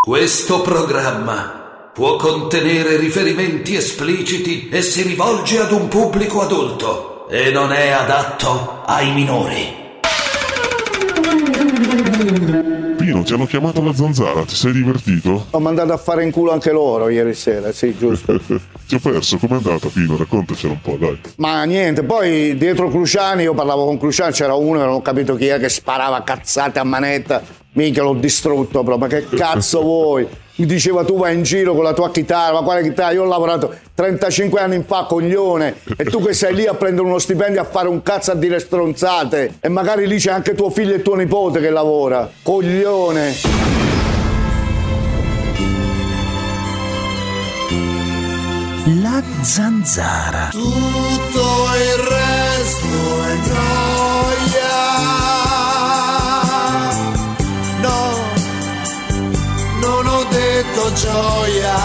Questo programma può contenere riferimenti espliciti e si rivolge ad un pubblico adulto e non è adatto ai minori. Pino, ti hanno chiamato alla zanzara, ti sei divertito? Ho mandato a fare in culo anche loro ieri sera, sì, giusto. ti ho perso, com'è andata Pino? Raccontacelo un po', dai. Ma niente, poi dietro Cruciani, io parlavo con Cruciani, c'era uno, non ho capito chi è, che sparava cazzate a manetta. Minchia, l'ho distrutto proprio, ma che cazzo vuoi? Mi diceva tu vai in giro con la tua chitarra, ma quale chitarra? Io ho lavorato 35 anni fa, coglione, e tu che sei lì a prendere uno stipendio a fare un cazzo a dire stronzate, e magari lì c'è anche tuo figlio e tuo nipote che lavora, coglione. La zanzara. Tutto il resto è gioia. Gioia.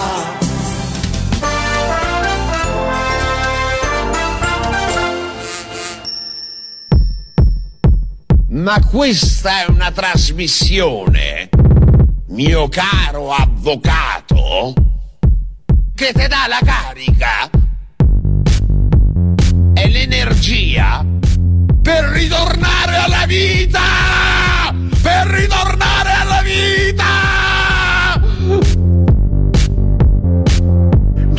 Ma questa è una trasmissione, mio caro avvocato, che ti dà la carica e l'energia per ritornare alla vita! Per ritornare alla vita!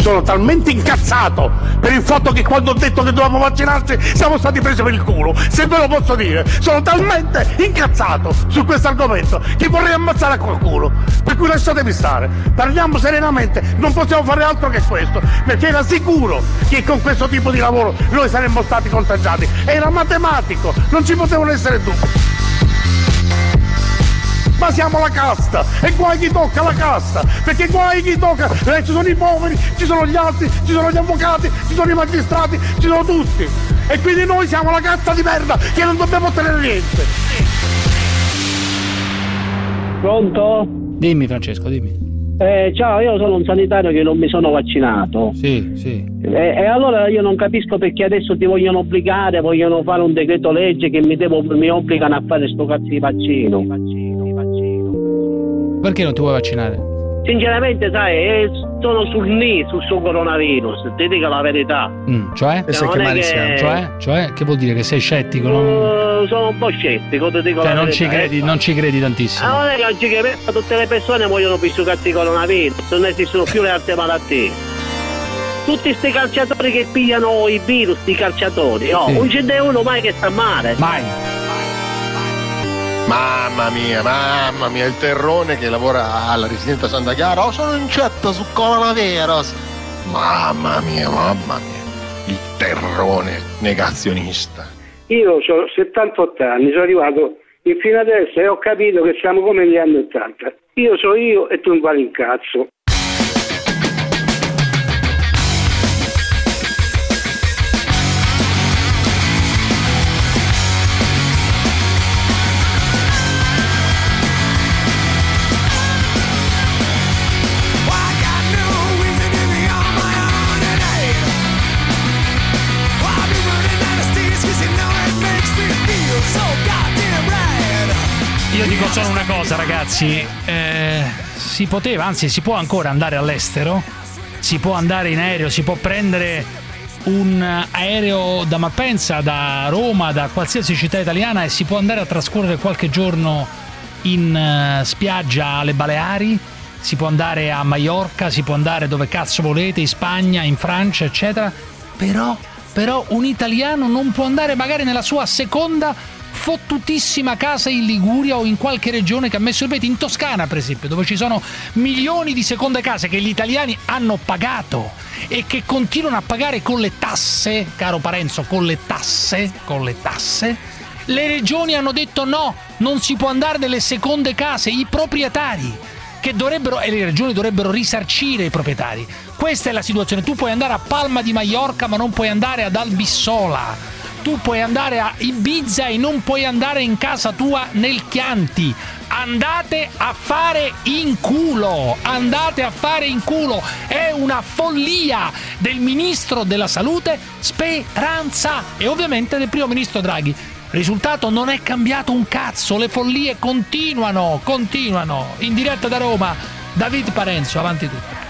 Sono talmente incazzato per il fatto che quando ho detto che dovevamo vaccinarci siamo stati presi per il culo. Se ve lo posso dire, sono talmente incazzato su questo argomento che vorrei ammazzare qualcuno. Per cui lasciatemi stare, parliamo serenamente, non possiamo fare altro che questo, perché era sicuro che con questo tipo di lavoro noi saremmo stati contagiati. Era matematico, non ci potevano essere dubbi ma siamo la casta e guai chi tocca la casta perché guai chi tocca eh, ci sono i poveri ci sono gli altri ci sono gli avvocati ci sono i magistrati ci sono tutti e quindi noi siamo la casta di merda che non dobbiamo ottenere niente Pronto? Dimmi Francesco, dimmi. Eh, ciao, io sono un sanitario che non mi sono vaccinato. Sì, sì. E, e allora io non capisco perché adesso ti vogliono obbligare, vogliono fare un decreto legge che mi, devo, mi obbligano a fare sto cazzo di vaccino. Perché non ti vuoi vaccinare? Sinceramente, sai, eh, sono sul nì sul suo coronavirus, ti dico la verità. Mm, cioè? Cioè, non è che- Cioè? Cioè? Che vuol dire? Che sei scettico? Non... Eh, sono un po' scettico, ti dico Cioè, la non verità. ci credi, non ci credi tantissimo. Ah, non è che oggi che tutte le persone muoiono per cazzo di coronavirus, non esistono più le altre malattie. Tutti questi calciatori che pigliano i virus, i calciatori, oh, Sì. non ce n'è uno mai che sta male. Mai. Mamma mia, mamma mia, il terrone che lavora alla residenza Santa Chiara. Oh, sono incetta su coronavirus. Mamma mia, mamma mia. Il terrone negazionista. Io ho 78 anni, sono arrivato in fino adesso e ho capito che siamo come negli anni 80. Io so io e tu non vali un solo una cosa, ragazzi. Eh, si poteva, anzi, si può ancora andare all'estero. Si può andare in aereo, si può prendere un aereo da Malpensa, da Roma, da qualsiasi città italiana e si può andare a trascorrere qualche giorno in eh, spiaggia alle Baleari. Si può andare a Maiorca, si può andare dove cazzo volete, in Spagna, in Francia, eccetera. Però, però un italiano non può andare magari nella sua seconda fottutissima casa in Liguria o in qualche regione che ha messo il pete, in Toscana per esempio, dove ci sono milioni di seconde case che gli italiani hanno pagato e che continuano a pagare con le tasse, caro Parenzo, con le tasse, con le tasse. Le regioni hanno detto no, non si può andare nelle seconde case, i proprietari che dovrebbero e le regioni dovrebbero risarcire i proprietari. Questa è la situazione. Tu puoi andare a Palma di Maiorca, ma non puoi andare ad Albissola. Tu puoi andare a Ibiza e non puoi andare in casa tua nel Chianti. Andate a fare in culo! Andate a fare in culo! È una follia del ministro della salute Speranza e ovviamente del primo ministro Draghi. Risultato non è cambiato un cazzo, le follie continuano, continuano. In diretta da Roma, David Parenzo, avanti tu.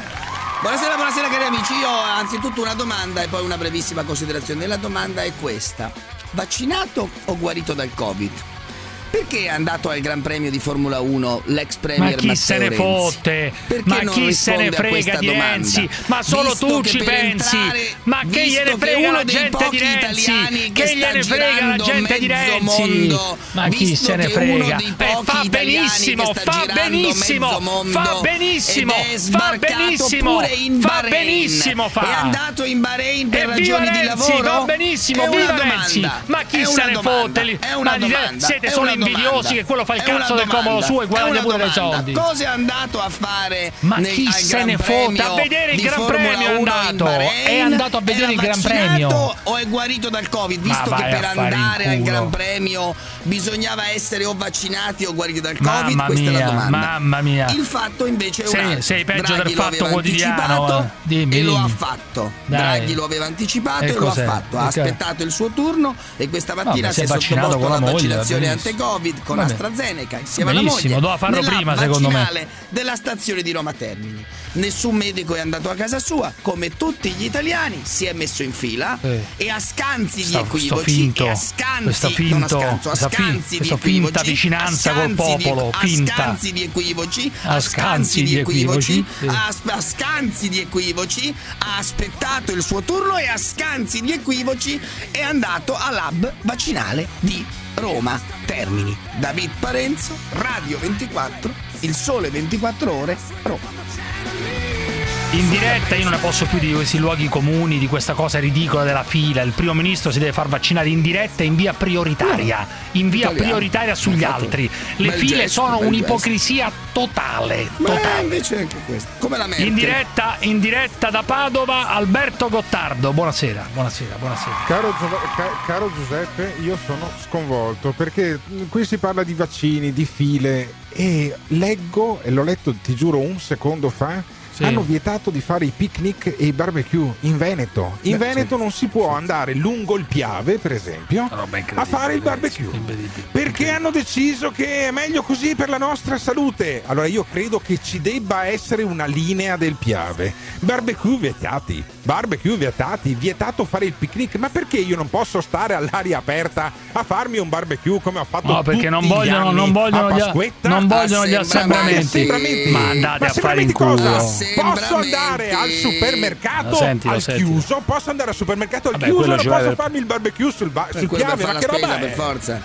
Buonasera, buonasera cari amici. Io ho anzitutto una domanda e poi una brevissima considerazione. La domanda è questa. Vaccinato o guarito dal Covid? Perché è andato al Gran Premio di Formula 1 l'ex Ma premier chi Matteo se ne Renzi? fotte? Perché Ma chi se ne risponde a frega questa di domanda? Renzi? Ma solo Visto tu ci pensi? entrare- Ma che gliene frega la gente di Renzi? italiani Che gliene frega la gente di Renzi? mondo, Ma chi se ne frega? Eh, fa benissimo, fa benissimo, mondo fa benissimo, fa benissimo, fa benissimo, fa. È andato in Bahrain per Evviva ragioni di Renzi, lavoro? va benissimo, viva Renzi! Ma chi se ne fotte? È una Ma di- domanda, siete solo una invidiosi che quello fa il è cazzo del comodo suo e guadagna pure dei soldi. Cosa è andato a fare Ma nei- chi se ne? Premio A vedere il Gran Formula Premio è 1 in andato. È andato a vedere il Gran Premio. o è guarito dal Covid? Visto Ma che per andare al. Gran Premio bisognava essere o vaccinati o guariti dal Covid? Mamma Questa è la domanda. mamma mia. Il fatto invece è un Sei- altro. sei peggio Draghi del Fatto Quotidiano, eh. Dimmi, e lo ha dimmi. fatto. Dai. Draghi lo aveva anticipato E e, lo ha fatto. Ha aspettato il suo turno e questa mattina Vabbè, si è sottoposto con la alla moglie, vaccinazione ante-Covid con Vabbè. AstraZeneca insieme Benissimo, alla moglie. doveva farlo prima, secondo me. della stazione di Roma Termini. Nessun medico è andato a casa sua, come tutti gli italiani, si è messo in fila Eh. e a scanzi di sto equivoci finto, e a scanzi, questo non a finto, scanso, a scanzi di questa finta equivoci, vicinanza a col scanzi di- popolo, a finta. scanzi di equivoci, A scanzi scanzi di di equivoci, equivoci, a, scanzi di equivoci, ha aspettato il suo turno e a scansi di equivoci è andato all'hub vaccinale di Roma Termini. David Parenzo, Radio 24, Il Sole 24 Ore, Roma. In diretta io non ne posso più di questi luoghi comuni, di questa cosa ridicola della fila. Il primo ministro si deve far vaccinare in diretta e in via prioritaria. In via Italiano. prioritaria sugli Ha fatto altri. Le file gesto, sono un'ipocrisia totale. Ma totale. invece anche questo. Come la Merkel. In diretta, in diretta da Padova, Alberto Gottardo. Buonasera, buonasera, buonasera. Caro, caro Giuseppe, io sono sconvolto perché qui si parla di vaccini, di file e leggo, e l'ho letto ti giuro un secondo fa, Sì. hanno vietato di fare i picnic e i barbecue in Veneto. In Beh, Veneto non si può andare lungo il Piave, per esempio, a fare il barbecue. Perché hanno deciso che è meglio così per la nostra salute. Allora io credo che ci debba essere una linea del Piave. Barbecue vietati, barbecue vietati, vietato fare il picnic. Ma perché io non posso stare all'aria aperta a farmi un barbecue come ho fatto No, perché non tutti gli vogliono, anni non vogliono, a gli, Pasquetta? non vogliono gli Assembramenti. assembramenti. Ma andate Ma a fare in cosa? culo. Posso andare al supermercato Lo senti, lo al senti. chiuso? Posso andare al supermercato al Vabbè, chiuso? Non ci posso vuole- farmi il barbecue sul, ba- Per sul chiave? per Ma che roba è? per forza.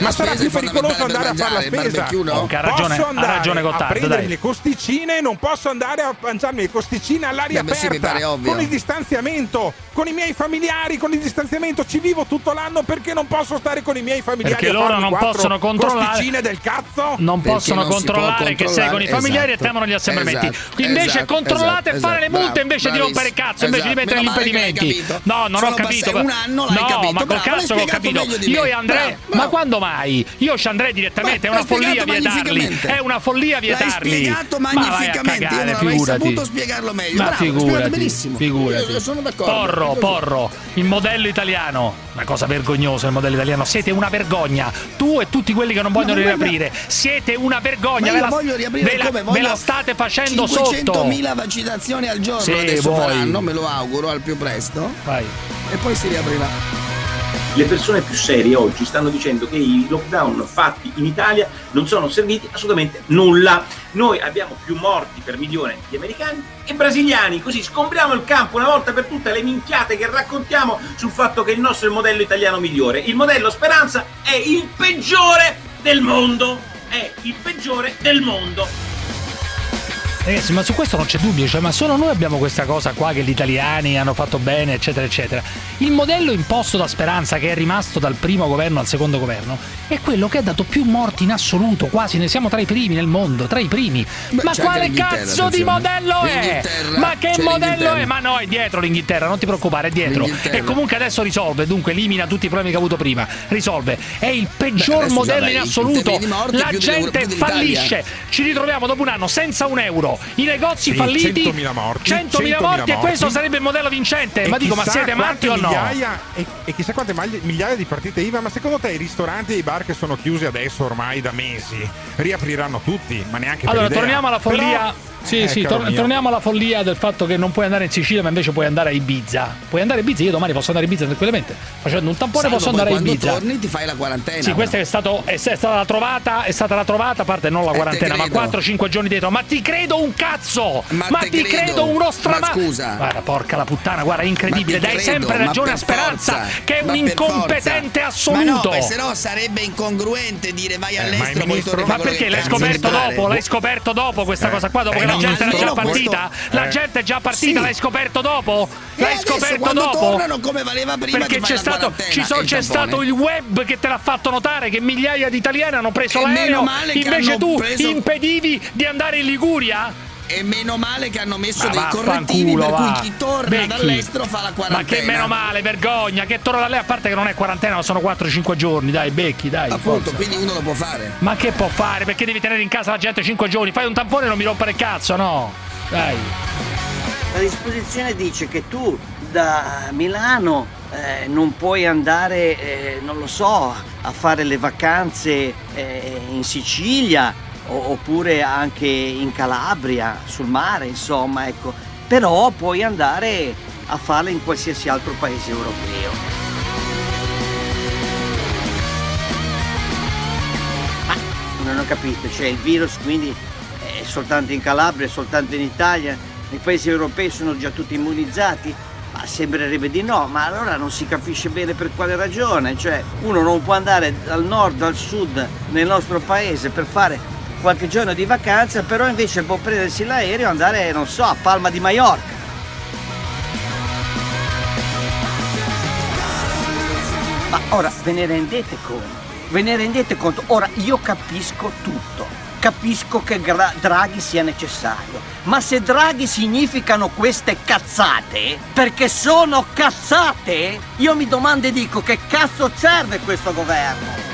Ma sarà più pericoloso andare a fare la spesa? no? Ha ragione- posso ha andare ragione a Gottardo, prendermi dai. le costicine, non posso andare a mangiarmi le costicine all'aria Beh, sì, aperta ovvio. con il distanziamento, con i miei familiari, con il distanziamento. Ci vivo tutto l'anno perché non posso stare con i miei familiari Perché loro non possono controllare- del cazzo? Non Perché possono non può controllare che sei con i controllare, familiari esatto, e temono gli assembramenti. esatto, invece esatto, controllate esatto, e fare le esatto, multe invece di bravo, rompere il cazzo, invece di esatto. mettere gli l'hai impedimenti. No, non Sono ho capito. un anno, l'hai no, capito. ma col l'hai cazzo che ho spiegato capito. di Io e Andrea, ma quando mai? Io ci andrei direttamente, è L'hai una follia spiegato vietarli. È una follia L'hai vietarli. spiegato Ma vai a magnificamente, io cagare, non avrei figurati. saputo spiegarlo meglio. Ma l'hai spiegato figurati, benissimo. figurati. Io sono d'accordo. Porro, porro, il modello italiano. Una cosa vergognosa il modello italiano. Siete una vergogna. Tu e tutti quelli che non vogliono guarda- riaprire. Siete una vergogna. Ma Ve io la, voglio riaprire ve la- come ve voglio la state facendo sotto. 500.000 vaccinazioni al giorno Sì, adesso vuoi. faranno, me lo auguro al più presto. Vai. E poi si riaprirà. Le persone più serie oggi stanno dicendo che i lockdown fatti in Italia non sono serviti assolutamente nulla. Noi abbiamo più morti per milione di americani e brasiliani, così scompriamo il campo una volta per tutte le minchiate che raccontiamo sul fatto che il nostro è il modello italiano migliore. Il modello Speranza è il peggiore del mondo. È il peggiore del mondo. Ragazzi, ma su questo non c'è dubbio, cioè, ma solo noi abbiamo questa cosa qua che gli italiani hanno fatto bene, eccetera, eccetera. Il modello imposto da Speranza, che è rimasto dal primo governo al secondo governo, è quello che ha dato più morti in assoluto, quasi ne siamo tra i primi nel mondo, tra i primi. Beh, ma quale cazzo di modello è? Ma che modello è? Ma no, è dietro l'Inghilterra, non ti preoccupare, è dietro. E comunque adesso risolve, dunque elimina tutti i problemi che ha avuto prima. Risolve. È il peggior adesso modello in assoluto. La gente fallisce. Ci ritroviamo dopo un anno senza un euro. I negozi Sì, falliti 100.000 morti, 100.000 morti e questo sarebbe il modello vincente. E ma dico, ma chissà siete matti o quante no? migliaia e, e chissà quante migliaia di partite IVA, ma secondo te i ristoranti e i bar che sono chiusi adesso ormai da mesi riapriranno tutti? Ma neanche per Allora, torniamo alla follia. Però- Sì, eh, sì, tor- mio. torniamo alla follia del fatto che non puoi andare in Sicilia, ma invece puoi andare a Ibiza. Puoi andare a Ibiza, io domani posso andare a Ibiza tranquillamente. Facendo un tampone Salvo posso andare a quando Ibiza. torni ti fai la quarantena. Sì, questa è, stato, è, è stata la trovata, è stata la trovata, a parte non la Eh, quarantena, te ma credo. 4-5 giorni dietro. Ma ti credo un cazzo! Ma Ma, ti credo. credo uno strama... Ma scusa. Guarda, porca la puttana, guarda, è incredibile. Ma Dai credo, sempre ma ragione a per Speranza, forza. che è Ma un incompetente forza. Ma assoluto. no, se no sarebbe incongruente dire vai Eh, ma all'estero ministro- a Ma fare perché l'hai cazzo scoperto dopo? L'hai scoperto dopo questa Eh. cosa qua? Dopo Eh, che la no, gente era già partita? questo- La eh. gente è già partita, Sì. l'hai scoperto dopo? E L'hai scoperto dopo? tornano come valeva prima Perché c'è la stato, so- il c'è stato il web che te l'ha fatto notare che migliaia di italiani hanno preso E l'aereo. meno male che Invece tu preso- impedivi di andare in Liguria? E meno male che hanno messo Ma dei correttivi per cui va. chi torna Becchi. dall'estero fa la Ma quarantena. che meno male, vergogna, che torna da lei a parte che non è quarantena, ma sono 4-5 giorni, dai, becchi, dai. Appunto, forza. quindi uno lo può fare. Ma che può fare? Perché devi tenere in casa la gente 5 giorni? Fai un tampone e non mi rompere il cazzo, no? Dai. La disposizione dice che tu da Milano eh, non puoi andare, eh, non lo so, a fare le vacanze eh, in Sicilia oppure anche in Calabria, sul mare, insomma, ecco. Però puoi andare a farle in qualsiasi altro paese europeo. Ma non ho capito, cioè il virus quindi è soltanto in Calabria, è soltanto in Italia, i paesi europei sono già tutti immunizzati? Ma sembrerebbe di no, ma allora non si capisce bene per quale ragione, cioè uno non può andare dal nord al sud nel nostro paese per fare qualche giorno di vacanza, però invece può prendersi l'aereo e andare, non so, a Palma di Mallorca. Ma ora ve ne rendete conto? Ve ne rendete conto? Ora io capisco tutto. Capisco che Gra- Draghi sia necessario. Ma se Draghi significano queste cazzate, perché sono cazzate, io mi domando e dico che cazzo serve questo governo?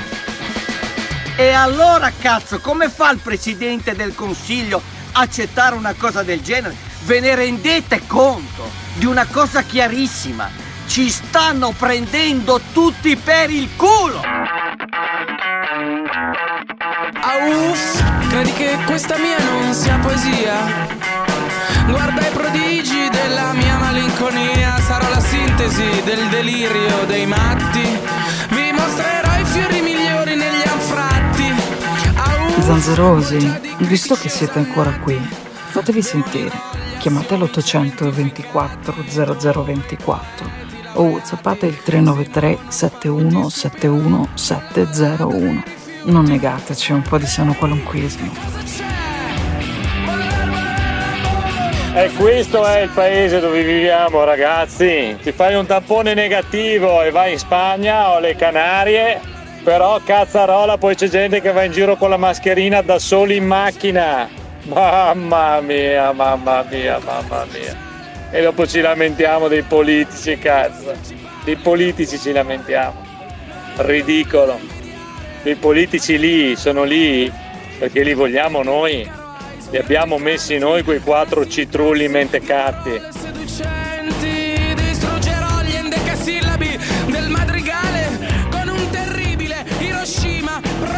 E allora cazzo, come fa il Presidente del Consiglio accettare una cosa del genere? Ve ne rendete conto di una cosa chiarissima? Ci stanno prendendo tutti per il culo! Auff, credi che questa mia non sia poesia? Guarda i prodigi della mia malinconia, sarò la sintesi del delirio dei matti. Vi mostrerò Zanzerosi, visto che siete ancora qui, fatevi sentire. Chiamate l'824 0024 o whatsappate il 393 71 71 701. Non negateci un po' di sano qualunquismo. E questo è il paese dove viviamo ragazzi. Ti fai un tampone negativo e vai in Spagna o alle Canarie, però cazzarola poi c'è gente che va in giro con la mascherina da soli in macchina. Mamma mia, mamma mia, mamma mia. E dopo ci lamentiamo dei politici, cazzo. Dei politici ci lamentiamo. Ridicolo. Dei politici lì, sono lì perché li vogliamo noi. Li abbiamo messi noi quei quattro citrulli mentecatti.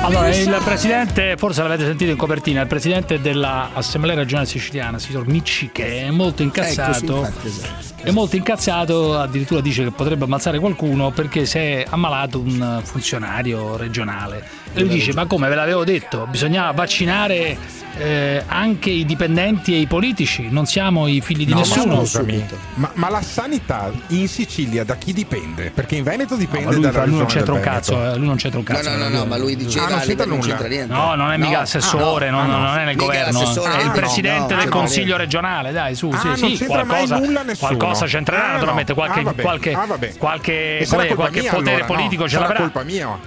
Allora, il presidente, forse l'avete sentito in copertina, il presidente dell'Assemblea regionale siciliana, signor Micci, che è molto incazzato. Ecco, sì, infatti, esatto. È molto incazzato, addirittura dice che potrebbe ammazzare qualcuno perché si è ammalato un funzionario regionale. E lui dice: Ma come ve l'avevo detto? Bisognava vaccinare eh, anche i dipendenti e i politici, non siamo i figli di No, ma nessuno. scusami, ma, ma la sanità in Sicilia da chi dipende? Perché in Veneto No, dipende ma lui, dalla fra- lui non regione c'entra un cazzo, eh, lui non c'entra un cazzo. No, no, no, no, ma lui diceva Ah, non c'entra non nulla. c'entra niente. No, non è mica No. assessore, Ah, non, no. non è nel Mica governo, è il no, presidente no, del no, consiglio no. regionale, dai, su, Ah, sì, non sì, c'entra mai qualcosa, nulla nessuno. Qualcosa c'entrerà Ah, no. naturalmente, qualche, Ah, vabbè. qualche, Ah, vabbè. qualche, E come- colpa qualche mia, potere allora, no? politico ce Sarà l'avrà. colpa mia.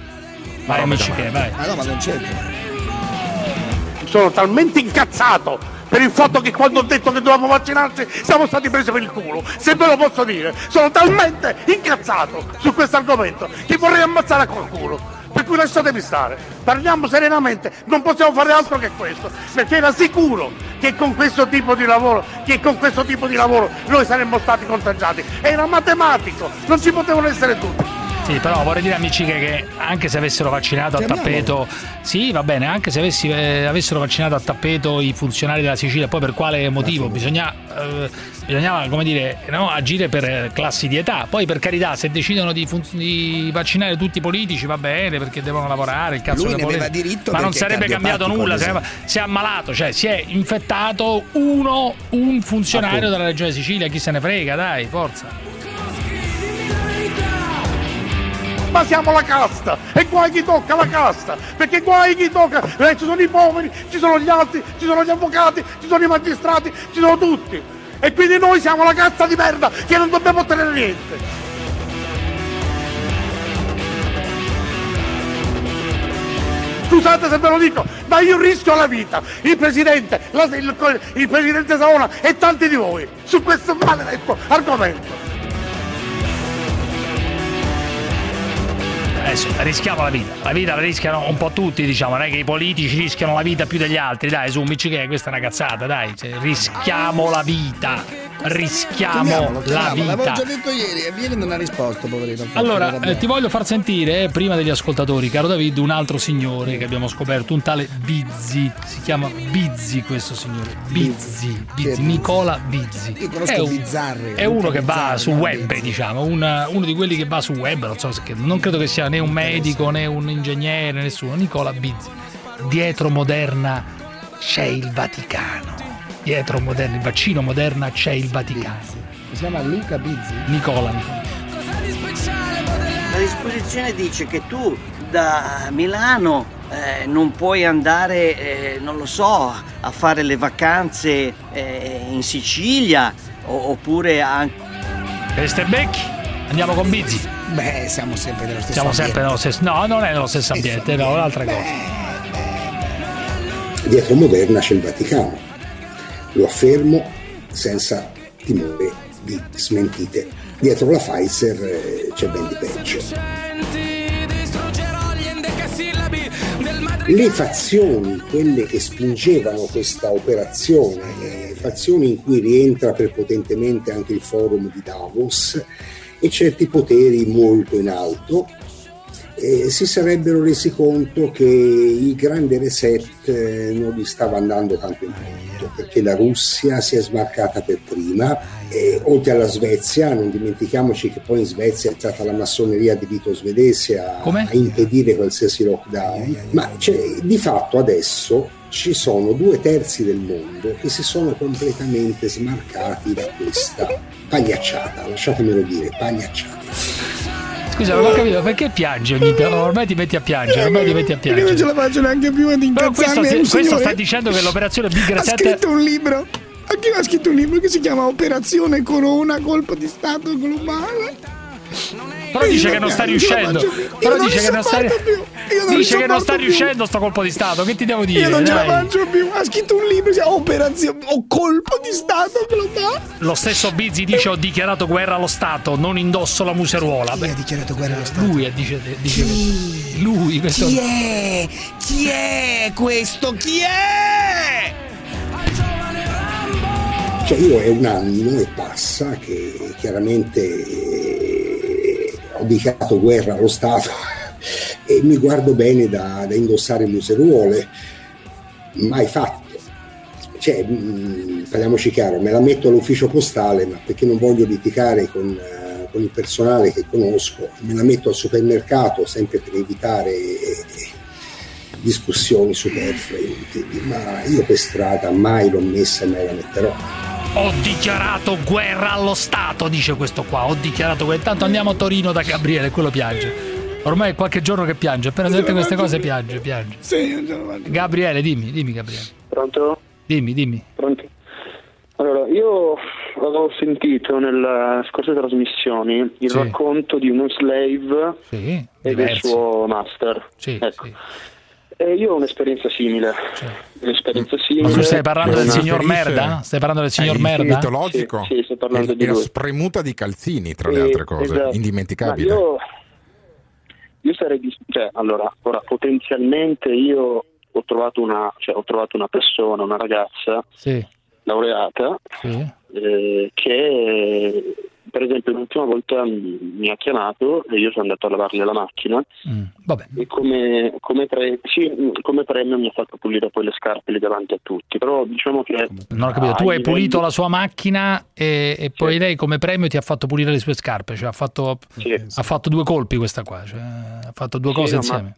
Vai, amici, che vai. Ah no, ma non c'entra. Sono talmente incazzato per il fatto che quando ho detto che dovevamo vaccinarci siamo stati presi per il culo. Se ve lo posso dire, sono talmente incazzato su questo argomento che vorrei ammazzare a qualcuno. Per cui lasciatemi stare. Parliamo serenamente, non possiamo fare altro che questo, perché era sicuro che con questo tipo di lavoro, che con questo tipo di lavoro noi saremmo stati contagiati. Era matematico, non ci potevano essere tutti. Sì, però vorrei dire amici che, che anche se avessero vaccinato a Chiamiamolo. tappeto, sì, va bene, anche se avessi- eh, avessero vaccinato a tappeto i funzionari della Sicilia, poi per quale motivo? Bisogna, eh, bisognava, come dire, no, agire per classi di età. Poi per carità, se decidono di, fun- di vaccinare tutti i politici, va bene, perché devono lavorare, il cazzo Lui che ne aveva diritto Ma non sarebbe cambiato nulla, è, si è ammalato, cioè si è infettato uno, un funzionario Appunto. della regione Sicilia, chi se ne frega, dai, forza. Ma siamo la casta e guai chi tocca la casta, perché guai chi tocca, eh, ci sono i poveri, ci sono gli altri, ci sono gli avvocati, ci sono i magistrati, ci sono tutti. E quindi noi siamo la casta di merda che non dobbiamo ottenere niente. Scusate se ve lo dico, ma io rischio la vita, il presidente, la- il, il presidente Saona e tanti di voi su questo maledetto argomento. Adesso rischiamo la vita. La vita la rischiano un po' tutti, diciamo. Non è che i politici rischiano la vita più degli altri. Dai, su, che questa è una cazzata, dai. Cioè, rischiamo la vita. Rischiamo Chiamiamolo, la chiamiamolo. L'avevo vita. già detto ieri e viene non ha risposto, poverino. Allora, eh, ti voglio far sentire, eh, prima degli ascoltatori, caro David, un altro signore che abbiamo scoperto, un tale Bizzi. Si chiama Bizzi questo signore. Bizzi. Bizzi. Nicola Bizzi. Io conosco È un- Bizzarri. È uno che va Bizzarri, su web, diciamo, un- uno di quelli che va su web, non so se non credo che sia né un medico né un ingegnere, nessuno. Nicola Bizzi. Dietro Moderna c'è il Vaticano. Dietro Moderna, il vaccino Moderna c'è il Vaticano. Si chiama Luca Bizzi. Nicola. La disposizione dice che tu da Milano eh, non puoi andare, eh, non lo so, a fare le vacanze eh, in Sicilia o- oppure anche... Becchi? Andiamo con Bizzi. Beh, siamo sempre nello stesso Siamo ambiente. sempre nello stesso. No, non è nello stesso ambiente, no, è un'altra cosa. Dietro Moderna c'è il Vaticano. Lo affermo senza timore di smentite. Dietro la Pfizer eh, c'è ben di peggio. Le fazioni, quelle che spingevano questa operazione, eh, fazioni in cui rientra prepotentemente anche il forum di Davos e certi poteri molto in alto, eh, si sarebbero resi conto che il grande reset eh, non gli stava andando tanto in conto perché la Russia si è smarcata per prima e oltre alla Svezia non dimentichiamoci che poi in Svezia è stata la massoneria di Vito Svedese a, a impedire qualsiasi lockdown. Ma c'è- di fatto adesso ci sono due terzi del mondo che si sono completamente smarcati da questa pagliacciata lasciatemelo dire pagliacciata Scusa, non ho capito perché piangi ogni tanto? Ormai ti metti a piangere, ormai ti metti a Io non ce piangere. la faccio neanche più ad questo, incazzarmi. è un questo sta dicendo che l'operazione Big ha Reset scritto un libro anche ha scritto un libro che si chiama Operazione Corona colpo di stato globale Però dice che non sta riuscendo. Però non dice che non sta li Dice che non sta riuscendo sto colpo di stato. Che ti devo dire? io non ce la faccio più. Ha scritto un libro si Operazione o colpo di stato Lo stesso Bizzi dice ho dichiarato guerra allo Stato, non indosso la museruola. Chi ha dichiarato guerra allo Stato? Lui ha dice, dice lui questo. Chi è? Chi è questo? Chi è? Cioè io è un anno e passa che chiaramente eh, ho dichiarato guerra allo Stato e mi guardo bene da, da indossare museruole, mai fatto. Cioè, mh, parliamoci chiaro, me la metto all'ufficio postale, ma perché non voglio litigare con, eh, con il personale che conosco, me la metto al supermercato sempre per evitare eh, discussioni superflue, ma io per strada mai l'ho messa e mai la metterò. Ho dichiarato guerra allo Stato, dice questo qua. Ho dichiarato guerra. Intanto andiamo a Torino da Gabriele, quello piange. Ormai è qualche giorno che piange. Appena sente queste cose piange, piange. Sì. Gabriele, dimmi, dimmi Gabriele. Pronto? Dimmi, dimmi. Pronto? Allora, io avevo sentito nelle scorse trasmissioni il Sì. racconto di uno slave Sì, e del diversi. suo master. Sì, ecco. E io ho un'esperienza simile. Un'esperienza simile. Ma tu stai parlando del Una- signor Merda? Stai parlando del signor Merda? mitologico Sì, sì, sto parlando e, di lui. spremuta di calzini tra le altre cose esatto. indimenticabile io, io sarei dis- cioè, allora, ora potenzialmente io ho trovato una, cioè, ho trovato una persona, una ragazza Sì. laureata Sì. eh, che per esempio l'ultima volta mi ha chiamato e io sono andato a lavargli la macchina Mm, Vabbè. e come, come, pre- sì, come premio mi ha fatto pulire poi le scarpe lì davanti a tutti però diciamo che Non ho capito, tu ai hai livelli- pulito la sua macchina e, e poi lei come premio ti ha fatto pulire le sue scarpe, cioè ha fatto, ha fatto due colpi questa qua, cioè, ha fatto due Sì, cose no, ma- insieme.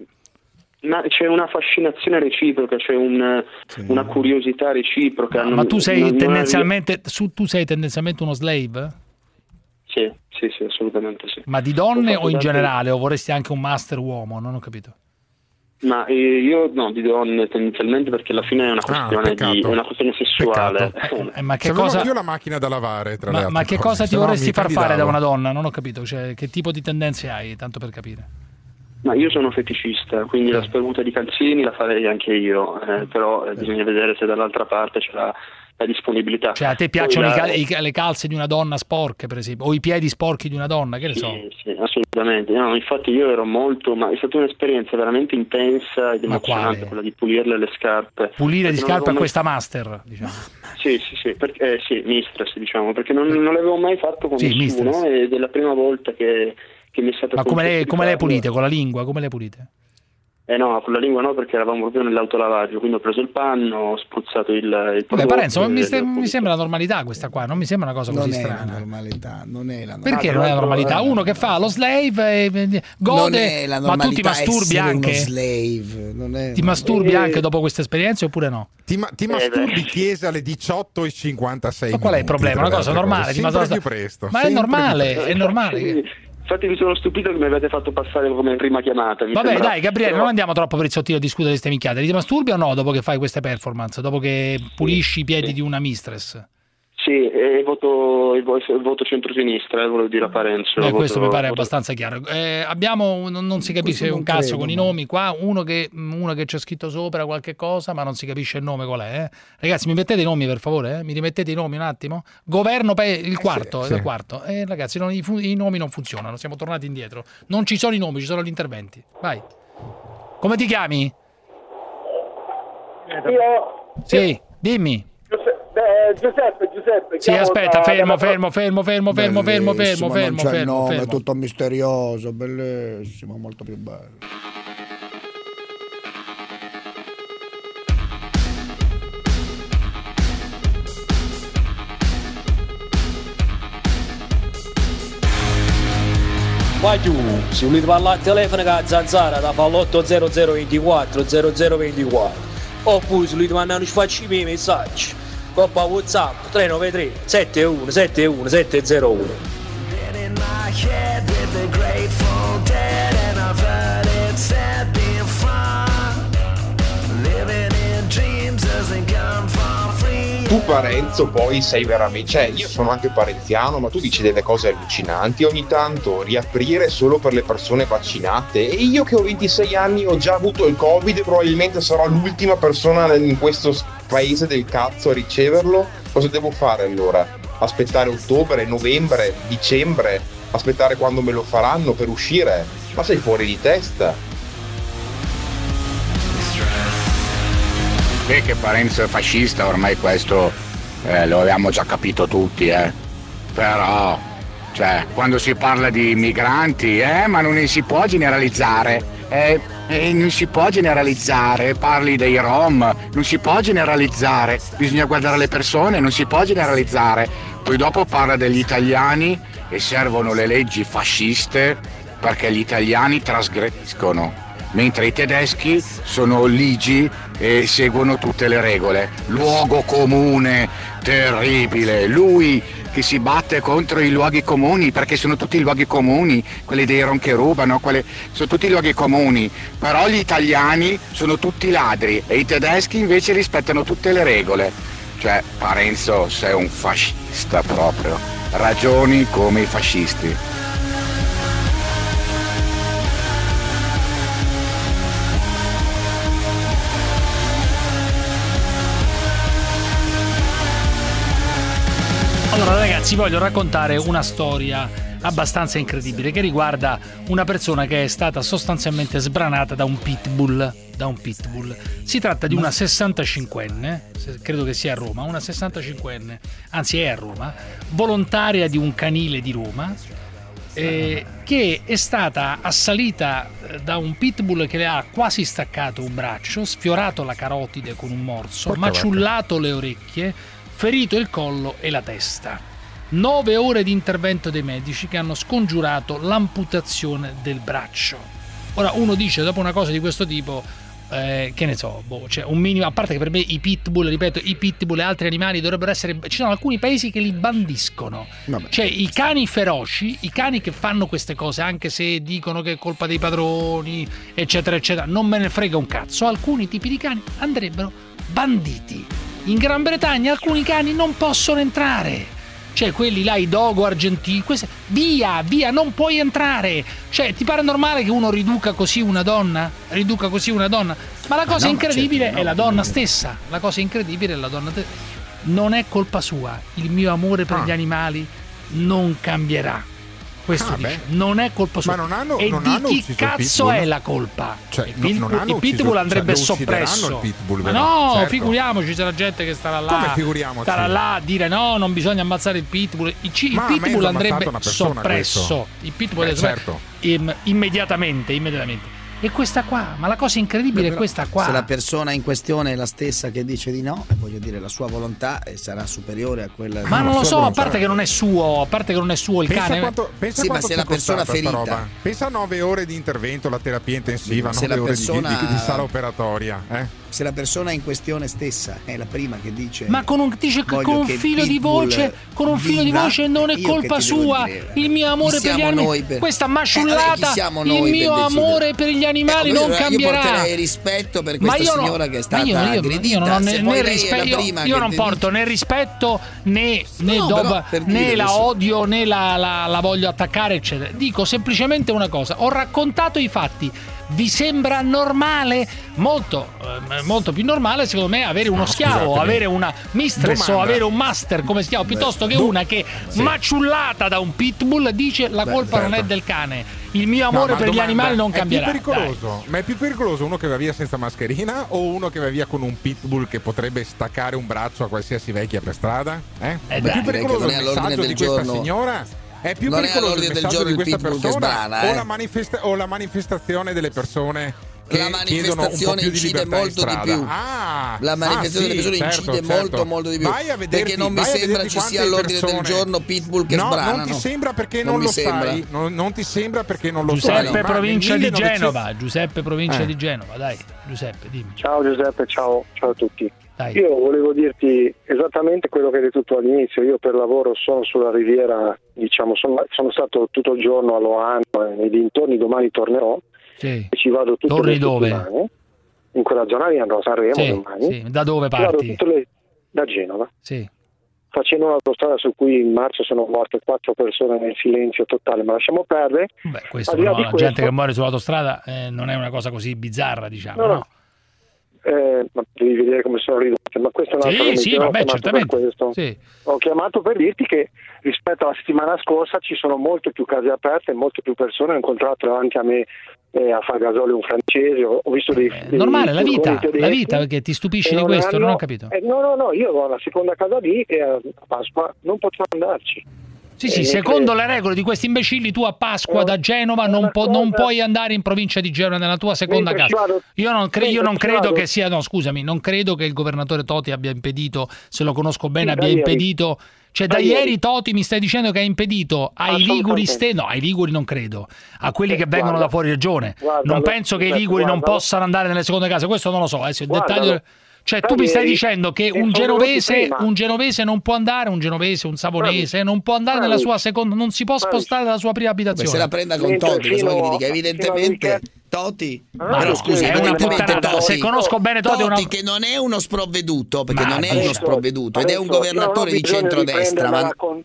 ma c'è una fascinazione reciproca, c'è un- una curiosità reciproca. Ma non- tu sei non- non tendenzialmente, su- tu sei tendenzialmente uno slave? Sì, sì, sì, assolutamente sì. Ma di donne o in tanti- generale? O vorresti anche un master uomo? Non ho capito. Ma eh, io no, di donne tendenzialmente perché alla fine è una questione, di, peccato. è una questione sessuale. Eh, ma che cosa- anch'io la macchina da lavare, tra le Ma, altre ma che cose, cosa ti no vorresti far fare da una donna? Non ho capito, cioè, che tipo di tendenze hai, tanto per capire. Ma io sono feticista, quindi la spremuta di calzini la farei anche io, eh, però eh, bisogna vedere se dall'altra parte c'è la, la disponibilità. Cioè, a te piacciono la- cal- i le calze di una donna sporche, per esempio, o i piedi sporchi di una donna, che ne so. Sì, sì, assolutamente. No, infatti io ero molto, ma è stata un'esperienza veramente intensa ed emozionante quella di pulirle le scarpe. Pulire di scarpe a mai- questa master, diciamo. Sì, sì, sì, perché, eh, sì, mistress diciamo, perché non, non l'avevo mai fatto con Sì, nessuno mistress. ed è la prima volta che, che mi è stata Ma come le, come le pulite? Con la lingua? Come le pulite? Eh no, con la lingua no, perché eravamo proprio nell'autolavaggio, quindi ho preso il panno, ho spruzzato il, il prodotto Parenzo, ma mi, pulito. mi sembra la normalità questa qua, non mi sembra una cosa Non così è la strana. normalità, non è la normalità. Perché non è la normalità? Uno che fa lo slave e Non gode, ma tu ti masturbi anche? slave, non è- Ti masturbi Eh, anche dopo queste esperienze oppure no? Ti, ma- ti masturbi chiesa alle 18.56 Ma qual è il problema? Una cosa normale, ti masturbi- più presto. Ma è normale, è normale. Infatti mi sono stupito che mi avete fatto passare come prima chiamata. Vabbè, sembra- dai, Gabriele, però- non andiamo troppo per il sottile a discutere di queste minchiate. Ti masturbi o no dopo che fai queste performance? Dopo che pulisci i piedi di una mistress? Sì, e voto, il vo- il voto centrosinistra, eh, volevo dire a Parenzo. Eh, questo voto- mi pare voto- abbastanza chiaro. Eh, abbiamo, non, non si capisce non un cazzo con i ma- nomi qua. Uno che, uno che c'è scritto sopra qualche cosa, ma non si capisce il nome qual è. eh. Ragazzi, mi mettete i nomi per favore? eh? Mi rimettete i nomi un attimo? Governo, pa- il quarto. sì. il quarto. Eh, ragazzi, non- i, i nomi non funzionano. Siamo tornati indietro. Non ci sono i nomi, ci sono gli interventi. Vai. Come ti chiami? Io, Sì, dimmi. Eh, Giuseppe, Giuseppe. Sì, aspetta, da- fermo, dalla- fermo, fermo, fermo, fermo, fermo, fermo, fermo, non c'è il fermo, nome, fermo. è tutto misterioso, bellissimo, molto più bello. Tu, se volete parlare al telefono con la zanzara da fare l'80024 0024 oppure se volete mandare un facci i miei messaggi coppa whatsapp 393 71 71 701 in my head with the Grateful Dead, and I've heard it said before. Living in dreams doesn't come for free. Tu Parenzo poi sei veramente, cioè io sono anche parenziano, ma tu dici delle cose allucinanti ogni tanto, riaprire solo per le persone vaccinate e io che ho 26 anni ho già avuto il covid e probabilmente sarò l'ultima persona in questo paese del cazzo a riceverlo, cosa devo fare allora? Aspettare ottobre, novembre, dicembre, aspettare quando me lo faranno per uscire? Ma sei fuori di testa? Beh, che Parenzo è fascista, ormai questo eh, lo abbiamo già capito tutti, eh. Però, cioè, quando si parla di migranti, eh, ma non si può generalizzare. Eh, eh, non si può generalizzare, parli dei Rom, non si può generalizzare, bisogna guardare le persone, non si può generalizzare. Poi dopo parla degli italiani e servono le leggi fasciste perché gli italiani trasgrediscono, mentre i tedeschi sono ligi e seguono tutte le regole. Luogo comune, terribile. Lui che si batte contro i luoghi comuni perché sono tutti luoghi comuni, quelli dei ron che rubano, quelli- sono tutti luoghi comuni. Però gli italiani sono tutti ladri e i tedeschi invece rispettano tutte le regole. Cioè, Parenzo sei un fascista proprio. Ragioni come i fascisti. Allora, ragazzi, voglio raccontare una storia abbastanza incredibile che riguarda una persona che è stata sostanzialmente sbranata da un pitbull. Da un pitbull. Si tratta di una 65enne, se- credo che sia a Roma, una 65enne, anzi è a Roma, volontaria di un canile di Roma, eh, che è stata assalita eh, da un pitbull che le ha quasi staccato un braccio, sfiorato la carotide con un morso, Porca maciullato le orecchie, ferito il collo e la testa. Nove ore di intervento dei medici che hanno scongiurato l'amputazione del braccio. Ora uno dice dopo una cosa di questo tipo, eh, che ne so, boh, cioè un minimo, a parte che per me i pitbull, ripeto, i pitbull e altri animali dovrebbero essere, ci sono alcuni paesi che li bandiscono. Cioè i cani feroci, i cani che fanno queste cose, anche se dicono che è colpa dei padroni, eccetera, eccetera, non me ne frega un cazzo, alcuni tipi di cani andrebbero banditi. In Gran Bretagna alcuni cani non possono entrare. Cioè, quelli là, i dogo argentini, queste- via, via, non puoi entrare. Cioè, ti pare normale che uno riduca così una donna? Riduca così una donna? Ma la cosa no, incredibile certo, è no. la donna stessa. La cosa incredibile è la donna stessa. Non è colpa sua. Il mio amore per Ah. gli animali non cambierà. Questo Ah, dice. Non è colpa sua. Ma non hanno- e non di hanno chi cazzo pitbull? è la colpa? Cioè, il pitbull, non il pitbull andrebbe cioè, soppresso. pitbull, no, Certo. figuriamoci, c'è la gente che starà là. Starà là a dire no, non bisogna ammazzare il pitbull. Il, ci- il pitbull ha andrebbe soppresso. questo. Il pitbull Beh, è soppresso. certo. Im- immediatamente, immediatamente. E questa qua, ma la cosa incredibile è questa qua. Se la persona in questione è la stessa che dice di no, voglio dire, la sua volontà eh, sarà superiore a quella Ma non lo so, a parte che non è suo, a parte che non è suo il Pensa cane. quanto, pensa Sì, ma se è la persona ferita- roba. Pensa a nove ore di intervento, la terapia intensiva, Se nove la ore persona- di, di, di sala operatoria. Eh? Se la persona in questione stessa è la prima che dice Ma con un, dice con un filo di voce, con un filo di voce non è io colpa sua. dire? Il mio amore Chi per gli animali. per- Questa Eh, masciullata, chi siamo il mio amore per gli animali Eh, non io cambierà. porterei rispetto per Ma questa io no- signora che è stata io, io- aggredita. io non ho né, rispetto, io, io non porto né rispetto né, né, No, dob- però per né la adesso- odio né la, la- la voglio attaccare, eccetera. Dico semplicemente una cosa: ho raccontato i fatti. Vi sembra normale? Molto, eh, molto più normale, secondo me, avere uno schiavo, scusatemi. avere una mistress o Domanda. avere un master come schiavo, piuttosto che do- una che Sì. maciullata da un pitbull dice la Beh, colpa non è certo. del cane. Il mio amore No, per gli animali non cambierà. È più pericoloso, ma è più pericoloso uno che va via senza mascherina o uno che va via con un pitbull che potrebbe staccare un braccio a qualsiasi vecchia per strada? Eh? Eh, è dai, più pericoloso il messaggio di questa giorno. signora? È più Non è pericoloso il all'ordine del messaggio giorno di il questa persona sbrana, o, eh? la manifesta- o la manifestazione delle persone La chiedono un po' manifestazione incide libertà in molto di più. Ah, La manifestazione ah, delle persone sì, incide certo, molto, certo. molto di più. Vai a vederti- perché non mi sembra ci sia all'ordine del giorno pitbull che no, sbranano. non ti sembra perché non, Non lo sembra. sai. Non, non ti sembra perché non lo Giuseppe, sai. provincia di 1900 Genova. Giuseppe, provincia Eh. di Genova. Dai, Giuseppe, dimmi. Ciao Giuseppe, ciao, ciao a tutti. Dai. Io volevo dirti esattamente quello che hai detto tu all'inizio. Io per lavoro sono sulla riviera, diciamo, sono, sono stato tutto il giorno a Loano e nei dintorni, domani tornerò Sì. ci vado tutte Torni le dove? settimane. In quella zona lì andrò a Sanremo Sì, domani. sì. Da dove parti? le- da Genova. Sì. Facendo un'autostrada su cui in marzo sono morte quattro persone nel silenzio totale, ma lasciamo perdere. Beh, questo di la questo- gente che muore sull'autostrada eh, non è una cosa così bizzarra, diciamo. No, No, no. Eh, ma devi vedere come sono ridotte, ma questo è un altro Sì, sì, Io ho vabbè, chiamato per certamente. Sì. Ho chiamato per dirti che rispetto alla settimana scorsa ci sono molte più case aperte, molte più persone. Ho incontrato davanti a me eh, a gasolio un francese, ho visto dei, dei Normale, la vita, tedeschi la vita, perché ti stupisci di non questo, non hanno- ho capito. eh, no, no, no, io ho la seconda casa lì e a Pasqua non potrò andarci. Sì, sì, Eh, secondo mentre- le regole di questi imbecilli, tu a Pasqua da Genova non, po- non puoi andare in provincia di Genova nella tua seconda casa. Io non, cre- io non credo che sia, no, scusami, non credo che il governatore Toti abbia impedito, se lo conosco bene, abbia impedito. Cioè, da, Da ieri. ieri. Toti mi stai dicendo che ha impedito ai. Liguri ste- no, ai Liguri non credo, a quelli Eh, che vengono guarda, da fuori regione. guarda, non lo- penso che i Liguri non guardalo. possano andare nelle seconde case, questo non lo so, eh, se il dettaglio Cioè, tu mi stai dicendo che e un genovese, un genovese non può andare, un genovese, un savonese non può andare nella sua seconda, non si può spostare dalla sua prima Beh, abitazione. se la prenda con Totti, fino al Evidentemente Totti, però sì, scusi, è una evidentemente puttanata. Totti, Se conosco bene Totti è una- che non è uno sprovveduto, perché Ma non è adesso- uno sprovveduto ed è un governatore di centrodestra, ma con-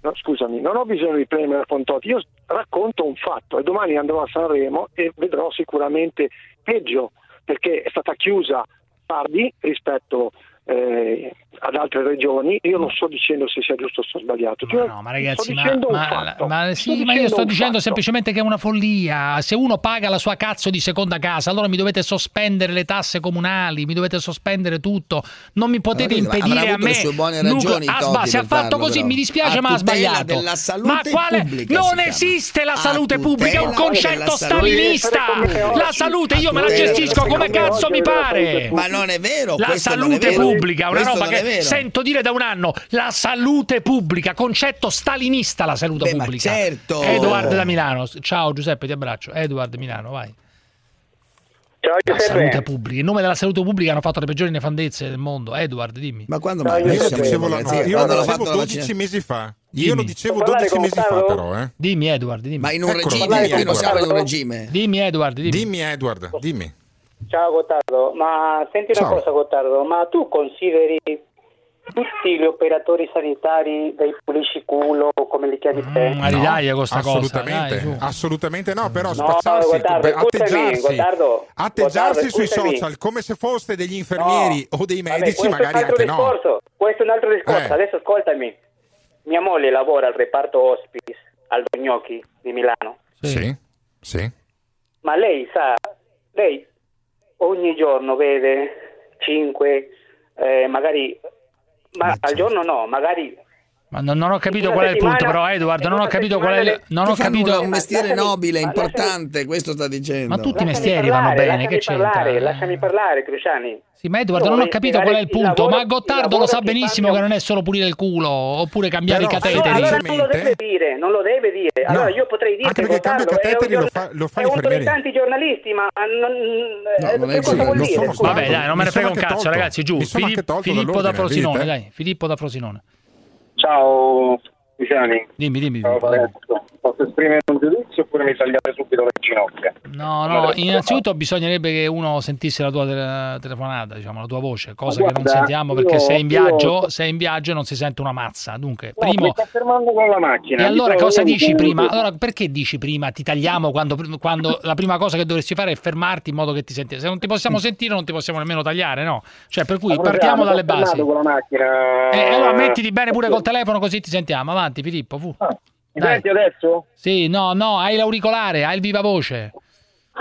no, scusami, non ho bisogno di prendere con Totti, io racconto un fatto e domani andrò a Sanremo e vedrò sicuramente peggio perché è stata chiusa tardi rispetto eh, ad altre regioni, io non sto dicendo se sia giusto o sia sbagliato. Cioè, No, ma ragazzi, sto ma, dicendo un ma- fatto. ma sì, Sto ma io sto dicendo fatto. semplicemente che è una follia. Se uno paga la sua cazzo di seconda casa, allora mi dovete sospendere le tasse comunali, mi dovete sospendere tutto. Non mi potete Avrà impedire a me. le sue buone ragioni, ah, Totti, sba- se ha fatto farlo, così, però. mi dispiace, A ma ha sbagliato. della salute ma quale? pubblica Non esiste la salute pubblica, è un concetto stalinista. La salute io me la gestisco come cazzo mi pare. Ma non è vero, La salute pubblica, una roba che vero. sento dire da un anno. La salute pubblica, concetto stalinista la salute Beh, ma pubblica. certo. Edward da Milano. Ciao Giuseppe, ti abbraccio. Edward Milano, vai. Ciao La salute pubblica. In nome della salute pubblica hanno fatto le peggiori nefandezze del mondo. Edward, dimmi. Ma quando mai? Io dicevo, la- ragazzi, io quando lo dicevo fatto la 12 vaccina- mesi fa. Io Dimmi. lo dicevo Può parlare 12 mesi fa, però. Eh. Dimmi Edward, dimmi. Ma in un Eccolo, regime, dimmi, qui non Edward. siamo in un regime. Dimmi Edward, dimmi. Dimmi, Edward, dimmi. Ciao Gottardo, ma senti una Ciao. cosa Gottardo, ma tu consideri tutti gli operatori sanitari dei pulisci culo, come li chiami te? Mm, ma ridaglia con sta cosa, assolutamente, dai, assolutamente no, però No, beh, scusami, atteggiarsi, Gottardo, atteggiarsi Gottardo, sui social come se foste degli infermieri o dei Vabbè, medici, questo è un magari altro anche no. discorso, Questo è un altro discorso, Eh. adesso ascoltami. Mia moglie lavora al reparto hospice al Gnocchi di Milano, Sì, sì. ma lei sa, lei ogni giorno vede 5, magari, ma al giorno no, magari Ma non, non ho capito qual è il punto, però, Edward. in Non ho capito qual è il. Non ho capito. un mestiere nobile, importante, questo sta dicendo. Ma tutti i mestieri parlare, vanno bene, lasciami che c'entra? parlare, lasciami parlare, Cruciani. Sì, ma Edward, Io non ho capito qual è il punto. lavoro- ma Gottardo lo sa che benissimo che non è solo pulire il culo oppure cambiare Però- i cateteri. allora non lo deve dire, non lo deve dire. Allora io potrei dire anche perché Gottardo, cateteri lo fa- lo fa è uno dei tanti giornalisti, ma non, eh, non è che? Vabbè, dai, non me ne frega un cazzo, ragazzi. Giù. Filippo, da Frosinone, dai. Filippo da Frosinone. Ciao Luciani. Dimmi, dimmi. Posso esprimere un giudizio oppure mi tagliate subito le ginocchia? No, no, innanzitutto bisognerebbe che uno sentisse la tua tele- telefonata, diciamo, la tua voce, cosa Ma che non guarda, sentiamo perché io- sei in io- viaggio, sei in viaggio e non si sente una mazza. Dunque, No, primo mi sto fermando con la macchina. E allora cosa dici prima? Allora perché dici prima ti tagliamo quando, quando la prima cosa che dovresti fare è fermarti in modo che ti senti? Se non ti possiamo sentire non ti possiamo nemmeno tagliare, no? Cioè per cui partiamo dalle basi. fermato con la macchina. E allora mettiti bene pure col telefono così ti sentiamo. Avanti Filippo, fu. Ah, Mi Dai. senti adesso? Sì, no, no, hai l'auricolare, hai il viva voce.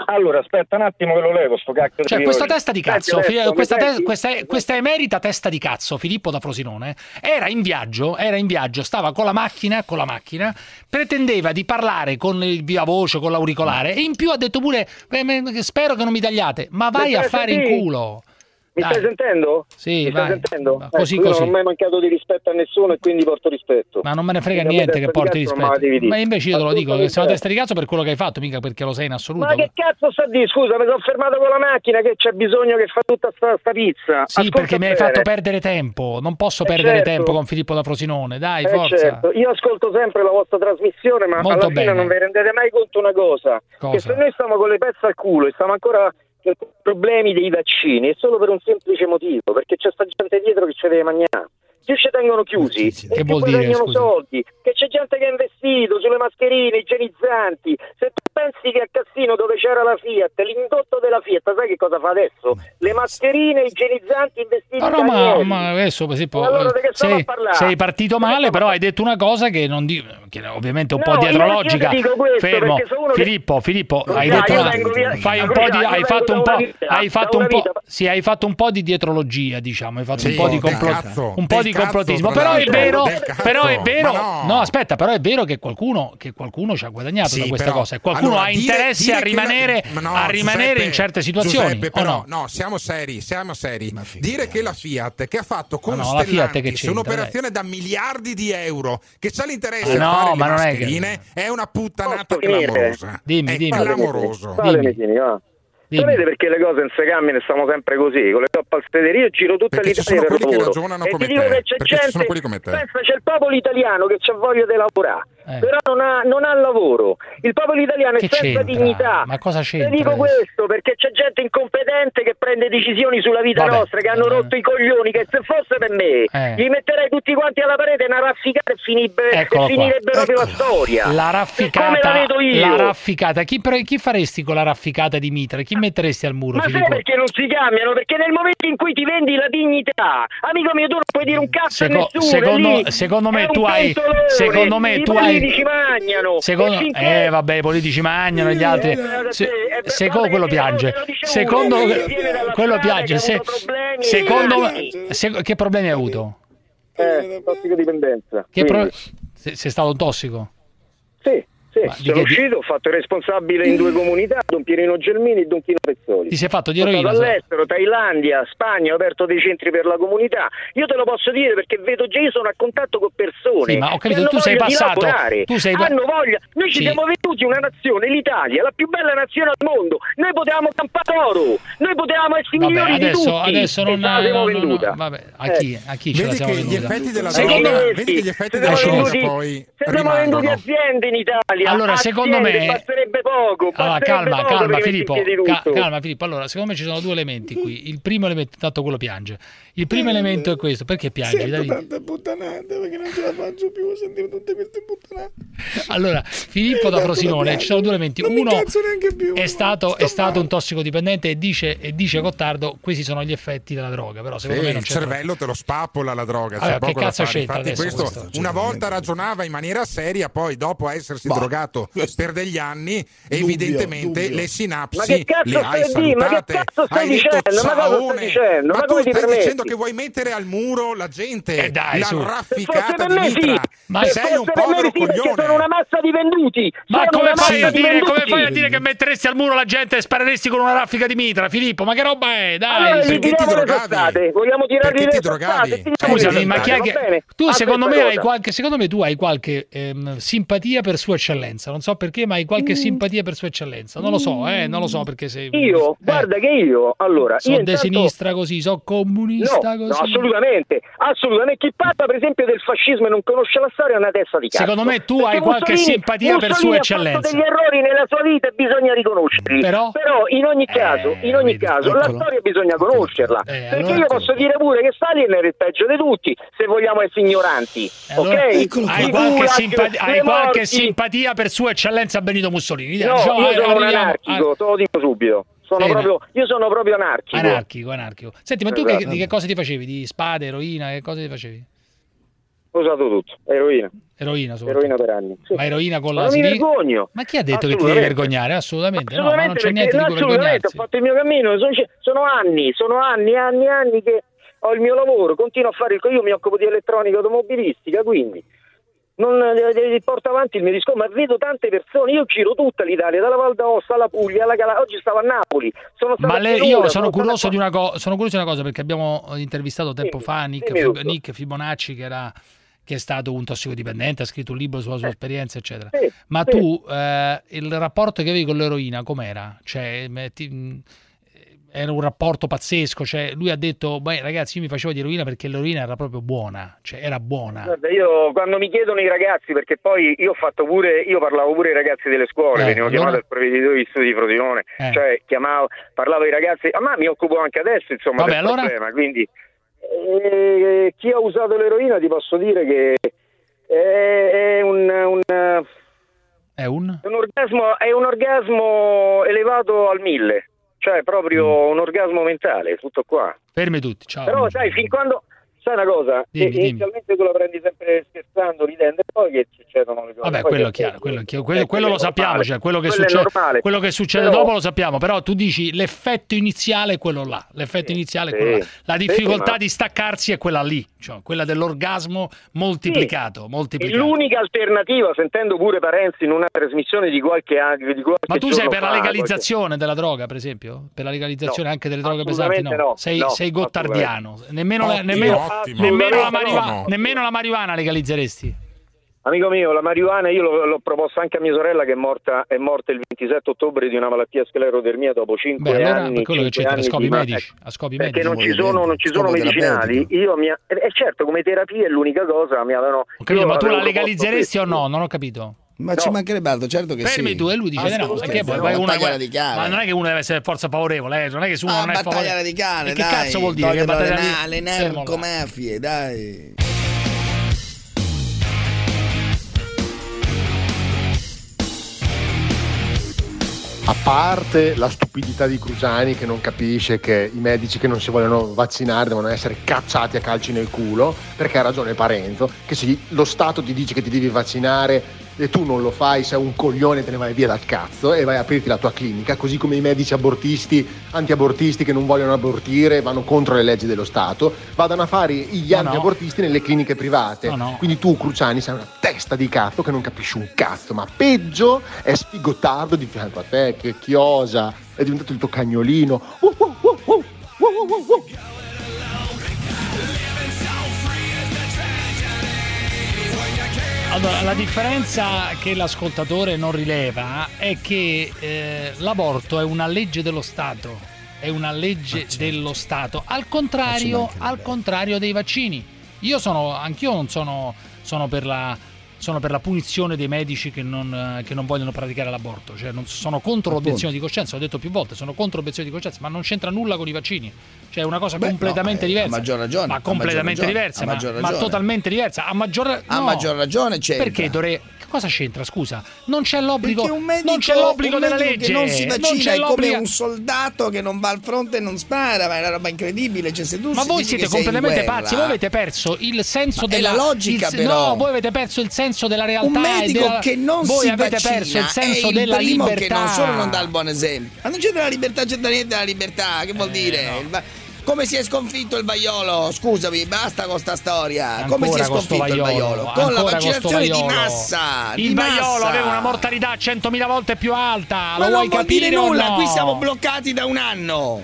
Allora, aspetta un attimo che lo levo, sto cacchio Cioè, questa testa di cazzo, adesso, questa, te- questa, questa emerita testa di cazzo, Filippo da Frosinone, era in viaggio, era in viaggio, stava con la macchina, con la macchina, pretendeva di parlare con il via voce, con l'auricolare, e in più ha detto pure, "Beh, me- spero che non mi tagliate, ma vai a fare in culo. Mi Dai. stai sentendo? Sì, Mi vai. stai sentendo? Ma così, io così. non ho mai mancato di rispetto a nessuno e quindi porto rispetto. Ma non me ne frega niente che porti rispetto. Ma invece io te lo dico, che sei una testa di cazzo per quello che hai fatto, mica perché lo sei in assoluto. Ma che cazzo sta di? Scusa, mi sono fermato con la macchina che c'è bisogno che fa tutta sta, sta pizza. Sì, Ascolta perché mi hai fatto perdere tempo. Non posso Eh, perdere certo. tempo con Filippo da Frosinone. Dai, Eh, forza. certo. Io ascolto sempre la vostra trasmissione, ma Molto alla fine bene. non vi rendete mai conto una cosa: Cosa? che se noi stiamo con le pezze al culo e stiamo ancora problemi dei vaccini, è solo per un semplice motivo, perché c'è sta gente dietro che ci deve mangiare. Più ci tengono chiusi, e Che più vuol dire, guadagnano scusa? soldi, che c'è gente che ha investito sulle mascherine, igienizzanti. Se tu pensi che a Cassino dove c'era la Fiat, l'indotto della Fiat, sai che cosa fa adesso? Le mascherine igienizzanti investite Ma da no, ma, ma adesso per esempio, allora stiamo sei, a parlare? sei partito male, però hai detto una cosa che non di, che ovviamente è un No, po' dietrologica. dico questo, Fermo, Filippo, Filippo, hai detto una, via- fai un po' di, hai fatto un po', vita, hai fatto un po', sì, hai fatto un po' di dietrologia, diciamo, hai fatto Sì, un po' di, del complo- cazzo, un po' di cazzo, complottismo. Però è vero, però è vero, Ma no. aspetta, però è vero che qualcuno, che qualcuno ci ha guadagnato Sì, da questa però, cosa qualcuno allora, ha dire- interesse dire a rimanere, la- no, a rimanere Giuseppe, in certe situazioni. Giuseppe, o però, no? no, siamo seri, siamo seri. Dire che la Fiat, che ha fatto con Ma no, la Fiat che Stellantis un'operazione da miliardi di euro, che c'ha l'interesse Eh, no, a fare ma le non è che- mascherine, è, una puttanata clamorosa. Dimmi, è dimmi. clamoroso. Fatemi finire, va. Sapete perché le cose non si cambiano e stiamo sempre così? Con le top al sedere io giro tutta Perché l'Italia per che lavoro. ragionano e ti dico te, che c'è gente, pensa c'è il popolo italiano che c'ha voglia di lavorare Eh. però non ha, non ha lavoro. Il popolo italiano Che è senza c'entra? dignità. Ma cosa Te c'entra? dico questo perché c'è gente incompetente che prende decisioni sulla vita Vabbè. nostra, che hanno rotto i coglioni, che se fosse per me Eh. gli metterei tutti quanti alla parete una rafficata e, finibbe- e qua. finirebbe proprio la storia. La Per come rafficata, la vedo io. la rafficata. Chi, pre- chi faresti con la rafficata di Mitra? Chi metteresti al muro, Ma sai Filippo? perché non si cambiano? Perché nel momento in cui ti vendi la dignità, amico mio, tu non puoi dire un cazzo Seco- a nessuno. secondo, secondo me tu hai secondo me tu hai politici mangiano secondo finché- eh vabbè i politici mangiano gli altri se- secondo quello piange. secondo quello piange se- secondo se- che problemi hai avuto? Eh, tossicodipendenza. che pro- sei stato un tossico? Sì, sì, Ma di sono di- uscito, ho fatto il responsabile in due comunità, Don Pierino Gelmini e Don Chino Pezzoli. ti sei fatto di eroina all'estero, Thailandia, Spagna, ho aperto dei centri per la comunità. Io te lo posso dire perché vedo già io sono a contatto con persone Sì, ma ho che capito, tu sei di passato- tu sei hanno voglia. Noi ci Sì. siamo venuti una nazione, l'Italia, la più bella nazione al mondo. Noi potevamo campare oro, noi potevamo essere Vabbè, migliori di adesso, tutti. adesso non, la siamo no, no, no, venduta. vabbè, a Eh. chi, a chi ce la Vedi siamo che gli effetti della droga, vedi che gli effetti se della siamo droga venduti- poi se siamo venduti rimangono. aziende in Italia, Allora, secondo me- basterebbe poco, Allora, basterebbe calma, poco calma, Filippo. ca- calma, Filippo. Allora, secondo me ci sono due elementi qui. Il primo elemento, intanto quello piange. Il primo elemento è questo. Perché piangi, Sento Davide? tante puttanate perché non ce la faccio più a sentire tutte queste puttanate. Allora, Filippo da Frosinone, ci sono due elementi. Non Uno più. è stato, è stato un tossicodipendente e dice, e dice Cottardo: questi sono gli effetti della droga. Però secondo Sì, me non il c'è. cervello te lo spappola la droga. C'è che cazzo fare. c'entra Infatti, adesso questo questo? una volta ragionava in maniera seria, poi dopo essersi drogato per degli anni, evidentemente dubbio. le sinapsi le hai di- ma che salutate. cazzo stai hai detto dicendo? Ma cosa stai dicendo? Ma Ma tu come ti stai permetti? Dicendo che vuoi mettere al muro la gente, Eh, dai, la su. Se rafficata di me sì, mitra. Ma se sei un povero perché coglione. sono una massa di venduti. Ma come fai, dire, come fai a dire che metteresti al muro la gente e spareresti con una raffica di mitra, Filippo? Ma che roba è? Dai, Allora tiriamo le tostate, vogliamo tirargli Perché ti drogavi? Scusami, ma chi è che... Tu secondo me hai qualche secondo me tu hai qualche ehm, simpatia per sua eccellenza. Non so perché, ma hai Mm. qualche simpatia per sua eccellenza. Non lo so, eh, non lo so perché sei Io, eh, guarda che io, allora, sono io di intanto- sinistra così, sono comunista No, no, assolutamente, assolutamente. Chi parla per esempio del fascismo e non conosce la storia è una testa di cazzo. Secondo me tu Perché hai qualche Mussolini- simpatia per Mussolini sua ha eccellenza. fatto degli errori nella sua vita e bisogna riconoscerli. Però? in ogni caso, in ogni caso, la storia bisogna conoscerla. perché Eh, allora- io posso dire pure che Stalin era il peggio di tutti, se vogliamo essere ignoranti. Allora, ok? hai, qualche, cui simpa- anche hai qualche simpatia per sua eccellenza Benito Mussolini? No, Diciamo, io eh, sono un anarchico, te lo dico subito. Sono proprio, io sono proprio anarchico. Anarchico, anarchico. Senti, ma tu che, Esatto. di che cosa ti facevi? Di spade, eroina, che cosa ti facevi? Ho usato tutto, eroina. Eroina. Eroina per anni. Sì. Ma eroina con Ma la non mi vergogno. Ma chi ha detto che ti devi Assolutamente. vergognare? Assolutamente, no, ma non Assolutamente, c'è niente di no, assolutamente, ho fatto il mio cammino, sono, sono anni, sono anni, anni, anni che ho il mio lavoro, continuo a fare il io mi occupo di elettronica automobilistica, quindi non eh, porto avanti il mio discorso, ma vedo tante persone, io giro tutta l'Italia, dalla Val d'Aosta alla Puglia, alla Calabria, oggi stavo a Napoli, sono Ma lei- io sono stato curioso di una cosa, sono curioso di una cosa perché abbiamo intervistato tempo fa Nick, Fib-. Nick Fibonacci che era che è stato un tossicodipendente, ha scritto un libro sulla sua esperienza, eccetera. Sì, Ma sì. tu eh, il rapporto che avevi con l'eroina com'era? Cioè, ti- era un rapporto pazzesco, cioè lui ha detto, beh ragazzi, io mi facevo di eroina perché l'eroina era proprio buona, cioè era buona. Guarda, io quando mi chiedono i ragazzi, perché poi io ho fatto pure, io parlavo pure ai ragazzi delle scuole, Eh, venivo allora? chiamato il provveditore di studi di Frosinone, Eh. cioè chiamavo, parlavo ai ragazzi, ah, ma mi occupo anche adesso insomma Vabbè, del allora? problema, quindi eh, chi ha usato l'eroina ti posso dire che è, è un, un- È un? un orgasmo, è un orgasmo elevato al mille, cioè proprio Mm. un orgasmo mentale, tutto qua. Fermi tutti, ciao. Però sai, fin quando... Sai una cosa? Dimmi, che dimmi. inizialmente tu la prendi sempre scherzando, ridendo, e poi che succedono le cose. Vabbè, Poi quello è chiaro, quello, è chiaro, quello- eh, quello lo sappiamo, cioè quello che, succede, normale. quello che succede Però- dopo lo sappiamo, però tu dici l'effetto iniziale è quello là, l'effetto iniziale è sì. quello là. La Sì, difficoltà ma- di staccarsi è quella lì, cioè quella dell'orgasmo moltiplicato, moltiplicato. l'unica alternativa, sentendo pure Parenzi in una trasmissione di qualche anno, qualche Ma tu sei per la legalizzazione della droga, per esempio? Per la legalizzazione No, anche delle droghe pesanti? No, no, sei, no, sei gottardiano. Nemmeno, Ottimo, nemmeno, ottimo. nemmeno la marijuana, no. nemmeno la marijuana legalizzeresti? Amico mio, la marijuana io l'ho, l'ho proposta anche a mia sorella che è morta, è morta il 27 ottobre di una malattia sclerodermia dopo 5 Beh, allora anni. quello che cinque c'entra, a anni scopi medici, a scopi perché medici. non ci sono, non ci sono medicinali. Io mi, e certo, come terapia è l'unica cosa. Mi avevano, Ho capito, io ma tu la legalizzeresti o no? Non ho capito. Ma ci mancherebbe altro, certo che Fermi sì. tu e lui dice di no, perché poi no, vai battaglia radicale. Ma non è che uno deve essere forza favorevole, eh, non è che se uno Ah, non è battaglia favorevole. radicale, E che dai. cazzo vuol dire? Che battaglia le, radicale? là. narcomafie, dai. A parte la stupidità di Cruciani che non capisce che i medici che non si vogliono vaccinare devono essere cacciati a calci nel culo, perché ha ragione Parenzo, che se lo Stato ti dice che ti devi vaccinare e tu non lo fai, sei un coglione e te ne vai via dal cazzo e vai a aprirti la tua clinica, così come i medici abortisti, antiabortisti che non vogliono abortire, vanno contro le leggi dello Stato, vadano a fare gli No, no. antiabortisti nelle cliniche private. No, no. Quindi tu, Cruciani, sei una testa di cazzo che non capisci un cazzo, ma peggio è Sfigottardo di fianco a te, che chiosa, è diventato il tuo cagnolino. Uh, uh, uh, Allora, la differenza che l'ascoltatore non rileva è che eh, l'aborto è una legge dello Stato, è una legge dello Stato, al contrario, al contrario dei vaccini. Io sono, anch'io non sono, sono per la sono per la punizione dei medici che non, eh, che non vogliono praticare l'aborto, cioè non sono contro Appunto. l'obiezione di coscienza, ho detto più volte, sono contro l'obiezione di coscienza, ma non c'entra nulla con i vaccini. Cioè è una cosa Beh, completamente no, eh, diversa. a maggior ragione, Ma a completamente ragione, diversa, a ma, ma totalmente diversa. A maggior, A no. maggior ragione c'entra. Perché dovrei. Cosa c'entra? Scusa, non c'è l'obbligo. Medico, non c'è l'obbligo della legge. che non si vaccina c'è è come un soldato che non va al fronte e non spara, ma è una roba incredibile. Cioè, se tu Ma voi siete completamente pazzi, voi avete perso il senso Ma è della la logica, il- però. No, voi avete perso il senso della realtà. Un medico della- che non voi si avete vaccina perso il senso è il della primo libertà. che non solo non dà il buon esempio, ma non c'è della libertà, c'è da niente della libertà. Che vuol dire? Il va- Come si è sconfitto il vaiolo? Scusami, basta con sta storia. Come si è sconfitto il vaiolo? Con la ancora vaccinazione di vaiolo. massa. Il di vaiolo massa. aveva una mortalità 100.000 volte più alta. Ma lo non vuoi vuol capire dire o nulla, no? qui siamo bloccati da un anno.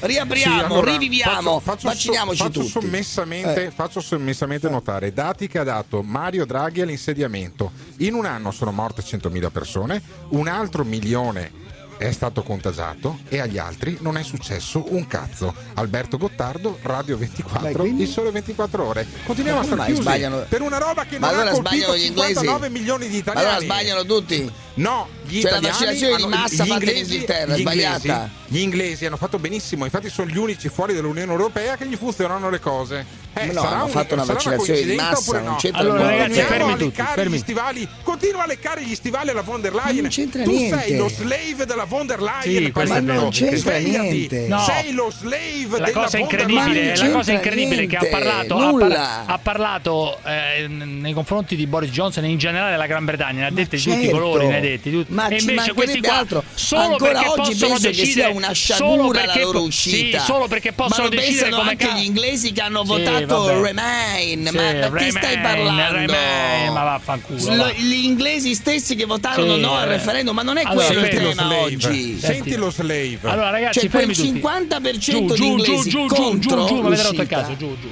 Riapriamo, Sì, allora, riviviamo, faccio- faccio vacciniamoci faccio tutti. Sommessamente, Eh. faccio sommessamente notare dati che ha dato Mario Draghi all'insediamento. In un anno sono morte 100.000 persone, un altro milione è stato contagiato e agli altri non è successo un cazzo. Alberto Gottardo, Radio 24, Beh, quindi- il sole 24 ore. Continuiamo a come star mai chiusi sbagliano- per una roba che Ma non allora ha colpito sbagliano gli inglesi? 59 milioni di Ma italiani. allora sbagliano tutti? No, gli Cioè, italiani vaccinazione di hanno- massa gli in inglesi- Inghilterra, gli inglesi- sbagliata? Gli inglesi hanno fatto benissimo, infatti sono gli unici fuori dall'Unione Europea che gli funzionano le cose. Eh, Ma no, hanno un- fatto una vaccinazione di massa, oppure non no? c'entra Allora, ragazzi, fermi tutti, fermi. gli stivali, continua a leccare gli stivali alla von der Leyen. non c'entra tu niente. sei lo slave della von der Leyen. Sì, è vero, non c'entra Svegliati. niente. No. Sei lo slave La della cosa der incredibile, Leyen. la cosa incredibile che ha parlato, ha, par- ha parlato eh, nei confronti di Boris Johnson e in generale della Gran Bretagna, ne ha detti di tutti i certo. colori, ne ha detti tutti. Ma e ci invece questi qua altro. solo Ancora perché oggi possono penso che decidere sia una sciagura la loro uscita. Sì, solo perché possono Ma decidere come anche gli inglesi che hanno Sì, votato vabbè. Remain. Sì, ma ma chi stai parlando? Remain, ma vaffanculo, Lo- va. gli inglesi stessi che votarono Sì, no al referendum, ma non è Allora, quello il tema slave. oggi. Senti lo slave. Allora ragazzi, Cioè, quel fermi tutti. 50% giù, di giù, inglesi giù, giù, contro giù, giù, ma avete rotto il l'uscita. caso, giù, giù.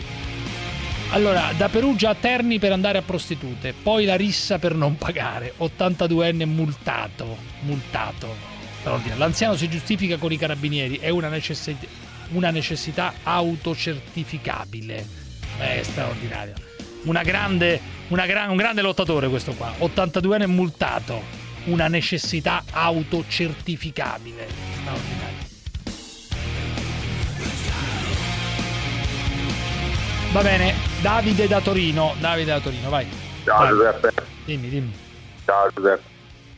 Allora, da Perugia a Terni per andare a prostitute, poi la rissa per non pagare, 82enne multato, multato. L'anziano si giustifica con i carabinieri, è una, necessi- una necessità autocertificabile. È straordinario. Una grande, una gran- un grande lottatore questo qua, 82enne multato, una necessità autocertificabile. Straordinario. Va bene, Davide da Torino, Davide da Torino, vai. Ciao Vai. Giuseppe. Dimmi, dimmi. Ciao Giuseppe.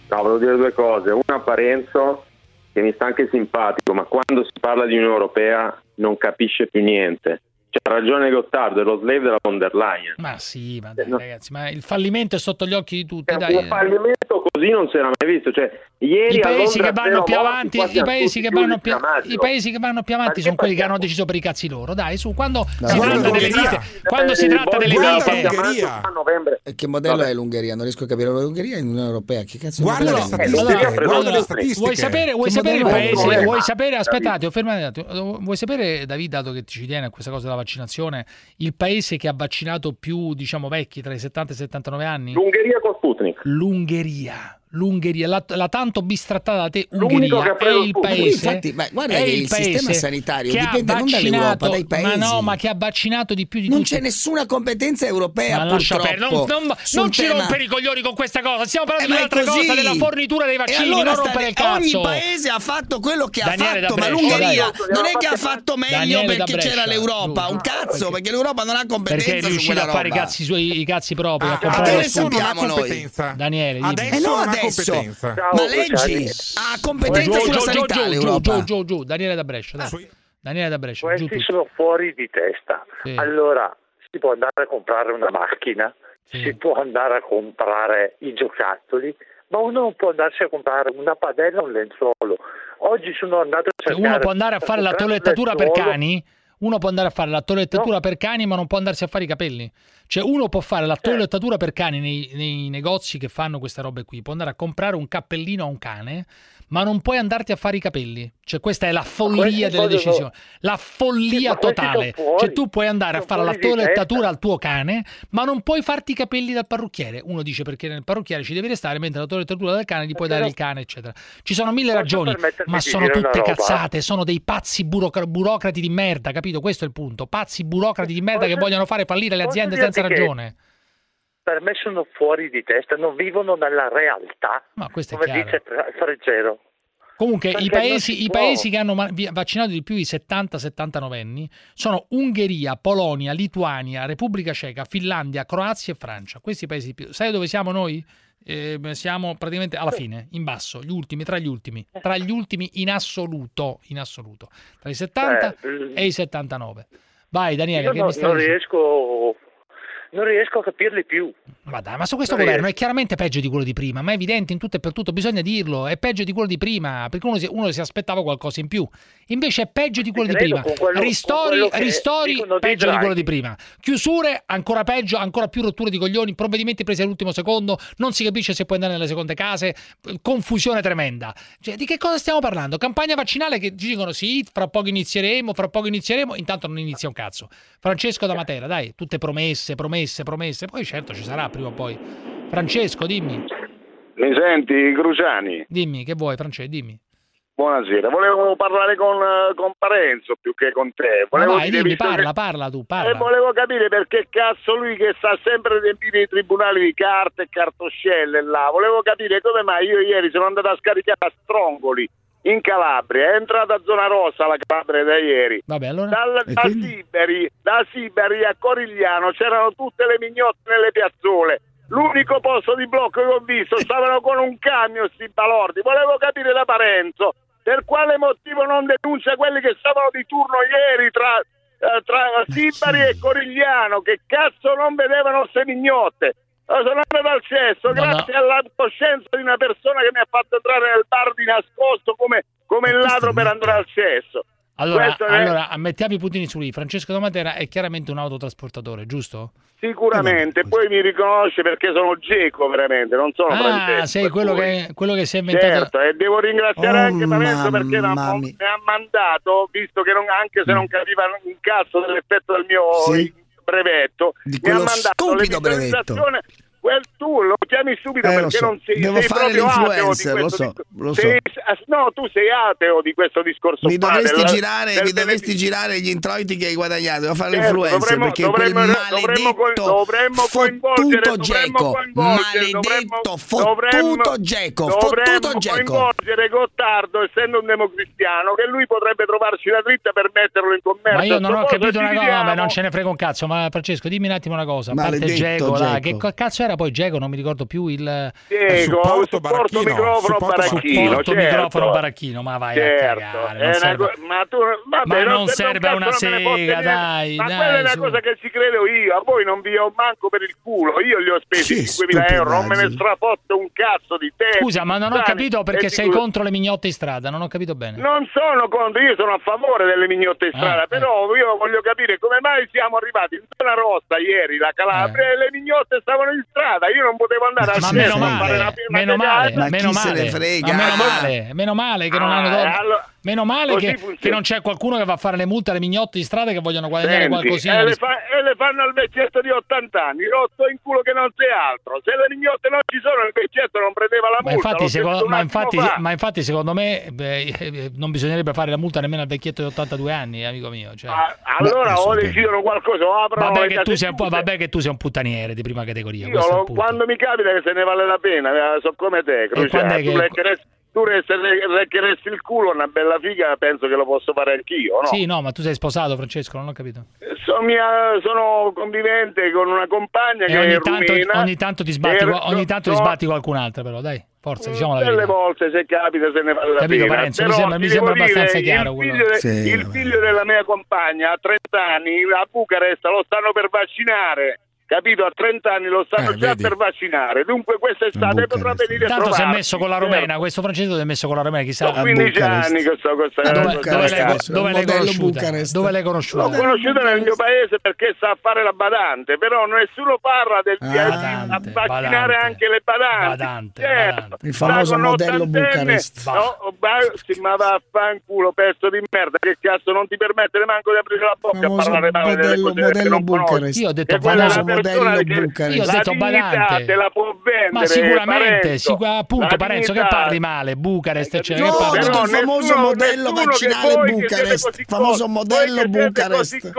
No, volevo dire due cose. Una a Parenzo che mi sta anche simpatico, ma quando si parla di Unione Europea non capisce più niente. C'ha ragione Gottardo, è lo slave della von der Leyen. Ma sì, ma dai, ragazzi, ma il fallimento è sotto gli occhi di tutti, Un dai. fallimento così non si era mai visto. Cioè, ieri I paesi che vanno più avanti, i paesi che vanno più, i paesi che vanno più avanti sono quelli che hanno deciso per i cazzi loro. Dai, su, quando si guarda tratta delle vite, quando si tratta delle vite, l'Ungheria. A novembre. E che modello è l'Ungheria? Non riesco a capire. L'Ungheria è in Unione Europea. Che cazzo Guarda di le statistiche, guarda le statistiche. Vuoi sapere, vuoi sapere il paese? Vuoi sapere? Aspettate, ho fermato un attimo. Vuoi sapere, David, dato che ci tiene a questa cosa della vaccinazione, il paese che ha vaccinato più, diciamo, vecchi tra i 70 e i 79 anni? L'Ungheria con Sputnik. L'Ungheria. L'Ungheria, la, la tanto bistrattata da te L'unico Ungheria è il paese, Infatti, ma guarda è che il sistema sanitario dipende non dall'Europa, vaccinato- dai paesi. Ma no, ma che ha vaccinato di più di Non tutti. c'è nessuna competenza europea Ma purtroppo. perdere, non, non- non ci rompere i coglioni con questa cosa. Stiamo parlando Eh, di un'altra cosa, della fornitura dei vaccini. allora non rompere il cazzo. Ogni paese ha fatto quello che Daniele ha fatto, ma l'Ungheria non è che ha fatto meglio Daniele da perché c'era l'Europa, un cazzo, perché l'Europa non ha Perché competenza è su riuscito quella a fare i cazzi, suoi, i cazzi propri. Ah, a comprare che lo sappiamo noi? Daniele, dimmi. No, adesso. Ma leggi, ha competenza Giù, sulla giù, sanità giù, giù, l'Europa. giù, giù, giù, Daniele da Brescia. dai. Daniele da Brescia, Questi sono fuori di testa. Sì. Allora, si può andare a comprare una macchina, si può andare a comprare i giocattoli, ma uno non può andarsi a comprare una padella o un lenzuolo. Oggi sono andato a Cioè, cercare... uno può andare a fare la toilettatura per cani? Uno può andare a fare la toilettatura per cani, ma non può andarsi a fare i capelli. Cioè, uno può fare la toilettatura per cani nei, nei negozi che fanno queste robe qui. Può andare a comprare un cappellino a un cane, ma non puoi andarti a fare i capelli. Cioè, questa è la follia delle decisioni. La follia totale. Cioè, tu puoi andare a fare la testa. al tuo cane, ma non puoi farti i capelli dal parrucchiere. Uno dice perché nel parrucchiere ci devi restare, mentre la toilettatura del cane gli puoi dare il cane, eccetera. Ci sono mille ragioni, ma sono tutte cazzate, sono dei pazzi burocra- burocrati di merda, capito? Questo è il punto. Pazzi burocrati di merda che vogliono fare fallire le aziende senza ragione. Per me sono fuori di testa, non vivono nella realtà, Ma questo è come chiaro. dice Freggero. Comunque, i paesi, si i paesi che hanno vaccinato di più i 70-79 anni sono Ungheria, Polonia, Lituania, Repubblica Ceca, Finlandia, Croazia e Francia. Questi paesi più. Sai dove siamo noi? Eh, siamo praticamente alla fine, in basso, gli ultimi, tra gli ultimi, tra gli ultimi in assoluto, in assoluto, tra i 70 Eh, e i 79. Vai Daniele, Io che no- mi stai non dicendo? riesco, non riesco a capirli più. Ma dai, ma su questo Non governo riesco. è chiaramente peggio di quello di prima, ma è evidente in tutto e per tutto, bisogna dirlo, è peggio di quello di prima, perché uno si, uno si aspettava qualcosa in più. Invece è peggio di quello di prima. quello- ristori, ristori di peggio di quello di prima. Chiusure ancora peggio, ancora più rotture di coglioni, provvedimenti presi all'ultimo secondo, non si capisce se puoi andare nelle seconde case, confusione tremenda. Cioè, di che cosa stiamo parlando? Campagna vaccinale che dicono sì, fra poco inizieremo, fra poco inizieremo, intanto non inizia un cazzo. Francesco da Matera, dai, tutte promesse, promesse, promesse, poi certo ci sarà prima o poi. Francesco, dimmi. Mi senti, Cruciani? Dimmi, che vuoi, Francesco? Dimmi. Buonasera, volevo parlare con, eh, con Parenzo più che con te. Volevo vai, dimmi, visto che- parla, parla tu, E parla. volevo capire perché cazzo lui che sta sempre a riempire i tribunali di carte e cartoscelle là. Volevo capire come mai io ieri sono andato a scaricare a Strongoli in Calabria. È entrata a zona rossa la Calabria da ieri. Vabbè, allora. Dal- da? Siberi, da Siberi a Corigliano c'erano tutte le mignotte nelle piazzole. L'unico posto di blocco che ho visto stavano con un camion sti balordi. Volevo capire da Parenzo per quale motivo non denuncia quelli che stavano di turno ieri tra, eh, tra Sibari e Corigliano che cazzo non vedevano ste mignotte. Eh, Sono andato al cesso grazie alla coscienza di una persona che mi ha fatto entrare nel bar di nascosto come, come il ladro per andare al cesso. Allora, è- allora, mettiamo i puntini su lì. Francesco da Matera è chiaramente un autotrasportatore, giusto? Sicuramente, poi mi riconosce perché sono geco veramente, non sono Ah, Francesco. sei quello che, quello che si è inventato. Certo, e devo ringraziare Oh, anche Parenzo perché mi ha, mandato, visto che non- anche se non capiva un cazzo dell'effetto del mio Sì. brevetto, Di mi ha quello mandato stupido brevetto. Quel tu lo chiami stupido Eh, perché so. non sei, Devo sei fare proprio ateo di l'influencer, lo so, lo so. sei- no, tu sei ateo di questo discorso Mi dovresti, della- girare, del mi dovresti girare gli introiti che hai guadagnato, devo fare Certo, l'influencer dovremmo- perché dovremmo- quel maledetto dovremmo coinvolgere- fottuto geco, maledetto fottuto geco, fottuto geco. coinvolgere Gottardo, essendo un democristiano, che lui potrebbe trovarci la dritta per metterlo in commercio. Ma io non ho capito una cosa, vabbè, non ce ne frega un cazzo. Ma Francesco, dimmi un attimo una cosa. A parte Maledetto Geco, che cazzo era poi Geco? Non mi ricordo più il Diego, supporto supporto, baracchino, microfono supporto baracchino, supporto certo. microfono baracchino. Ma vai a Certo, cagare. è Non una serve. co- ma tu vabbè, Ma non te- serve una non fotte sega, dai, Ma dai, quella è una cosa che ci credo io, a voi non vi ho manco per il culo, io li ho spesi Che 5.000 euro, non me ne strafotto un cazzo di te. Scusa, ma non ho capito perché sei contro le mignotte in strada. Non ho capito bene. Non sono contro, io sono a favore delle mignotte in strada, Ah, però io voglio capire come mai siamo arrivati in zona rossa ieri, la Calabria, e le mignotte stavano in strada, io non potevo andare al Eh. Ma cesso meno a fare male, una, una meno Meno male che, che, non c'è qualcuno che va a fare le multe alle mignotte di strada che vogliono guadagnare Senti, qualcosina. E le, fa, e le, fanno al vecchietto di 80 anni, rotto in culo che non c'è altro. Se le mignotte non ci sono, il vecchietto non prendeva la ma multa. Infatti, secondo, ma, infatti, ma infatti, secondo me, beh, eh, non bisognerebbe fare la multa nemmeno al vecchietto di 82 anni, eh, amico mio. Cioè, ma, allora beh, o decidono qualcosa, o aprono vabbè che, tu sei, vabbè che tu sei un puttaniere di prima categoria. Io, lo, quando mi capita che se ne vale la pena, eh, so come te, Cruciano, Tu che tu reccheresti il culo una bella figa, penso che lo posso fare anch'io, no? Sì, no, ma tu sei sposato, Francesco, non ho capito. Sono, mia, sono convivente con una compagna e che ogni tanto, rumena, ogni tanto ti sbatti, e... ogni tanto no. ti sbatti qualcun'altra, però, dai, forza, diciamo la verità. volte, se capita, se ne fa la Capito, Parenzo, mi sembra, mi sembra dire, abbastanza chiaro quello. De, sì, il figlio della mia compagna, a 30 anni, a Bucarest, lo stanno per vaccinare capito? A 30 anni lo stanno eh, già vedi. per vaccinare, dunque quest'estate potrà venire Tanto a si è messo con la Romena, questo Francesco si è messo con la Romena, chissà. Sono 15 anni che sto con dove, l'hai, conosciuta? dove l'hai conosciuta? L'ho conosciuta nel mio paese perché sa fare la badante, però nessuno parla del ah, badante, di vaccinare badante, anche le badanti. Badante, certo. badante. Il famoso modello Bucarest. No, ba- sì, ma vaffanculo, pezzo di merda, che cazzo non ti permette neanche di aprire la bocca a parlare male delle cose modello che non Bucarest. Io ho detto badante. Bordello che Bucarest. Io ho Badante. Te la può vendere, Ma sicuramente, sicu- appunto, Parenzo, che parli male, Bucarest, eccetera. No, ho detto il famoso modello vaccinale Bucarest. Il famoso modello Bucarest.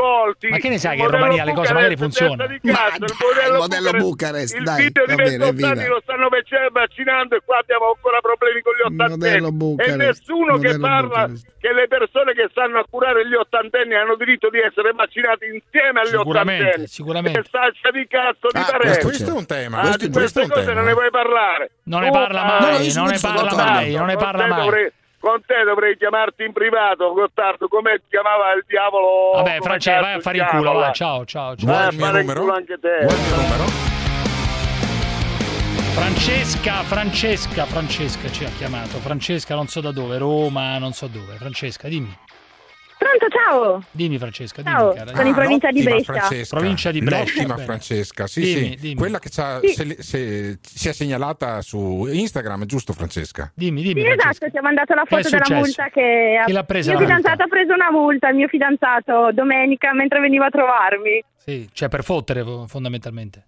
Ma che ne sai che in Romania le cose magari funzionano? Il modello Bucarest, dai. Il video di lo stanno cioè, vaccinando e qua abbiamo ancora problemi con gli 80 E nessuno che parla che le persone che stanno a curare gli ottantenni hanno diritto di essere vaccinati insieme agli ottantenni. Sicuramente, sicuramente di cazzo di ah, Tarelli. Questo è un tema. Ah, questo, di queste questo cose non ne vuoi parlare. Non ne parla mai, no, non ne parla mai, non ne parla mai. Dovrei con te dovrei chiamarti in privato, Gottardo, come ti chiamava il diavolo? Vabbè, Francesco, vai a fare in culo, va. ciao, ciao, ciao. Vai a eh, fare in culo anche te. Vuoi il mio numero? Francesca, Francesca, Francesca ci ha chiamato. Francesca, non so da dove, Roma, non so dove. Francesca, dimmi. Pronto, ciao. Dimmi Francesca, ciao. dimmi cara. Sono in provincia di Brescia. Francesca. Provincia di Brescia. L'ottima Francesca, sì, dimmi, sì. Dimmi. Quella che sì. Se, se, si è segnalata su Instagram, giusto Francesca? Dimmi, dimmi. Sì, Francesca. esatto, ti ho mandato la foto della multa che, che l'ha presa. Il mio fidanzato ha preso una multa, il mio fidanzato, domenica mentre veniva a trovarmi. Sì, cioè per fottere fondamentalmente.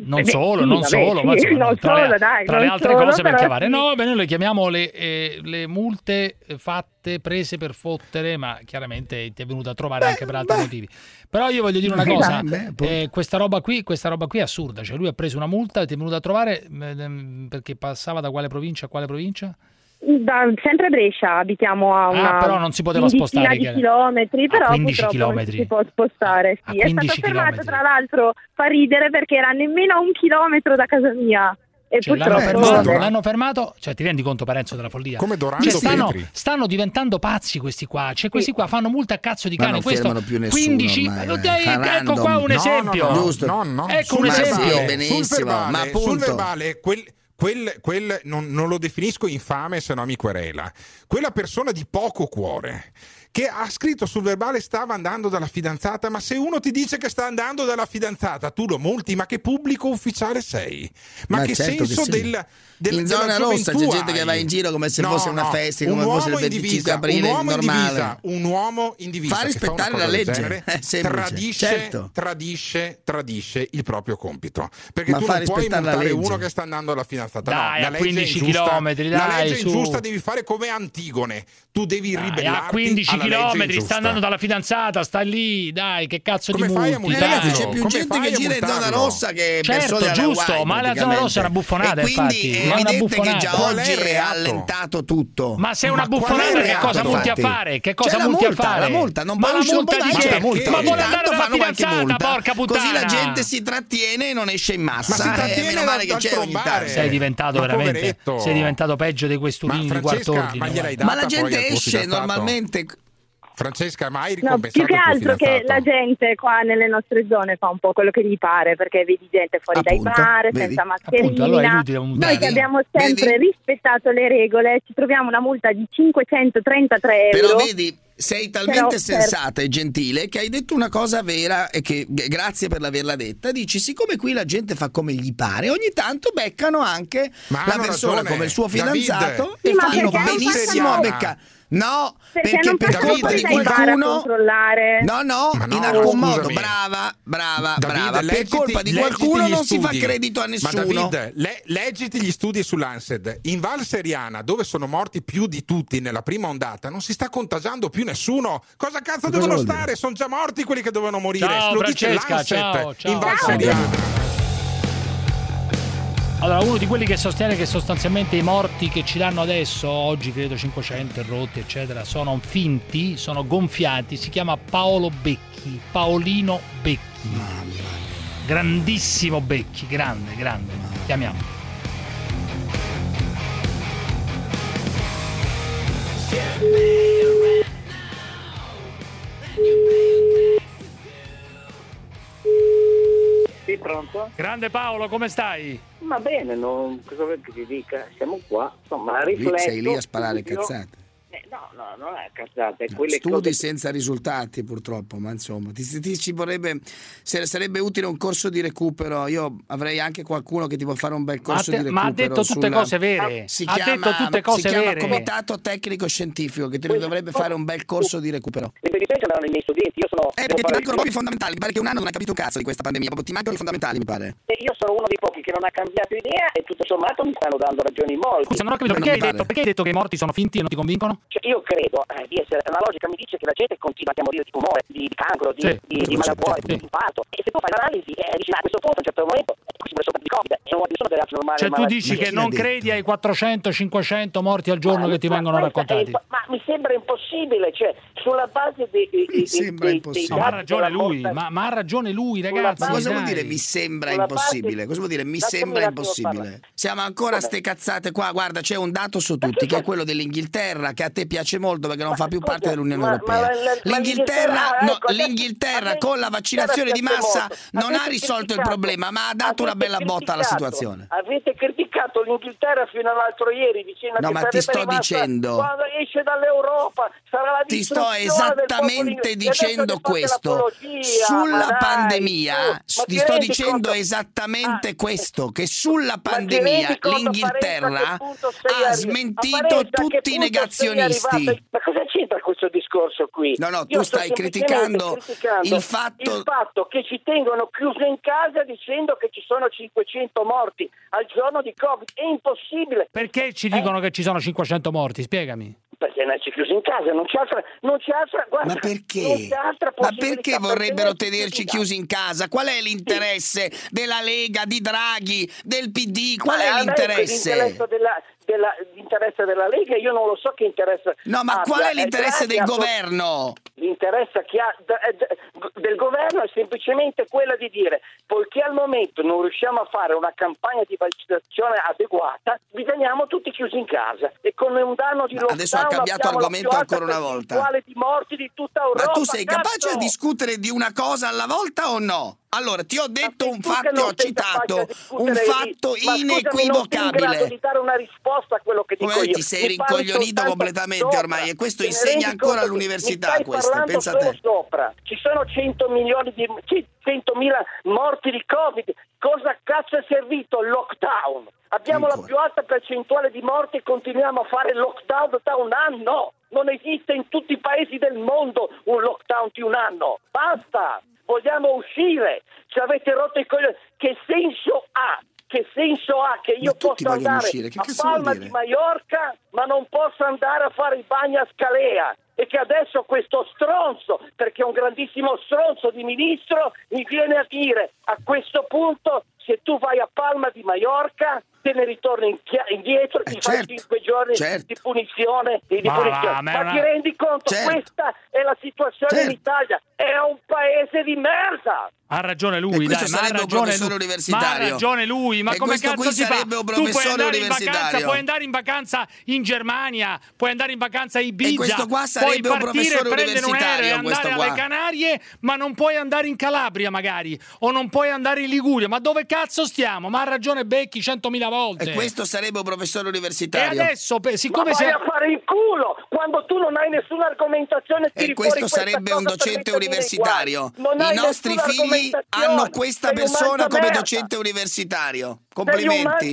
Non solo, non solo, ma tra, le altre solo, cose per chiamare. Sì. No, beh, noi le chiamiamo le, eh, le, multe fatte, prese per fottere, ma chiaramente ti è venuta a trovare beh, anche per altri beh. motivi. Però io voglio dire una cosa, eh, questa, roba qui, questa roba qui è assurda, cioè lui ha preso una multa, ti è venuta a trovare eh, perché passava da quale provincia a quale provincia? Da, sempre a Brescia abitiamo a ah, una ah, però non si poteva spostare di chilometri, però a 15 chilometri. si può spostare. Sì. È stato fermato tra l'altro, fa ridere perché era nemmeno a un chilometro da casa mia. E cioè, l'hanno fermato, l'hanno fermato, cioè ti rendi conto Parenzo della follia? Come Dorando cioè, stanno, stanno, diventando pazzi questi qua, cioè questi qua fanno multa a cazzo di cane, non questo più nessuno 15 ormai, eh, eh. dai, ecco qua un esempio. No, no, no, ecco un esempio. Verbale, benissimo, sul verbale, sul verbale quel quel, quel non, non, lo definisco infame se no mi querela, quella persona di poco cuore che ha scritto sul verbale stava andando dalla fidanzata, ma se uno ti dice che sta andando dalla fidanzata, tu lo multi, ma che pubblico ufficiale sei? Ma, ma che certo senso che sì. della, della In zona rossa c'è gente hai. che va in giro come se no, fosse una festa, come un fosse il 25 divisa, aprile un uomo normale. Divisa, un uomo in divisa fa rispettare fa la legge, genere, eh, tradisce, certo. tradisce, tradisce il proprio compito, perché ma tu non puoi multare uno che sta andando alla fidanzata. Dai, no, a 15 km, dai, la legge è giusta devi fare come Antigone, tu devi ribellarti a 15 km chilometri, sta andando dalla fidanzata, sta lì, dai, che cazzo di multi. Come fai a multi, c'è più Come gente che gira in zona rossa che certo, persone giusto, Hawaii, ma la zona rossa è una buffonata, e quindi infatti. è evidente che già oggi è rallentato tutto. Ma se è una buffonata che cosa multi a fare? Che cosa multi a fare? La multa, non ma la multa di che? Ma vuole andare dalla fidanzata, porca puttana. Così la gente si trattiene e non esce in massa. Ma si eh, trattiene meno male che c'è ogni tanto. Sei diventato veramente sei diventato peggio di quest'ultimo quarto ordine. Ma, ma la gente esce normalmente Francesca, ma hai No, ricompensato più che altro che la gente qua nelle nostre zone fa un po' quello che gli pare, perché vedi gente fuori Appunto, dai bar, vedi? senza Appunto, mascherina. allora Noi che abbiamo sempre Vedi? rispettato le regole, ci troviamo una multa di 533 euro. Però vedi, sei talmente Però, sensata e gentile che hai detto una cosa vera e che grazie per averla detta. Dici, siccome qui la gente fa come gli pare, ogni tanto beccano anche Ma la persona ragione, come il suo fidanzato Sì, e ma fanno benissimo a beccare. No, Perché, perché non per posso a qualcuno controllare. No, no, Ma no, in alcun scusami. modo. Brava, brava, Davide, brava. Per leggiti- colpa di qualcuno non si fa studi. credito a nessuno. Ma David, le- leggiti gli studi sull'Ansed. In Val Seriana, dove sono morti più di tutti nella prima ondata, non si sta contagiando più nessuno. Cosa cazzo Cosa devono stare? Sono già morti quelli che dovevano morire. Ciao, Lo dice Francesca, l'Ansed ciao, ciao. in Val Ciao. Seriana. Allora, uno di quelli che sostiene che sostanzialmente i morti che ci danno adesso, oggi credo 500 rotti, eccetera, sono finti, sono gonfiati, si chiama Paolo Becchi, Paolino Becchi. Grandissimo Becchi, grande, grande. Chiamiamo. Sì, pronto? Grande Paolo, come stai? Va bene, non, cosa vuoi che ti dica? Siamo qua, insomma, Lì rifletto. sei lì a sparare studio. cazzate. No, no, non è cazzate, è quelle Studi cose... senza risultati purtroppo, ma insomma, ti, ti- ci vorrebbe, se- sarebbe utile un corso di recupero. Io avrei anche qualcuno che ti può fare un bel corso de- di recupero. ma ha detto tutte sulla- cose vere. Si Ha chiama, detto tutte cose si chiama vere. Comitato Tecnico Scientifico che ti dovrebbe fare un bel corso di recupero. Le verità sembrano i miei studenti, io sono... Eh, perché ti mancano proprio i fondamentali. Mi pare che un anno non hai capito un cazzo di questa pandemia. Proprio ti mancano i fondamentali, mi pare. E io sono uno dei pochi che non ha cambiato idea e tutto sommato mi stanno dando ragioni molti. Scusa, non ho capito perché hai, detto, perché hai detto che i morti sono finti e non ti convincono? Cioè, io credo eh, di essere, la logica mi dice che la gente continua a morire di tumore, di, di cancro, di, Sì, di, di malacuore, sì. di infarto. E se tu fai l'analisi e dici, "Ah, a questo punto a un certo momento eh, questi sono stati di Covid e non sono delle altre normali Cioè tu malattie." dici che non credi ai 400-500 morti al giorno che ti vengono Ma è raccontati? impo- ma mi sembra impossibile, cioè, sulla base dei, dei, dei, sembra dei- impossibile. dei Ma ha dati ragione lui, ma, ma ha ragione lui, ragazzi. Ma cosa vuol dire mi sembra Sulla impossibile? base- Cosa vuol dire mi sembra impossibile? Siamo ancora Vabbè. ste cazzate qua. Guarda, c'è un dato su tutti che è quello dell'Inghilterra che a te piace molto perché non fa più parte dell'Unione ma- Europea. ma la- la- ma L'Inghilterra, l'Inghilterra, no, ecco, l'Inghilterra adesso- con la vaccinazione di massa molto. non ha Avete risolto il problema, ma ha dato una bella botta alla situazione. Avete criticato l'Inghilterra fino all'altro ieri dicendo No, che ma ti sto dicendo- quando esce dall'Europa sarà la Ti sto esattamente dicendo questo. Sulla dai, pandemia, ma ti sto dicendo conto- esattamente Ah, questo, che sulla pandemia l'Inghilterra ha smentito tutti i negazionisti. Ma cosa c'entra questo discorso qui? No, no, tu Io stai criticando criticando il fatto- il fatto che ci tengono chiuso in casa dicendo che ci sono 500 morti al giorno di Covid. È impossibile. Perché ci dicono che ci sono 500 morti? Spiegami. Perché nasci chiuso in casa, non c'è altra, non c'è altra, guarda, Ma perché? non c'è altra Ma perché vorrebbero tenerci chiusi chiusi in casa? Qual è l'interesse della Lega, di Draghi, del PD? Qual Ma è l'interesse? L'interesse della, della- l'interesse della Lega, io non lo so che interesse No, ma abbia. qual è l'interesse del governo? L'interesse che ha eh, del governo è semplicemente quella di dire poiché al momento non riusciamo a fare una campagna di vaccinazione adeguata, vi teniamo tutti chiusi in casa e con un danno di lockdown adesso ha cambiato argomento ancora una volta. di morti di tutta Europa. Ma tu sei capace cazzo! a discutere di una cosa alla volta o no? Allora, ti ho detto un fatto, non ho citato un fatto scusami, non sei in inequivocabile. di dare una risposta a quello che dico Come io. ti sei Mi rincoglionito completamente sopra. ormai e questo Te insegna ancora all'università questo, pensa te. sopra. Ci sono 100 milioni di 100.000 morti di Covid. Cosa cazzo è servito il lockdown? Abbiamo la più alta percentuale di morti e continuiamo a fare lockdown da un anno. Non esiste in tutti i paesi del mondo un lockdown di un anno. Basta! Vogliamo uscire. Ci avete rotto i coglioni. Che senso ha? Che senso ha che io possa andare a Palma di Mallorca ma non posso andare a fare i bagni a Scalea? E che adesso questo stronzo, perché è un grandissimo stronzo di ministro, mi viene a dire a questo punto se tu vai a Palma di Mallorca te ne ritorni indietro, ti fai certo, 5 giorni certo. di punizione. Di, di Ma punizione. va, ma Ma una- ti rendi conto? Certo. Questa è la situazione in Certo. Italia. È un paese di merda. Ha ragione lui, E dai, ma ha sarebbe un ragione professore lui. universitario. Ma ha ragione lui, ma E come questo cazzo qui si fa? sarebbe un Tu puoi professore andare in vacanza, universitario. puoi andare in vacanza in Germania, puoi andare in vacanza a Ibiza, E questo qua puoi sarebbe un partire e professore prendere un aereo e universitario, andare alle. Canarie, ma non puoi andare in Calabria magari, o non puoi andare in Liguria, ma dove cazzo stiamo? Ma ha ragione Becchi centomila volte. E questo sarebbe un professore E universitario. adesso, pe- Ma siccome vai sia... a fare il culo quando tu non hai nessuna argomentazione tiri E questo sarebbe un docente nei universitario. I nostri figli hanno questa persona come docente universitario. Complimenti.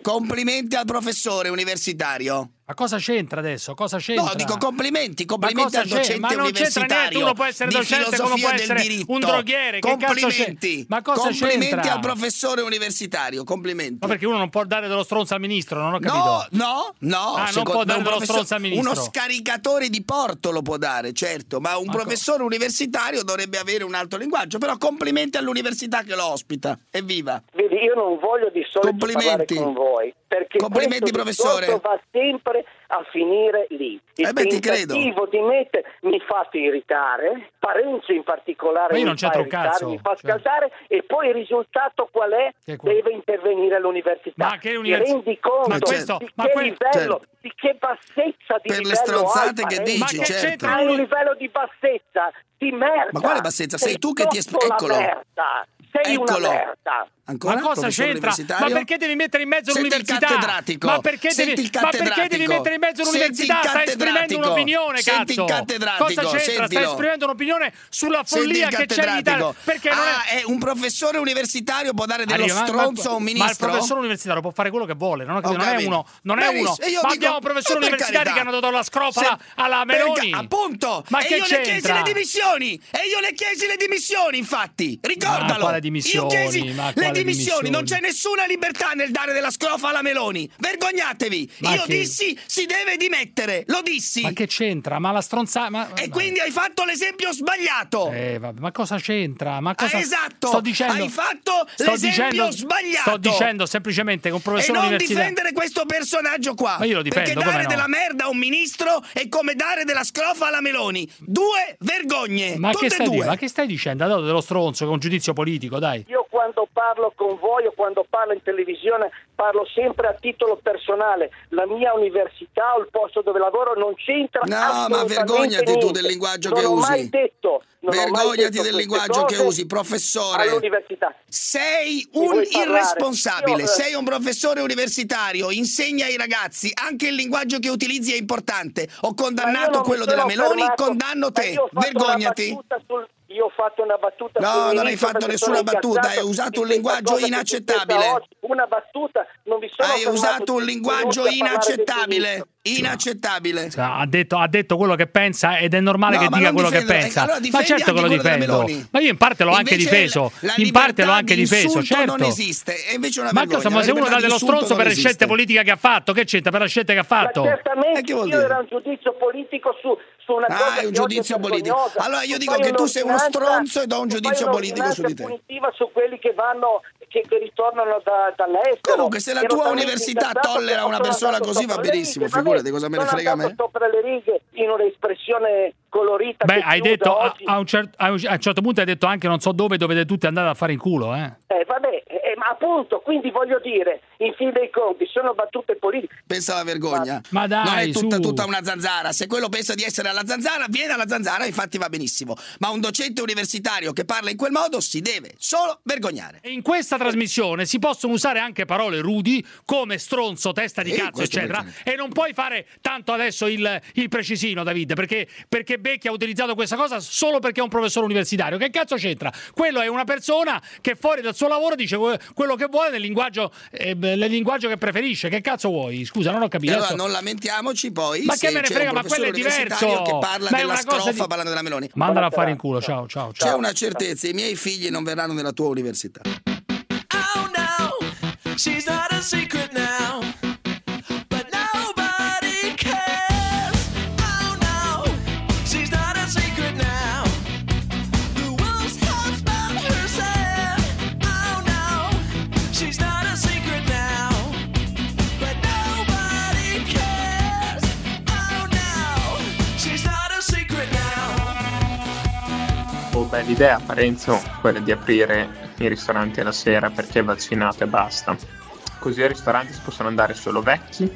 Complimenti al professore universitario. Ma cosa c'entra adesso? Cosa c'entra? No, dico complimenti, Ma complimenti al docente Ma non c'entra niente, universitario. uno può essere di docente come filosofia può del essere diritto. un droghiere, che cazzo c'è? complimenti. Ma cosa complimenti c'entra? al professore universitario, complimenti. Ma perché uno non può dare dello stronzo al ministro, non ho capito. No, no, no. Ah, non può dare dello stronzo al ministro. Uno scaricatore di porto lo può dare, certo, ma un professore universitario dovrebbe avere un altro linguaggio. Però complimenti all'università che lo ospita. Evviva! Vedi, io non voglio di solito parlare Complimenti. con voi, perché Complimenti, questo professore. va sempre a finire lì. Il Eh beh, ti credo. tentativo di mettere mi fa irritare, Parenzo in particolare mi non fa irritare, cazzo, mi fa cioè. scaldare e poi il risultato qual è? Che? Deve intervenire l'università. Ma che Ti universi- rendi conto Ma questo- di ma che que- livello, certo. di che bassezza di Per le livello stronzate hai, che Parenzo? dici, Ma che certo. Hai un livello di bassezza, di merda. Ma quale bassezza? Sei tu che ti troppo esp- la eccolo. merda. Sei Eccolo. una merda. Ancora? Ma cosa c'entra? Ma perché devi mettere in mezzo Senti il l'università? cattedratico. Ma perché, Senti devi, il ma perché devi mettere in mezzo Senti l'università? Stai esprimendo cattedratico. un'opinione, Senti il cazzo. cattedratico, Cosa c'entra? Stai sentilo. esprimendo un'opinione sulla follia che c'è in Italia. Perché non ah, è... è un professore universitario può dare dello Arriva, ma- stronzo a un ma, ministro? Ma il professore universitario può fare quello che vuole, non, non è uno, non è uno. Ma dico- abbiamo professori ma universitari carità. che hanno dato la scropola Se- alla Meloni. appunto! Ma che c'entra? le dimissioni! E io le chiesi le dimissioni, infatti! Ricordalo! Ma quale Io dimissioni? chiesi Ma le quale dimissioni. Non dimissioni? c'è nessuna libertà nel dare della scrofa alla Meloni! Vergognatevi! Ma io che- dissi si deve dimettere! Lo dissi! Ma che c'entra? Ma la stronza... Ma... E quindi hai fatto l'esempio sbagliato! Eh, vabbè, ma cosa c'entra? Ma cosa... Ah, esatto! Sto dicendo... Hai fatto l'esempio dicendo, sbagliato! Sto dicendo semplicemente che un E professore non universitario... difendere questo personaggio qua. Ma io lo difendo, Perché dare no? della merda a un ministro è come dare della scrofa alla Meloni. Due vergogne. Ma tutte che, e due. ma che stai dicendo? Dato dello stronzo che è un giudizio politico, dai. Io quando parlo con voi o quando parlo in televisione parlo sempre a titolo personale. La mia università o il posto dove lavoro non c'entra No, ma vergognati tu niente. del linguaggio non che usi. Mai detto, non Vergognati del linguaggio che usi, professore. All'università. Sei un irresponsabile, Io, sei un professore universitario, insegna ai ragazzi, anche il linguaggio che utilizzi è importante. Ho condannato quello della Meloni, fermato. condanno te. Vergognati. Io ho fatto una battuta No, sul non hai fatto nessuna battuta, hai usato un linguaggio che inaccettabile. oggi. Una battuta, non vi sono Hai usato un linguaggio inaccettabile. Inaccettabile. Cioè, Ha detto, ha detto quello che pensa ed è normale No, che dica quello che difendere- pensa. allora ma certo che lo difendo. Ma io in parte l'ho anche difeso. in parte l'ho anche di difeso, certo. non esiste. E invece una Ma cosa? Ma se uno dà dello stronzo per le scelte politiche che ha fatto, che c'entra per la scelta che ha fatto? Ma certamente Eh, che vuol io dire? era un giudizio politico su, su una cosa Ah, è un giudizio vergognosa. politico. Allora io Tu dico che tu sei uno stronzo e do un giudizio politico su di te. punitiva su quelli che vanno che, che ritornano da, dall'estero. Comunque, se la tua università tollera una persona così, va benissimo, righe, figurati, cosa me ne frega a me? sopra le righe in un'espressione colorita Beh, che hai detto a, a un cer- a un a un certo punto hai detto anche non so dove dovete tutti andare a fare in culo, eh. Eh, vabbè, eh, ma appunto, quindi voglio dire, in fin dei conti, sono battute politiche. Pensa alla vergogna. Ma dai, non è tutta, tutta una zanzara. Se quello pensa di essere alla zanzara, viene alla zanzara, infatti va benissimo. Ma un docente universitario che parla in quel modo si deve solo vergognare. E in questa trasmissione si possono usare anche parole rudi come stronzo, testa di Sì, cazzo, questo eccetera. E non puoi fare tanto adesso il, il precisino, David, perché, perché Becchi ha utilizzato questa cosa solo perché è un professore universitario. Che cazzo c'entra? Quello è una persona che fuori dal suo lavoro dice que- quello che vuole nel linguaggio, eh, nel linguaggio che preferisce. Che cazzo vuoi? Scusa, non ho E capito. allora non lamentiamoci poi Ma che me ne frega, ma quello è diverso. che parla Ma è della scrofa di- parlando della Meloni. Mandala a fare in culo, ciao, ciao, ciao. C'è una certezza, i miei figli non verranno nella tua università. Bella idea, Parenzo, quella di aprire i ristoranti alla sera perché è vaccinato e basta. Così ai ristoranti si possono andare solo vecchi,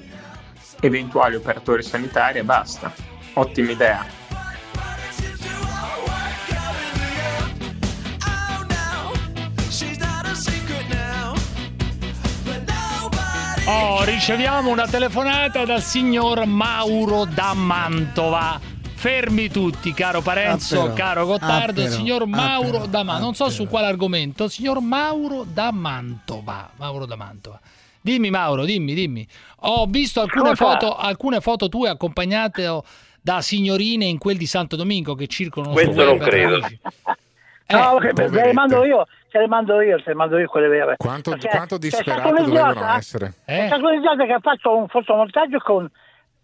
eventuali operatori sanitari e basta. Ottima idea. Oh, riceviamo una telefonata dal signor Mauro da Mantova. Fermi tutti, caro Parenzo, Ah, caro Gottardo, Ah, signor Ah, Mauro però. da Mantova. Ah, non so su quale argomento, signor Mauro da Mantova. Mauro da Mantova. Dimmi Mauro, dimmi, dimmi. Ho visto alcune Scusa. foto, alcune foto tue accompagnate da signorine in quel di Santo Domingo che circolano Questo non credo. amici. No, che- poverette. te le mando io, se le mando io, se le mando io quelle vere. Quanto, Perché quanto stato un dovevano idiota- essere? C'è stato un idiota che ha fatto un fotomontaggio con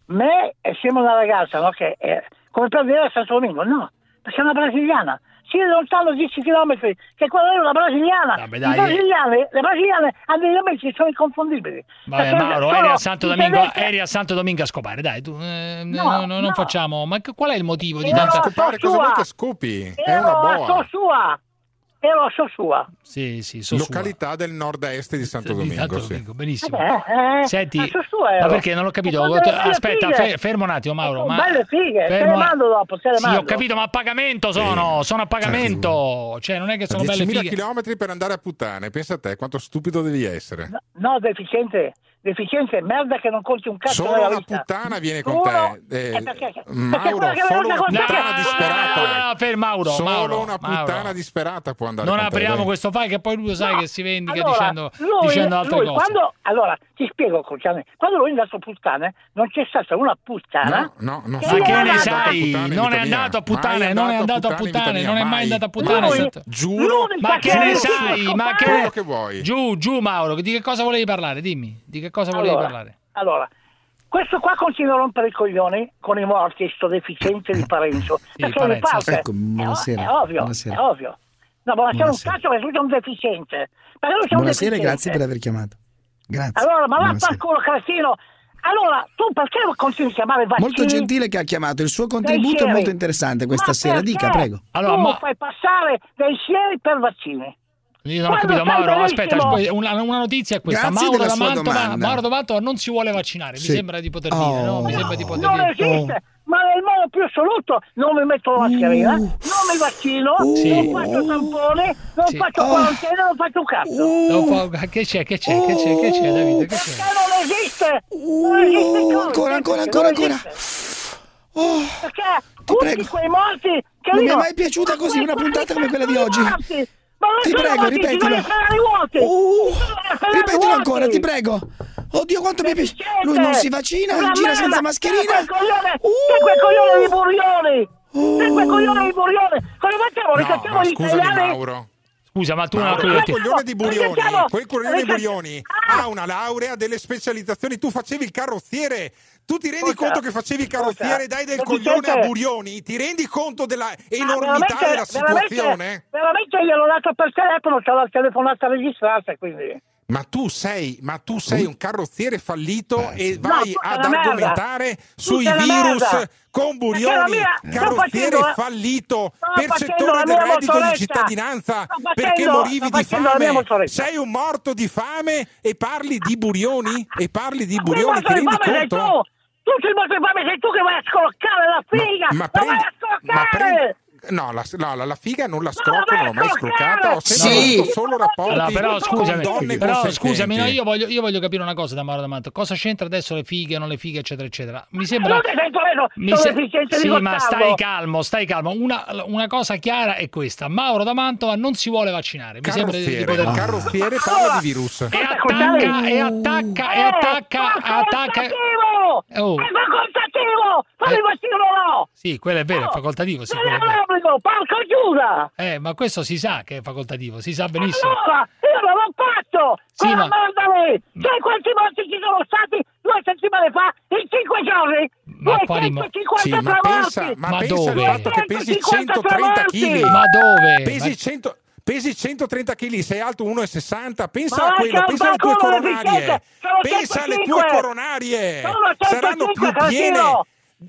me e siamo una ragazza, no? Che è come per dire a Santo Domingo, no, perché è una brasiliana. Si è lontano 10 km, che quella è una brasiliana. Vabbè, dai. brasiliane, le brasiliane hanno degli amici che sono inconfondibili. Vabbè, Perché Mauro, eri a, Santo Domingo, eri a Santo Domingo a scopare, dai, tu, eh, No, no, no, non no. facciamo. Ma qual è il motivo di tanta a Scopare, cosa vuoi sua. che scopi? È una a boa. Sosua. Ero a Sosua. Sì, sì, Sosua. Località del nord-est di Santo Domingo. Santo sì. Domingo, benissimo. Eh, eh, Senti, a Sosua ero. ma perché non l'ho capito? E Aspetta, fighe. fe- fermo un attimo, Mauro. Con Ma belle fighe, te le fermo- mando dopo, te le Sì, mando. ho capito, ma a pagamento sono, sono a pagamento. Cioè, non è che sono belle 10.000 fighe. chilometri per andare a puttane. Pensa a te, quanto stupido devi essere. No, deficiente, deficiente, merda che non conti un cazzo Solo vita. puttana viene con Uno- te. Eh, eh, perché- perché Mauro, che solo una te- puttana Ah, disperata. Ah, per Mauro, Solo Mauro, una Mauro. puttana disperata può andare Non te, apriamo dai. questo file che poi lui lo sai che si vendica Allora, dicendo, lui- dicendo altre lui cose. Quando, allora, ti spiego, Cruciani, quando lui è andato a puttane, non c'è stata una puttana. No, no, che Ma che ne sai? Non è andato a puttane, non è andato a puttane, non è mai andato a puttane. Giuro. Ma che ne sai? Ma che vuoi. Giù, giù Mauro, di che cosa volevi parlare? Dimmi, di che cosa volevi Allora, parlare? Allora, questo qua continua a rompere i coglioni con i morti, sto deficiente di Parenzo. perché le Parenzo, parte. ecco, buonasera, È, o- è ovvio, buonasera. è ovvio. No, buonasera, Buonasera. un cazzo perché lui è un deficiente. Perché lui è un Buonasera e deficiente. grazie per aver chiamato. Grazie. Allora, ma va Buonasera. per culo, cretino. Allora, tu perché continui a chiamare vaccini? Molto gentile che ha chiamato, il suo contributo è molto interessante questa Ma sera. Dica, perché prego. Allora, tu ma- fai passare dei sieri per vaccini. Io non ho capito, Mauro. Aspetta, una, una notizia è questa: Grazie Mauro da, Mantova. Mauro da Mantova non si vuole vaccinare. Sì. Mi sembra di poter dire, Oh. no? Mi sembra di poter Non dire. esiste, ma nel modo più assoluto non mi metto la mascherina, non mi vaccino, Sì. non faccio tampone, non Sì. faccio Oh. quarantena, non faccio un cazzo. Fa- Che c'è? Che c'è? Che c'è? Che c'è, Davide? Che c'è? Perché non esiste, non esiste il Covid, Uh, ancora, ancora, ancora, ancora. Oh, Perché tutti prego. quei morti che Non mi è mai piaciuta "Ma così una puntata come quella di oggi." morti, Ma non Ti prego, ripetilo. Uh, ripetilo ancora, ti prego. Oddio, quanto mi piaciuto. Lui non si vaccina, Una gira merda. senza Sei mascherina. quel coglione, Uh. sei quel coglione di Burioni. Sei quel coglione di Burioni. Come facciamo? No, Ricattiamo ma gli italiani. Mauro. Scusa, ma tu non Mauro, ho quel capito. coglione di Burioni, quel coglione di Burioni Ah. ha una laurea, delle specializzazioni. Tu facevi il carrozziere. Tu ti rendi Scusa, conto che facevi carrozziere dai del coglione a Burioni? Ti rendi conto della Ma enormità veramente- della situazione? Veramente, veramente gliel'ho dato per telefono, c'ho la telefonata registrata, quindi... Ma tu sei, ma tu sei un carrozziere fallito e No, vai tutta ad la merda. argomentare sui Tutta virus con Burioni, mia- carrozziere facendo- fallito, percettore del reddito di motoretta. cittadinanza Sto facendo- perché morivi di fame. Sei un morto di fame e parli di Burioni? E parli di Ma Burioni, ti rendi morto di fame sei conto? tu! Tu sei il morto di fame, sei tu che vai a scroccare la figa! Ma la vai prendi- a ma prendi- No, la, no, la- la figa non la scrocco, non l'ho mai scroccata, ho sempre Sì. avuto solo rapporti Allora, però con scusami, donne però scusami, no, io, voglio, io voglio capire una cosa da Mauro D'Amato. Cosa c'entra adesso le fighe, non le fighe, eccetera, eccetera? Mi sembra. Mi se- Sì, ma stai calmo, stai calmo. Una, una cosa chiara è questa: Mauro da Mantova non si vuole vaccinare. Mi sembra di, di poter il carrozziere parla di virus. E attacca, e attacca, e attacca, attacca. facoltativo! Oh. È facoltativo! Eh. il vaccino o no! Sì, quello è vero, è facoltativo. Sì, quello è vero. Obbligo, porca chiusa! Eh, ma questo si sa che è facoltativo, si sa benissimo. Allora, io non l'ho fatto! Sì, Quella ma- merda lì! Sai quanti morti ci sono stati due settimane fa, in cinque giorni? Ma quali mo- 253 Sì, ma pensa, ma Ma pensa dove? al fatto che pesi 253 130 kg. Ma dove? Pesi, Ma- 100 pesi 130 kg, sei alto 1,60. Pensa Ma a quello, pensa alle tue coronarie. Pensa alle 105. tue coronarie. Saranno 105, più piene!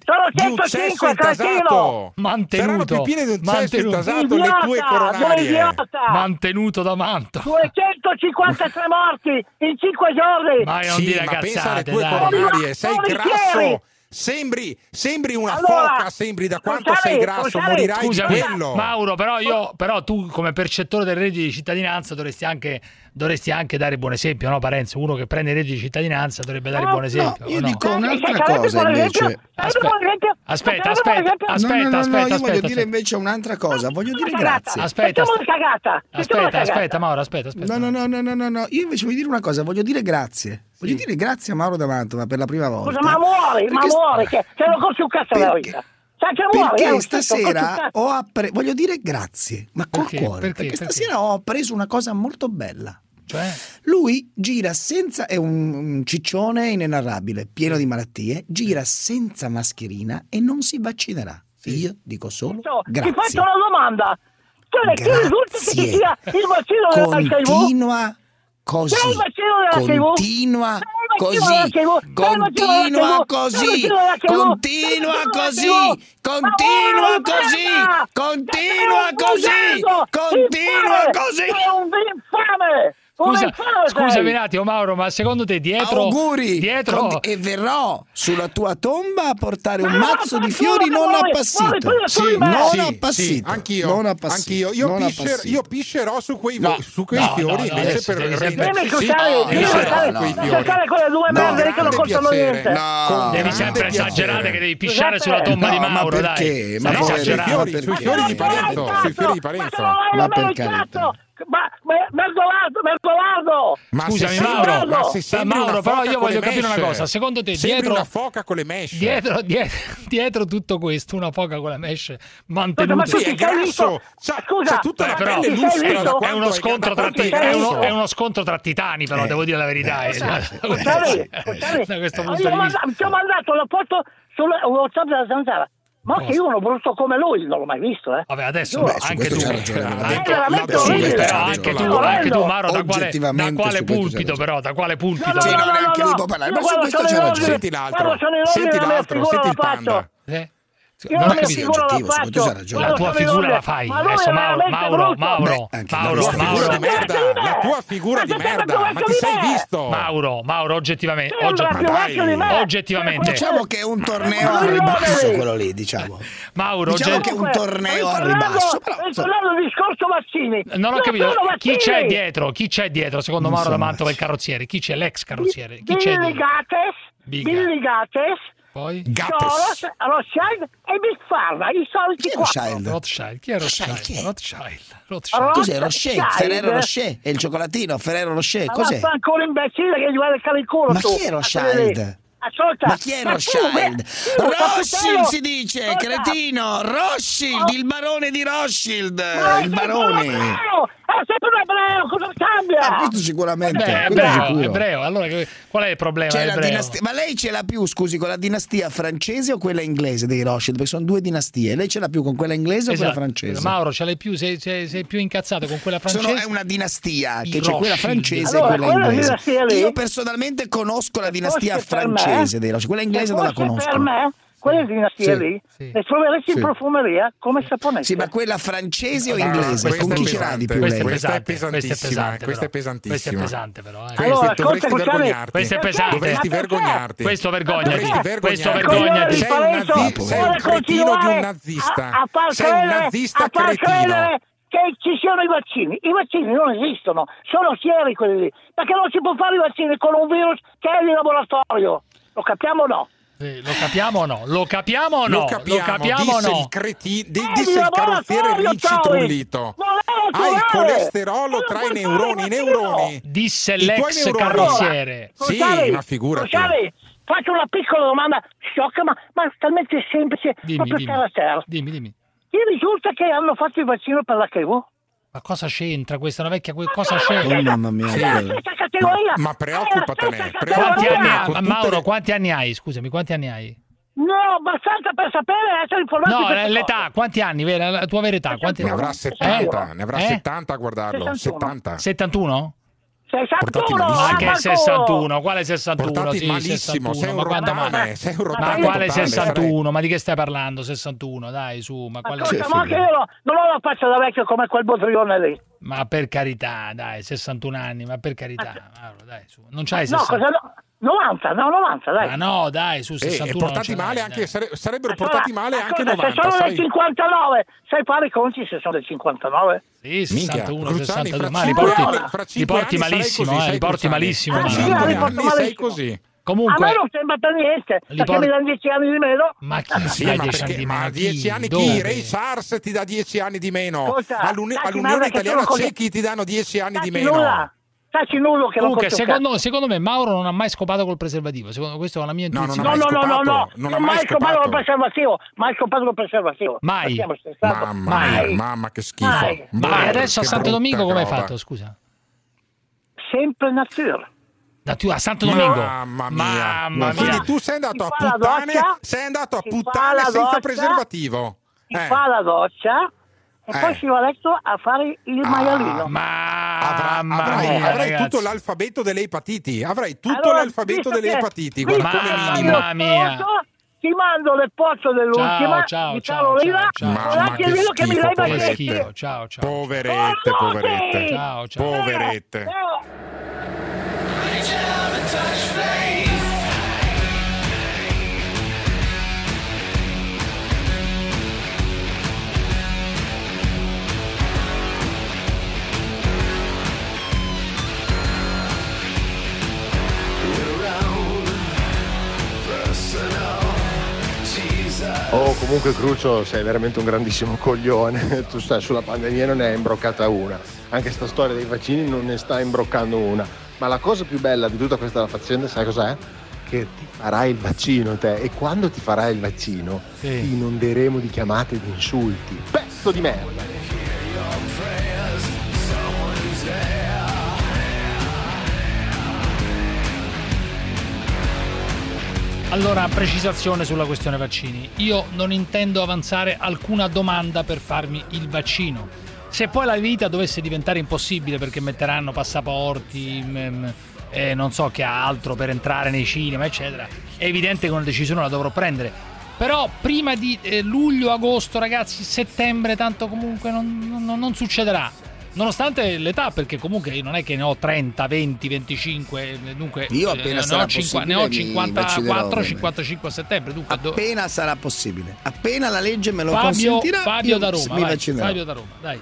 Sono di un cesso 105, cretino! intasato. Mantenuto. Mantenuto. intasato le tue Idiota, coronarie. idiota! Mantenuto da Mantova. 253 morti in 5 giorni! Ma non Sì, dire ma pensa alle cazzate, tue dai. coronarie, sei grasso. Sembri, sembri una Allora, foca, sembri da quanto sei grasso, morirai Scusami, di quello. Mauro, però io, però tu come percettore del reddito di cittadinanza dovresti anche dovresti anche dare buon esempio, no Parenzo? Uno che prende il reddito di cittadinanza dovrebbe dare ah, buon esempio. No, io no? dico un'altra cosa invece. Aspetta, aspetta, aspetta, aspetta, no, aspetta, voglio dire invece un'altra cosa, voglio dire grazie. Aspetta, aspetta, aspetta Mauro, aspetta, aspetta. No, no, no, no, no, no, io invece voglio dire una cosa, voglio dire grazie. Voglio dire grazie a Mauro da Mantova per la prima volta. Scusa, ma muori, ma muori, che te lo col cazzo la vita. Cioè, perché eh, stasera ho appreso, voglio dire grazie, ma col perché? cuore, perché, perché, perché stasera ho appreso una cosa molto bella. Cioè? Lui gira senza. È un, un ciccione inenarrabile, pieno di malattie. Gira senza mascherina e non si vaccinerà. Sì. Io dico solo. Ciao, grazie. Ti faccio una domanda. Cioè, che risulta che ci sia il vaccino della HIV? Continua così. C'è il vaccino della Continua così. Continua così. Continua così. Continua così. Continua così. Continua così. Sei un infame! Scusa, scusami un attimo Mauro, ma secondo te dietro... Auguri! Dietro... E verrò sulla tua tomba a portare ma un mazzo di fiori non appassito. Sì, non sì, appassito. Sì, anch'io. Non appassito. Anch'io. Io, non piscer, appassito. io piscerò su quei, no, su quei no, fiori no, invece per... Devi cercare con quelle due merde che non costano niente. Devi sempre esagerare che devi pisciare sulla tomba di Mauro, dai. Ma perché? Ma sui fiori di Parenzo. Sui fiori di Parenzo. Ma per carità. Ma, ma, Ma Scusami Mauro, ma se sembri Mauro, però io voglio capire mesce. una cosa, secondo te dietro una foca con le mesh. Dietro, dietro, dietro, tutto questo, una foca con le mesce mantenuta. Ma, ma sì, è grasso. C'ha, Scusa, c'ha tutta la però, pelle lustra è uno scontro tra ti, è, uno, è uno scontro tra titani, però eh. devo dire la verità. Eh, eh, da questo eh. punto di vista. Ti ho mandato la foto sulla WhatsApp della zanzara. Ma che io uno brutto come lui non l'ho mai visto, eh. Vabbè, adesso Beh, anche tu, ragione, anche, cioè, anche, tu anche tu, anche tu Maro da quale, da quale pulpito però, da quale pulpito? No, no, no, sì, no, neanche lui può parlare, ma su questo c'è ragione. Senti l'altro. Senti l'altro, senti il panda. Eh? Non ho capito l'oggettivo, se tu hai ragione. La tua figura la fai, ma adesso Mauro, Mauro, Mauro, Beh, Mauro, Mauro, Mauro, di merda, la tua figura di merda, ma ti sei visto? Mauro, Mauro, oggettivamente, oggettivamente. Diciamo che è un torneo al ribasso quello lì, diciamo. Mauro, diciamo che è un torneo al ribasso, però. Tornando discorso vaccini. Non ho capito. Chi c'è dietro, chi c'è dietro secondo Mauro da Mantova il carrozziere, chi c'è l'ex carrozziere, chi c'è? Billy Gates, Billy Gates. Poi? No, Rothschild e Bitfarra, i soliti chi Rothschild? Rothschild? Chi è Rothschild? Rothschild. Chi Rothschild. Rothschild. Cos'è Rothschild? Ferrero Rocher? e il cioccolatino, Ferrero Rocher, cos'è? Ma sta ancora imbecille che gli va il Ma tu. chi è Rothschild? Ascolta, ma chi è Rothschild? Rothschild si dice, ascolta. cretino! Rothschild, oh. il barone di Rothschild! Ma il barone! È sempre un ebreo, cosa cambia? Eh, questo sicuramente. Beh, questo ebreo, ebreo, Allora, qual è il problema? Dinastia, ma lei ce l'ha più, scusi, con la dinastia francese o quella inglese dei Rothschild? Perché sono due dinastie. Lei ce l'ha più con quella inglese esatto. o quella esatto. francese? Mauro, ce l'hai più, sei, sei, sei, più incazzato con quella francese? Sono, è una dinastia, che c'è quella francese allora, e quella, quella inglese. Io personalmente conosco la dinastia francese inglese, eh? dei Rothschild. Quella eh, inglese non la conosco. Per me quelle dinastie sì, lì sì. troveresti sì. in profumeria come saponette. Sì, ma quella francese o ah, inglese? Ah, con chi ce l'ha di più questa, lei? Questa è pesantissima. Questa è pesantissima. Questa è pesante, però. Eh. Allora, dovresti vergognarti. Questa è pesante. Dovresti vergognarti. Questo vergognati. Questo vergognati. Sei un nazista. Sei un cretino di un nazista. A, a Sei un nazista cretino che ci siano i vaccini. I vaccini non esistono, sono fieri quelli lì, perché non si può fare i vaccini con un virus che è di laboratorio. Lo capiamo o no? Sì, lo capiamo o no? Lo capiamo o no? Lo capiamo, lo capiamo disse no? il creti- di- eh, disse il carrozziere Ricci Trullito. Hai il colesterolo tra i neuroni, i neuroni. Disse l'ex carrozziere. Sì, una figura. Faccio una piccola domanda sciocca, ma, ma talmente semplice, dimmi, dimmi. Dimmi, dimmi. Ti risulta che hanno fatto il vaccino per la HIV? Ma cosa c'entra questa? Una vecchia cosa c'entra? Oh, mamma mia. Sì. Ma, ma preoccupatene. Quanti anni ha, Mauro, quanti anni hai? Scusami, quanti anni hai? No, abbastanza per sapere essere informati. No, l'età, quanti anni? La tua vera età? Quanti... Ne avrà 70, eh? ne avrà eh? eh? 70 a guardarlo. 71. 70. 71? 61, Ma ah, che Marco! 61? Quale 61? Portati Sì, malissimo, 61. sei un ma quando mai? rotame, sei un Ma rotame quale totale, 61? Ma di che stai parlando? 61, dai, su, ma quale Ascolta, ma anche io no- non ho la faccia da vecchio come quel botrione lì. Ma per carità, dai, 61 anni, ma per carità. Allora, dai, su. Non c'hai No, 60. cosa no? 90, no, 90, dai. Ma no, dai, su Eh, 61 e non portati male dai. anche, sare- sarebbero Allora, portati male anche ascolta, 90. Se sono sai? del 59, sai fare i conti se sono del 59? Sì, Minchia, 61, Cruciani, 62, fra ma li porti, fra li porti malissimo, così, eh, li porti malissimo. Ah, ma- sì, li porto anni sei malissimo. così. A Comunque, me non sembra per niente, perché porti- mi danno 10 anni di meno. ma chi Sì, dai ma 10 anni perché? di Ma meno? 10 anni Dove? chi? Ray Sars ti dà 10 anni di meno. Ascolta, All'Uni- dai, All'Unione Italiana Ciechi ti danno 10 anni di meno. nulla, facci nulla che Comunque, secondo, secondo me Mauro non ha mai scopato col preservativo. Secondo questa è la mia No, non intuizione. No, no, no, no, no, non non ha mai scopato col preservativo, mai scopato col preservativo. Mai. Mamma mai. mamma che schifo. Mai. Ma adesso a Santo Domingo come hai fatto? Scusa. Sempre natura. Da tu a Santo Domingo. Mamma mia. Mamma mia. Quindi tu sei andato a puttane, doccia, sei andato a puttane senza doccia, preservativo. Si Eh. fa la doccia e Eh. poi si va letto a fare il maialino. Ma Avrà- mamma avrai, mia, avrai tutto l'alfabeto delle epatiti. Avrai tutto Allora, l'alfabeto delle che- epatiti. Guarda, che come minimo. Mamma mia. Ti mando le pozze dell'ultima Ciao, ciao, ciao, ciao, ciao. anche il video che mi schifo, dai Che poverette. schifo. Ciao, ciao. Poverette, poverette. Ciao, ciao. Poverette. Oh, comunque Crucio sei veramente un grandissimo coglione. Tu stai sulla pandemia non ne hai imbroccata una. Anche sta storia dei vaccini non ne sta imbroccando una. Ma la cosa più bella di tutta questa faccenda, sai cos'è? Che ti farai il vaccino te e quando ti farai il vaccino Sì. ti inonderemo di chiamate e di insulti. Pezzo di merda! Allora, precisazione sulla questione vaccini. Io non intendo avanzare alcuna domanda per farmi il vaccino. Se poi la vita dovesse diventare impossibile perché metteranno passaporti mm, e non so che altro per entrare nei cinema, eccetera, è evidente che una decisione la dovrò prendere. Però prima di eh, luglio, agosto, ragazzi, settembre, tanto comunque non, non- non succederà. Nonostante l'età, perché comunque io non è che ne ho 30, 20, 25, dunque Io eh, appena ne, sarà ho cinqua- ne possibile ho mi 54, vaccinerò, ovviamente. 55 a settembre. Dunque do- Appena sarà possibile, appena la legge me lo Fabio, consentirà, Fabio io da Roma, vai. Fabio da Roma, dai.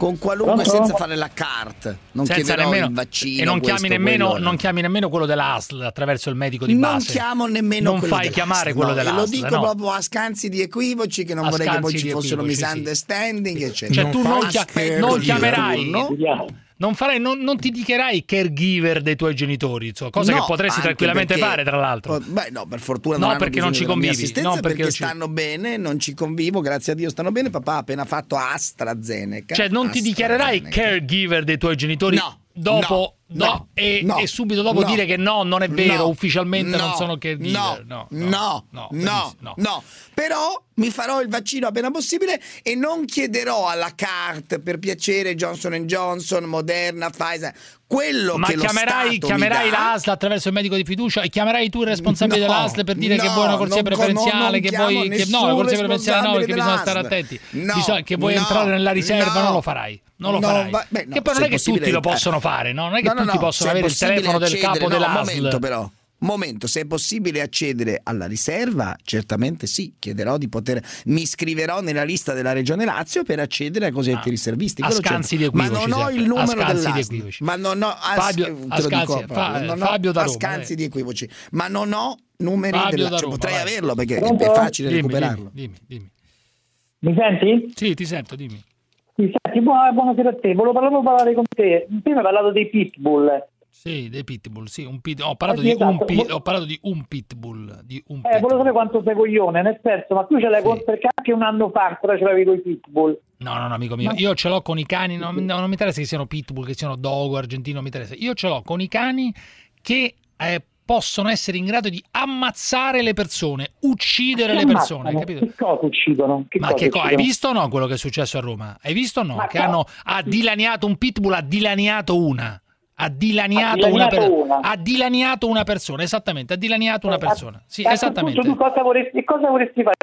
Con qualunque, Pronto? senza fare la carte. Non Senza chiederò nemmeno- il vaccino. e non questo, chiami, nemmeno, quello, non chiami nemmeno quello dell'ASL attraverso il medico di Non base. chiamo nemmeno Non quello fai dell'ASL, chiamare quello no, dell'ASL. Lo dico no. proprio a scansi di equivoci, che non A vorrei che poi ci fossero equivoci, sì. misunderstanding, eccetera. Cioè, tu non, chia- Aspetto non chiamerai, turno. Non, farai, non, non ti dichiarerai caregiver dei tuoi genitori, insomma, cosa No, che potresti tranquillamente perché- fare, tra l'altro. Beh, no, per fortuna No, non hanno perché non ci convivi, no, perché perché, ci- stanno bene, non ci convivo, grazie a Dio stanno bene. Papà ha appena fatto AstraZeneca. Cioè, non ti dichiarerai caregiver dei tuoi genitori No, dopo no, no, e, no, e subito dopo dire che no, non è vero, ufficialmente non no, sono caregiver. No, No, no, no, no, no, Però mi farò il vaccino appena possibile e non chiederò alla carte per piacere Johnson Johnson, Moderna, Pfizer. Quello Ma che chiamerai, chiamerai l'ASL attraverso il medico di fiducia e chiamerai tu il responsabile No, dell'ASL per dire che no, vuoi una corsia preferenziale, che vuoi che, no, la corsia preferenziale no, perché bisogna stare attenti. No, Bisogna- che vuoi entrare nella riserva, no. non lo farai. Non lo farai. va- beh, che poi non è che tutti lo possono fare, no? Non è che tutti no, possono avere il telefono del capo dell'ASL. momento però. Momento, se è possibile accedere alla riserva, certamente sì, chiederò di poter, mi iscriverò nella lista della Regione Lazio per accedere ai cosiddetti riservisti. a quello scansi certo. di equivoci, Ma non ho il a numero scansi dell'ASL. equivoci. Ma non ho a, Fabio- te a lo dico scansi- proprio, fa- non ho a scansi eh. di equivoci, ma non ho numeri Fabio della cioè, Roma, potrei vai. averlo perché è- Pronto? è facile Dimmi, recuperarlo. Dimmi, dimmi, Mi senti? Sì, ti sento, dimmi. Mi senti? Buona- buonasera a te. Volevo volevo parlare con te. Prima hai parlato dei pitbull. Sì, dei pitbull, sì, un pit- ho, parlato Eh sì, di un esatto. pit- ho parlato di un pitbull, di un Eh, volevo sapere quanto sei coglione, nel senso, ma tu ce l'hai con perché anche un anno fa ancora ce l'avevi con i pitbull. No, no, no, amico mio. Ma- Io ce l'ho con i cani. No, no, non mi interessa che siano pitbull, che siano dogo, argentino, non mi interessa. Io ce l'ho con i cani che eh, possono essere in grado di ammazzare le persone, uccidere le persone, ammazzano? capito? Che cosa uccidono? Che Ma cosa che co- hai visto o no quello che è successo a Roma? Hai visto o no? Ma che no. hanno ha dilaniato un pitbull, ha dilaniato una. Ha dilaniato, Ha una, dilaniato per- una. ha dilaniato una persona, esattamente, ha dilaniato una persona. Sì, Eh, a- esattamente. Tu cosa vorresti, cosa vorresti fare?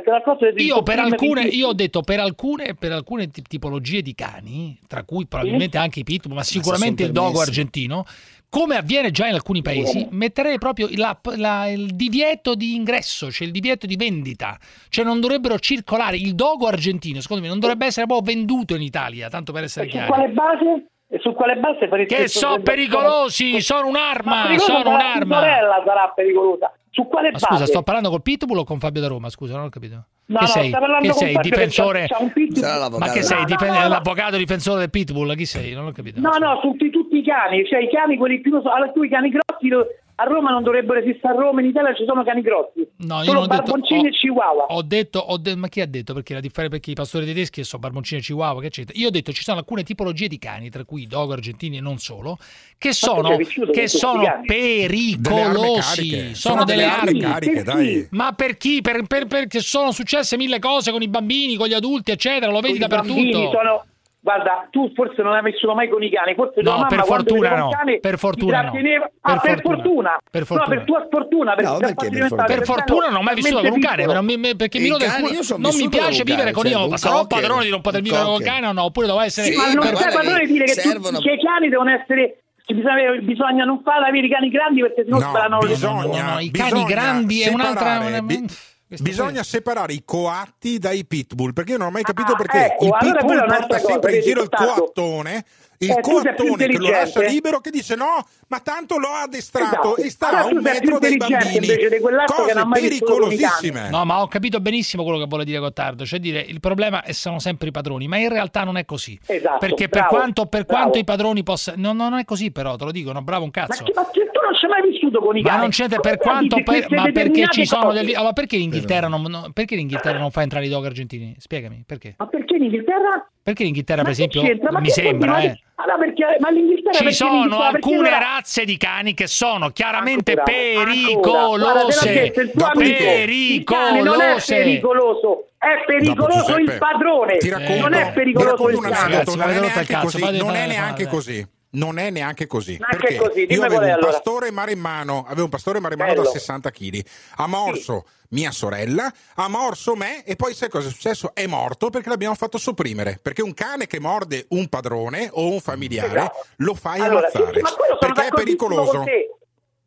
Io per alcune, io ho detto per alcune, per alcune ti- tipologie di cani, tra cui probabilmente anche i pitbull, ma sicuramente il sono dogo argentino, come avviene già in alcuni paesi, metterei proprio la- la- il divieto di ingresso, cioè il divieto di vendita. Cioè non dovrebbero circolare. Il dogo argentino, secondo me, non dovrebbe essere proprio venduto in Italia, tanto per essere Su chiari. quale base? E su quale base farete Che sono pericolosi, sono Ma un'arma, sono un'arma. sorella sarà pericolosa. Su quale Ma base? scusa, sto parlando col Pitbull o con Fabio da Roma? Scusa, non ho capito. No, che no, sei? sta parlando Che con sei? Fabio, Difensore? pitbull. Sarà Ma che sei? No, Difen- no, no. L'avvocato difensore del Pitbull? Chi sei? Non ho capito. No, no, tutti, tutti i cani, cioè i cani quelli più allora tu i cani grossi lo- a Roma non dovrebbero esistere a Roma, in Italia ci sono cani grossi. No, io Sono non ho detto. barboncini ho- e chihuahua. Ho detto, ho de- ma chi ha detto? Perché la differenza perché i pastori tedeschi sono barboncini e chihuahua, che c'entra? Io ho detto ci sono alcune tipologie di cani, tra cui i dogo argentini e non solo, che sono, che sono? Delle pericolosi. cariche. Sono, Sono delle delle armi cariche, dai. Ma per chi? Per- per- perché sono successe mille cose con i bambini, con gli adulti, eccetera, lo vedi dappertutto. sono Guarda, tu forse non hai vissuto mai con i cani, forse tua No, mamma per fortuna no, cane per fortuna no. Per Ah, per fortuna. fortuna. Per No, fortuna. per tua sfortuna, perché No, perché per diventare Per fortuna non ho mai vissuto con un cane, però mi- perché mi rode il cani, sono non mi piace con vivere cane, con cioè, io, sarò padrone di non poter vivere con un cane o no, oppure devo essere Sì, ma non guarda padrone che dire che, tutti- servono- che i cani devono essere bisogna, bisogna non fare avere i cani grandi perché sennò No, sparano le bisogna, No, no, i cani grandi è un'altra- bi- questo bisogna separare i coatti dai pitbull perché io non ho mai capito Ah, perché ecco, il allora pitbull porta sempre in giro il coattone il Eh, sei più coattone che lo lascia libero che dice no ma tanto l'ho addestrato Esatto. e sta Allora a un metro dai intelligente bambini cose pericolosissime No, ma ho capito benissimo quello che vuole dire Gottardo, cioè dire il problema è sono sempre i padroni, ma in realtà non è così. Esatto, perché per bravo, quanto, per quanto i padroni possano non, non è così però, te lo dico, no, bravo un Ma, cazzo. che- ma che tu non ci hai mai vissuto con i Ma cani? non c'entra per quanto per- ma perché ci sono degli allora perché l'Inghilterra non, non- perché l'Inghilterra non fa entrare i dog argentini? Spiegami, perché? Ma perché in Inghilterra? Perché l'Inghilterra, per Ma esempio? Ma mi sembra, eh. Ma no, perché, ma l'Inghilterra Ci sono alcune allora- razze di cani che sono chiaramente Ancora, ancora. Guarda, pericolose. non è Pericolose. pericoloso, è pericoloso Dopo, il padrone, ti racconto, non è ti pericoloso racconto il cane. non è neanche così, non è neanche così. Non è neanche così. Neanche perché così, io avevo un allora. pastore maremmano, avevo un pastore maremmano Bello. da 60 kg. Ha morso mia sorella, ha morso me e poi sai cosa è successo? È morto perché l'abbiamo fatto sopprimere. Perché un cane che morde un padrone o un familiare Esatto. lo fai Allora, sì, ammazzare. sono perché è pericoloso.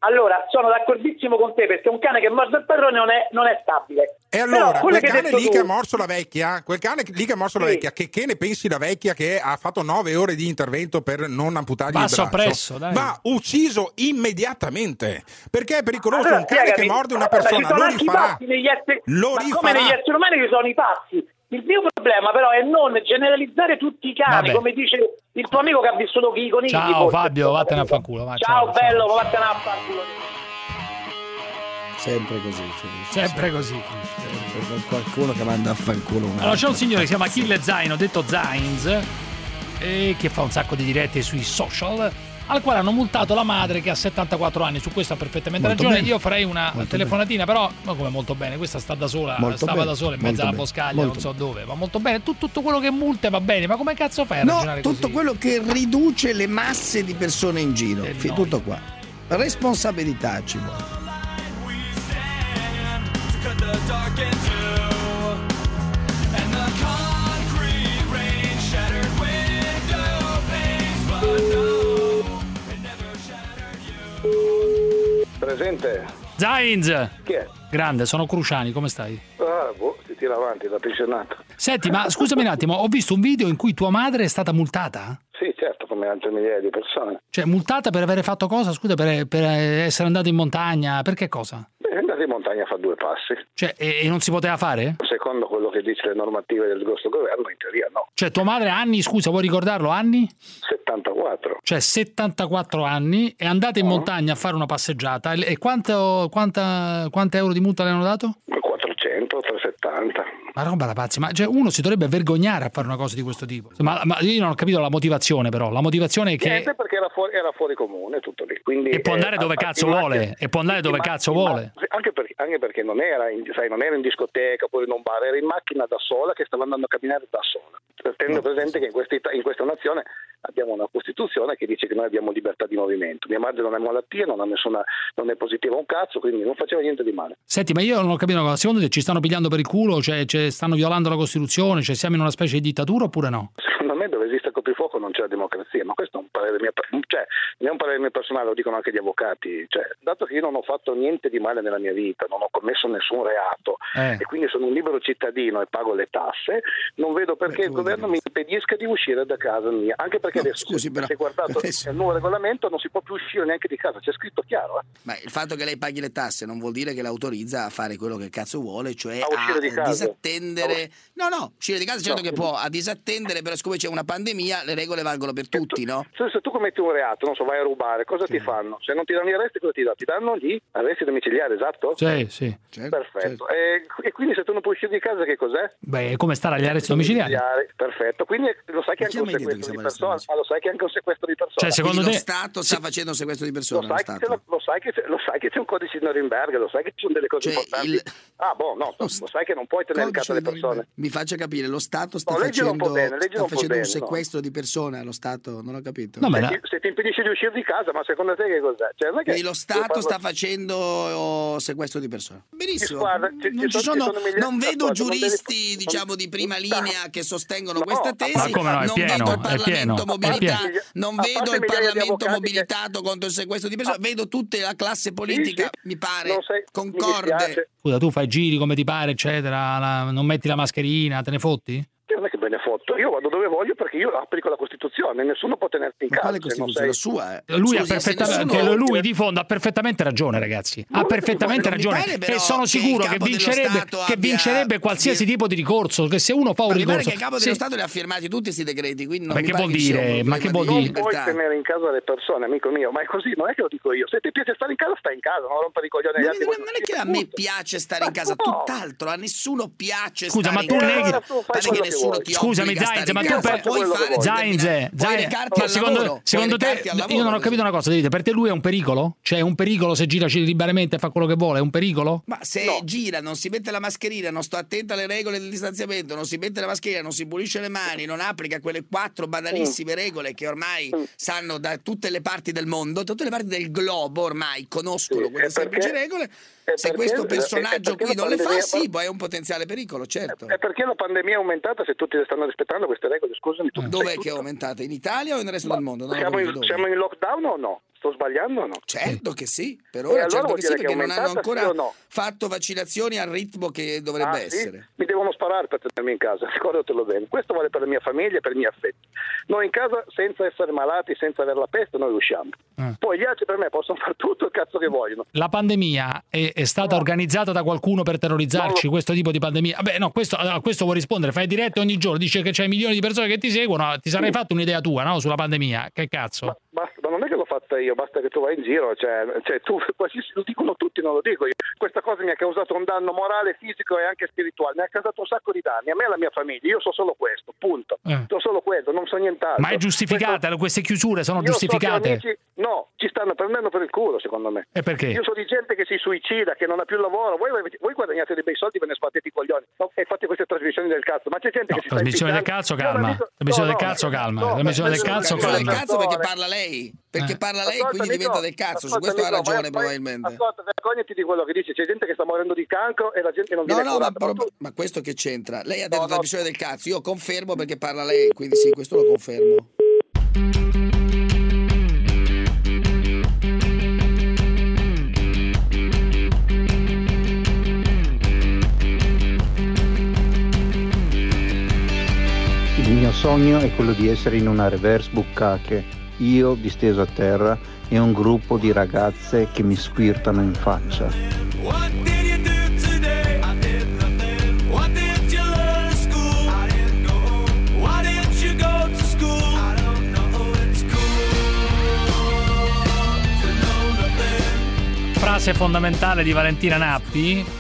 Allora, sono d'accordissimo con te perché un cane che morde il padrone non è, non è stabile. E Però allora, quello quel che cane lì tu- che ha morso la vecchia, quel cane lì che ha morso la Sì. vecchia, che, che ne pensi la vecchia che ha fatto nove ore di intervento per non amputargli Va il braccio? soppresso, dai. Va ucciso immediatamente perché è pericoloso. Allora, un cane che spiegami. morde una persona sono lo anche i rifarà. pazzi negli esseri- Lo ma come rifarà. negli esseri umani ci sono i pazzi. Il mio problema però è non generalizzare tutti i cani, Vabbè. come dice il tuo amico che ha vissuto con i conigli. Ciao forse. Fabio, vattene a fanculo. va, Ciao, ciao, bello, ma vattene a fanculo. Sempre così, Felice. Sempre così. Sempre con qualcuno che manda a fanculo un Allora, c'è un signore che si chiama Achille Zaino, detto Zainz, e che fa un sacco di dirette sui social, al quale hanno multato la madre che ha 74 anni. Su questo ha perfettamente Molto ragione. bene. Io farei una Molto telefonatina, però, ma come molto bene, questa sta da sola, Molto stava bene, da sola in molto mezzo alla bene, boscaglia, non so dove, ma molto bene. Tu- tutto quello che multe va bene, ma come cazzo fai a No, ragionare tutto così? quello che riduce le masse di persone in giro. No. Tutto qua. Responsabilità ci vuole. Presente? Zainz! Chi è? Grande, sono Cruciani, come stai? Ah, boh, si tira avanti da pensionato. Senti, ma scusami un attimo, ho visto un video in cui tua madre è stata multata? Sì, certo, come altre migliaia di persone. Cioè, multata per avere fatto cosa? Scusa, per, per essere andata in montagna? Per che cosa? In montagna a fare due passi. Cioè, e, e non si poteva fare? Secondo quello che dice le normative del nostro governo, in teoria no. Cioè, tua madre anni, scusa, vuoi ricordarlo? Anni? 74. Cioè, 74 anni, è andata in montagna a fare una passeggiata e quanto, quanta, quante euro di multa le hanno dato? 400, 370. Ma roba da pazzi, ma cioè, uno si dovrebbe vergognare a fare una cosa di questo tipo. Ma, ma io non ho capito la motivazione, però. La motivazione è che. Niente perché era fuori, era fuori comune tutto lì. Quindi, E può andare eh, dove cazzo vuole, macchina- e può andare dove cazzo vuole. Anche perché, anche perché non, era in, sai, non era in discoteca oppure in un bar, era in macchina da sola che stava andando a camminare da sola. Tenendo presente che in questa nazione abbiamo una Costituzione che dice che noi abbiamo libertà di movimento. Mia madre non ha malattia, non, ha nessuna, non è positiva un cazzo, quindi non faceva niente di male. Senti, ma io non ho capito una cosa. Secondo te ci stanno pigliando per il culo? Cioè, cioè, stanno violando la Costituzione? Cioè, siamo in una specie di dittatura oppure no? Secondo me dove esiste coprifuoco non c'è la democrazia, ma questo è un parere mio, cioè, non è un parere mio personale, lo dicono anche gli avvocati. Cioè, dato che io non ho fatto niente di male nella mia vita, non ho commesso nessun reato Eh. e quindi sono un libero cittadino e pago le tasse, non vedo perché il governo mi impedisca di uscire da casa mia. Anche perché adesso, scusi, però, se guardato adesso- il nuovo regolamento, non si può più uscire neanche di casa, c'è scritto chiaro. eh. Ma il fatto che lei paghi le tasse non vuol dire che l'autorizza a fare quello che cazzo vuole, cioè A uscire di a casa. disattendere. No, no, uscire di casa certo che può, a disattendere, però siccome c'è una pandemia le regole valgono per tutti, no? Se, se tu commetti un reato, non so, vai a rubare, cosa ti fanno? Se non ti danno gli arresti, cosa ti danno? Ti danno gli arresti domiciliari, esatto? Sì, sì. Perfetto. E, e quindi se tu non puoi uscire di casa, che cos'è? Beh, è come stare agli arresti domiciliari. Perfetto. Quindi lo sai che è anche un sequestro di persona? Ma lo sai che è anche un sequestro di persona? Cioè, secondo Quindi te- lo Stato sta facendo un sequestro di Lo persona. sai, lo che Stato. c'è, lo, sai che c'è, lo sai che c'è un codice di Norimberga, lo sai che ci sono delle cose Cioè, importanti. il- Ah, boh, no, lo sai che non puoi tenere in casa le persone. Mi faccia capire, lo Stato sta No, facendo, po' bene, sta facendo un bene, no. sequestro di persona, lo Stato, non ho capito. se, ti, se ti impedisce di uscire di casa, ma secondo te che cos'è? Cioè, non è che lo Stato parlo- sta facendo oh, sequestro di persona. Benissimo. Guarda, ci- non, ci sono- sono- non vedo giuristi, diciamo, di prima linea che sostengono questa tesi. Ma come no, è non pieno, vedo il Parlamento mobilitato, non vedo il Parlamento mobilitato contro il sequestro di persona. Vedo tutta la classe politica, mi pare, sei- concorde. Scusa, tu fai giri come ti pare, eccetera, la- non metti la mascherina, te ne fotti? Che non è che me ne fotto, io vado dove voglio perché io applico la Costituzione, nessuno può tenerti in casa. quale Costituzione? sei- La sua, eh. Lui, ha Scusi, perfettamente, nessuno- che lui di fondo ha perfettamente ragione, ragazzi. Ha perfettamente ragione. E sono che sicuro che dello vincerebbe, che abbia- vincerebbe qualsiasi tipo di ricorso. Che se uno fa un Ma ricorso. che il capo Sì. dello Stato li ha firmati tutti questi decreti, quindi non Ma mi che vuol dire? Ma che vuol di dire? Non puoi libertà. tenere in casa le persone, amico mio, ma è così, non è che lo dico io. Se ti piace stare in casa, stai in casa, non rompere i coglioni agli Non, altri. non- è che a me piace stare in casa, tutt'altro, a nessuno piace Scusa, stare ma in tu casa. neghi- Non è che nessuno ti Scusami, obbliga a Zainz, stare ma tu per puoi fare Zainz, puoi Zainz, recarti ma secondo, secondo te io non ho capito una cosa, per te lui è un pericolo? Cioè è un pericolo se gira liberamente e fa quello che vuole, è un pericolo? Ma se gira, non si mette la mascherina, non sto attento alle regole del distanziamento, non si mette la mascherina, non si pulisce le mani, non applica quelle quattro banalissime regole che ormai sanno da tutte le parti del mondo, da tutte le parti del globo ormai conoscono quelle e perché- semplici regole. Se questo personaggio qui non le fa, sì, poi è un potenziale pericolo, certo. E perché la pandemia è aumentata se tutti stanno rispettando queste regole? Scusami, Dov'è che è aumentata? In Italia o nel resto del mondo? Ho Siamo in, siamo in lockdown o no? Sto sbagliando o no? Certo che sì, per ora allora certo che sì, dire che perché non hanno ancora sì no? fatto vaccinazioni al ritmo che dovrebbe Ah, sì? essere. Mi devono sparare per tenermi in casa, ricordatelo bene. Questo vale per la mia famiglia e per i miei affetti. Noi in casa, senza essere malati, senza avere la peste, noi riusciamo. Eh. Poi gli altri per me possono fare tutto il cazzo che vogliono. La pandemia è, è stata organizzata da qualcuno per terrorizzarci, questo tipo di pandemia? Vabbè, no, questo, a questo vuoi rispondere, fai dirette ogni giorno, dice che c'hai milioni di persone che ti seguono, ti sarai fatto un'idea tua, no, sulla pandemia? Che cazzo? Basta, ma non è che l'ho fatta io, basta che tu vai in giro, cioè, cioè tu, qualsiasi, lo dicono tutti, non lo dico io. Questa cosa mi ha causato un danno morale, fisico e anche spirituale, mi ha causato un sacco di danni, a me e alla mia famiglia, io so solo questo, punto. Eh. So solo questo, non so nient'altro. Ma è giustificata? Queste chiusure sono Io so giustificate? amici- no, ci stanno prendendo per il culo, secondo me. E perché? Io so di gente che si suicida, che non ha più lavoro. Voi, voi guadagnate dei bei soldi, ve ne sbattete i coglioni no? e fate queste trasmissioni del cazzo. Ma c'è gente che si sta Trasmissione del cazzo, calma. Trasmissione no, del no, cazzo, calma. no, Trasmissione del cazzo, calma. cazzo perché parla lei, perché Eh. parla lei Ascoltami, quindi diventa no, del cazzo, su questo ha no, ragione ma- probabilmente. Ascolta, vergognati di quello che dici. C'è gente che sta morendo di cancro e la gente non No, viene no, ma, curata. pro- ma questo che c'entra? Lei ha detto trasmissione del cazzo, io confermo perché parla lei, quindi sì, questo lo confermo. Il mio sogno è quello di essere in una reverse bukkake, io disteso a terra e un gruppo di ragazze che mi squirtano in faccia. Frase fondamentale di Valentina Nappi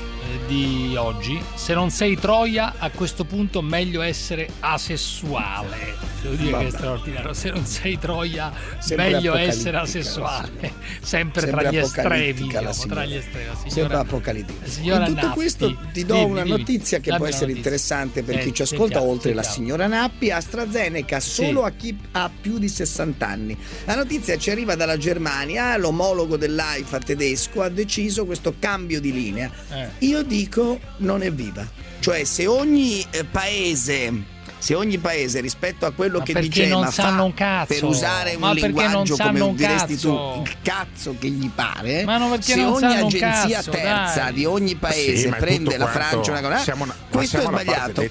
di oggi. Se non sei Troia, a questo punto meglio essere asessuale. Devo dire che è Vabbè. straordinario. Se non sei Troia, Sempre meglio essere la asessuale. signora. Sempre, Sempre tra gli estremi. la diciamo, tra signora. gli estremi. La Sempre signora- apocalittica. la signora In tutto Nappi. questo ti do Dimmi, una dimmi. notizia che Dammi può essere notizia. interessante per Eh, chi ci sentiamo, ascolta, oltre la sentiamo. signora Nappi, AstraZeneca solo a chi ha più di 60 anni. La notizia ci arriva dalla Germania, l'omologo dell'AIFA tedesco ha deciso questo cambio di linea. Eh. Io dico dico non è viva. Cioè se ogni eh, paese se ogni paese rispetto a quello ma che diceva fa cazzo, per usare un linguaggio come un diresti tu il cazzo che gli pare se ogni agenzia cazzo, terza dai. di ogni paese sì, prende la Francia una cosa questo è sbagliato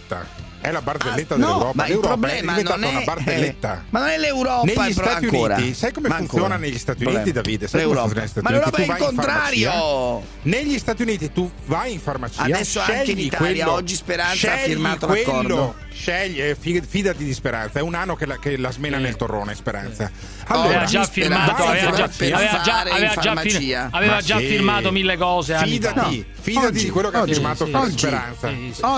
è la barzelletta ah, dell'Europa. No, ma L'Europa il problema è diventata è, una barzelletta. Eh, ma non è l'Europa negli il Stati ancora. Uniti, sai come ma funziona ancora. negli Stati Uniti. Davide? Sai l'Europa. Negli Stati ma l'Europa è il contrario. Negli Stati Uniti tu vai in farmacia. Adesso anche in Italia quello, oggi Speranza ha firmato quello, l'accordo. Scegli, eh, fidati di Speranza, è un anno che la, che la smena eh. nel torrone. Speranza allora, aveva già firmato, aveva già, aveva già, aveva già, fir- aveva già sì. firmato mille cose. Fidati, fidati di quello che ha firmato Speranza.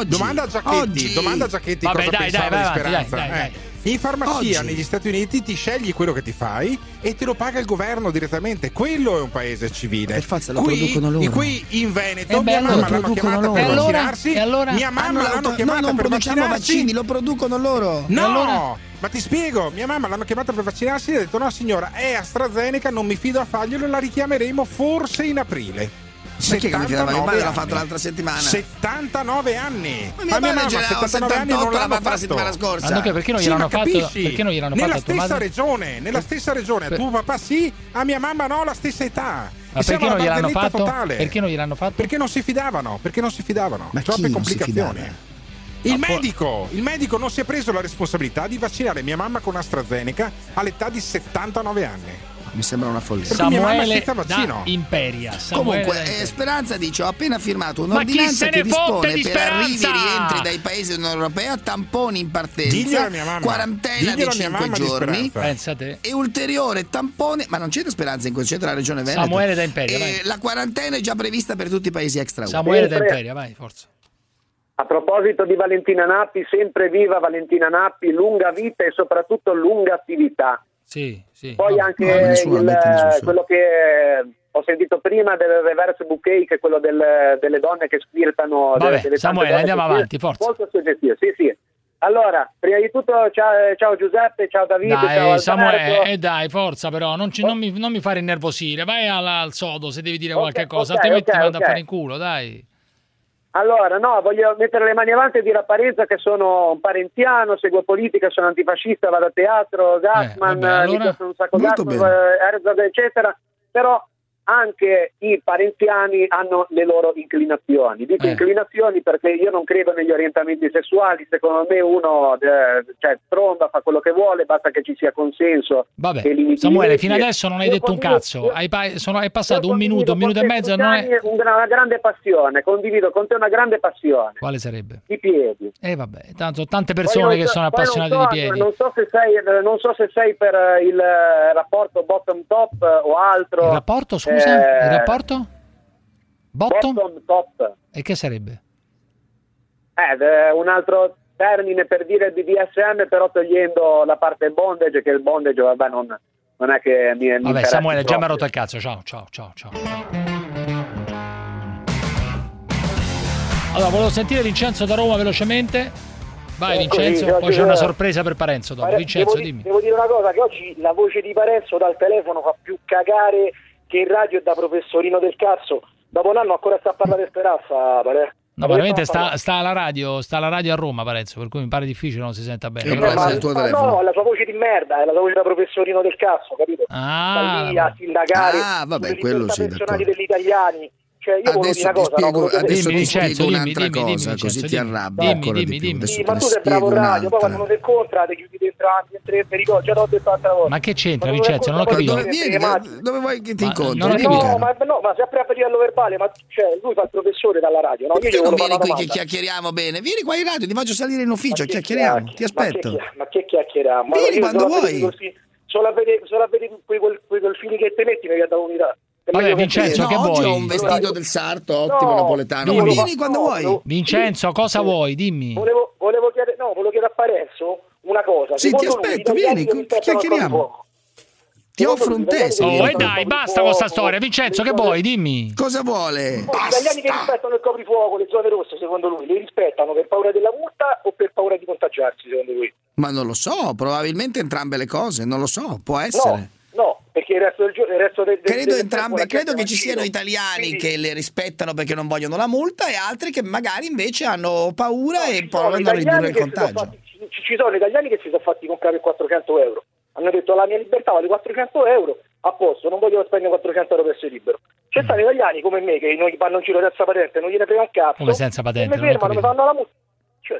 Domanda a Giacchetti, domanda cosa che ti Vabbè, cosa dai, dai, vai, speranza. Dai, dai, eh. In farmacia Oggi. negli Stati Uniti ti scegli quello che ti fai e te lo paga il governo direttamente. Quello è un paese civile. Per forza lo qui, producono loro. E qui in Veneto eh beh, mia mamma l'hanno chiamata loro. per allora, vaccinarsi. Allora, mia mamma ah, l'hanno chiamata no, non per produciamo vaccinarsi. vaccini, lo producono loro. No! Allora... Ma ti spiego, mia mamma l'hanno chiamata per vaccinarsi e ha detto no signora, è AstraZeneca, non mi fido a farglielo, la richiameremo forse in aprile. Ma chi è che mi fidava? Mia madre l'ha fatto l'altra settimana. 79 anni. Ma mia, ma mia mamma 79 non l'ha fatto la settimana scorsa. Ah, okay, perché non gliel'hanno sì, fatto? Perché non gliel'hanno nella fatto? Stessa regione, nella stessa regione, a tuo papà sì, a mia mamma no, la stessa età. Ma perché non, gliel'hanno fatto? Totale. perché non gliel'hanno fatto? Perché non si fidavano, perché non si fidavano. Ma Troppe complicazioni. Il medico, il medico, non si è preso la responsabilità di vaccinare mia mamma con AstraZeneca all'età di 79 anni mi sembra una follia. Samuele da Imperia. Samuele Comunque, eh, Speranza dice: Ho appena firmato un'ordinanza che dispone per arrivi e rientri dai paesi dell'Unione Europea tamponi in partenza, quarantena Diglielo di 5 giorni di e ulteriore tampone. Ma non c'è Speranza in questo, c'è la regione Veneto. Samuele da Imperia. Eh, la quarantena è già prevista per tutti i paesi extra Samuele da Imperia, vai, forza. A proposito di Valentina Nappi, sempre viva Valentina Nappi, lunga vita e soprattutto lunga attività. Sì, sì. Poi no, anche no, nessuno, il, quello che ho sentito prima del reverse bouquet, che è quello del, delle donne che squirtano. Vabbè, delle, delle Samuele, andiamo avanti, forza. Molto suggestivo, sì, sì. Allora, prima di tutto, ciao, ciao Giuseppe, ciao Davide. Dai, ciao Samuele, e eh, dai, forza però, non, ci, non, mi, non mi fare innervosire, vai alla, al sodo se devi dire okay, qualche cosa, okay, altrimenti okay, ti mando okay. a fare in culo, dai. Allora, no, voglio mettere le mani avanti e dire a Parenza che sono un parentiano, seguo politica, sono antifascista, vado a teatro, Gassman, eh, allora, un sacco Gassman, Herzog, eh, eccetera. Però anche i parenziani hanno le loro inclinazioni. Dico eh. inclinazioni perché io non credo negli orientamenti sessuali, secondo me uno eh, cioè, tromba, fa quello che vuole, basta che ci sia consenso. Vabbè, Samuele, fino adesso non hai io detto un cazzo, hai sono, è passato un minuto, un minuto e mezzo. Non è... Una grande passione, condivido con te una grande passione. Quale sarebbe? I piedi. Eh vabbè, tanto tante persone poi che sono appassionate so, di piedi. Non so, sei, non so, se sei, per il rapporto bottom top o altro. Il rapporto, scusa? scusa? Eh, il rapporto? Bottom? bottom top. E che sarebbe? Eh, un altro termine per dire BDSM, però togliendo la parte bondage, che il bondage, vabbè, non, non è che mi. mi vabbè, Samuele, già mi ha rotto il cazzo. Ciao, ciao, ciao, ciao. Allora, volevo sentire Vincenzo da Roma velocemente. Vai eh, Vincenzo, lì, poi c'è cioè, una sorpresa per Parenzo dopo. Vincenzo, devo, dimmi. Devo dire una cosa, che oggi la voce di Parenzo dal telefono fa più cagare che in radio è da professorino del cazzo. Dopo un anno ancora sta a parlare Speranza, pare. No, veramente sta, sta, alla radio, sta alla radio a Roma, Parenzo, per cui mi pare difficile non si senta bene. Eh, ma, il tuo telefono. no, la sua voce di merda, è la sua voce da professorino del cazzo, capito? Ah, da lì a sindacare ah, vabbè, quello sì, personali degli italiani, cioè io adesso ti spiego, un'altra cosa, così ti arrabbi dimmi, ancora dimmi, di più. Dimmi, ma tu sei bravo radio, poi quando ti incontra ti chiudi entrambi, tre, per già l'ho detto l'altra volta. Ma che c'entra Vincenzo, non ho capito. Dove, vieni, dove vuoi che ti incontri? No, ma, no, ma sempre a livello verbale, ma cioè, lui fa il professore dalla radio, no? Io non vieni qui che chiacchieriamo bene, vieni qua in radio, ti faccio salire in ufficio, chiacchieriamo, ti aspetto. Ma che chiacchieriamo? Vieni quando vuoi. Solo a vedere quel film che te metti mi ha dato un'unità. Vabbè, Vincenzo, no, che oggi vuoi? ho un vestito del sarto ottimo no, napoletano. Dimmi. Vieni quando vuoi. Vincenzo, cosa sì. vuoi? Dimmi. Volevo, volevo chiedere, no, volevo chiedere a Parenzo una cosa. Sì, Secondo ti aspetto, vieni, chiacchieriamo. Ti offro un test. Oh, eh, e dai, basta con sta storia. Vincenzo, che vuoi? Dimmi. Cosa vuole? Gli italiani che rispettano il coprifuoco, le zone rosse, secondo lui, li rispettano per paura della multa o per paura di contagiarsi, secondo lui? Ma non lo so, probabilmente entrambe le cose, non lo so, può essere. No perché il resto del giorno... Il resto del, Credo, del entrambe, credo che ci siano italiani Quindi- che le rispettano perché non vogliono la multa e altri che magari invece hanno paura e Ci sono provano a ridurre il contagio. fatti- ci, ci sono italiani che si sono fatti comprare per 400 euro. Hanno detto la mia libertà vale 400 euro, a posto, non voglio spendere 400 euro per essere libero. Ci stanno italiani come me che non gli vanno in giro senza patente, non gliene frega un cazzo. Come senza patente? E mi fermano, mi fanno la multa. Cioè,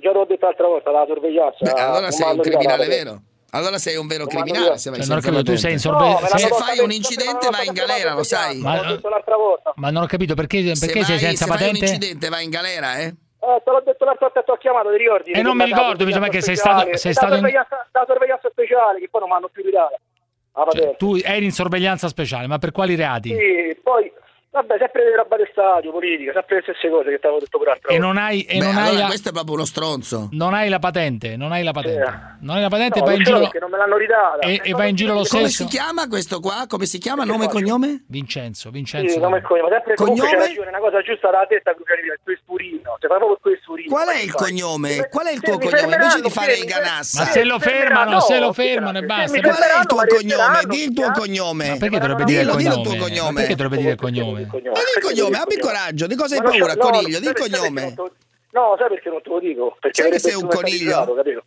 già l'ho detto l'altra volta, la sorveglianza. Beh, allora sei un criminale vero. Allora sei un vero criminale se vai Cioè, non ho senza capito, tu sei in patente. sorveglianza. Se l'hanno fai un incidente vai in galera, lo sai. Ma- L'ho detto l'altra volta. Ma non ho capito perché, Se perché sei vai- senza se fai un patente? incidente vai in galera, eh? Eh, te l'ho detto l'altra volta che ti ho chiamato, ti ricordi? E non mi ricordo, mi sembra che sei stato- sei stato in- sorveglianza, da sorveglianza speciale, che poi non mi hanno più ridato. La patente. Tu eri in sorveglianza speciale, ma per quali reati? Sì, poi, vabbè, sempre le roba di stadio, politica, sempre le stesse cose che ti avevo detto pure l'altra E volta. non hai, e Beh, non hai allora la, questo è proprio uno stronzo. non hai la patente, non hai la patente. Non hai la patente No, e vai in giro non me l'hanno ridata. e, e vai in giro lo Come stesso. si chiama questo qua? Come si chiama? Nome e cognome? Vincenzo, Sì, Vincenzo. nome e cognome, sempre Cognome? ragione, una cosa giusta l'ha detta Cruciani, il se fai proprio il questurino. Qual è il cognome? Qual è il tuo cognome? Invece di fare sì, il ganassa. Ma se lo fermano, no, se lo no, fermano e basta. Qual è il tuo cognome? Di il tuo eh? cognome. Ma perché dovrebbe dire il cognome. perché dovrebbe dire il cognome? Ma di il cognome, abbi coraggio. Di cosa hai paura, no, coniglio? Di il perché cognome. No, sai perché non te lo dico? Perché Sai che sei un coniglio? capito?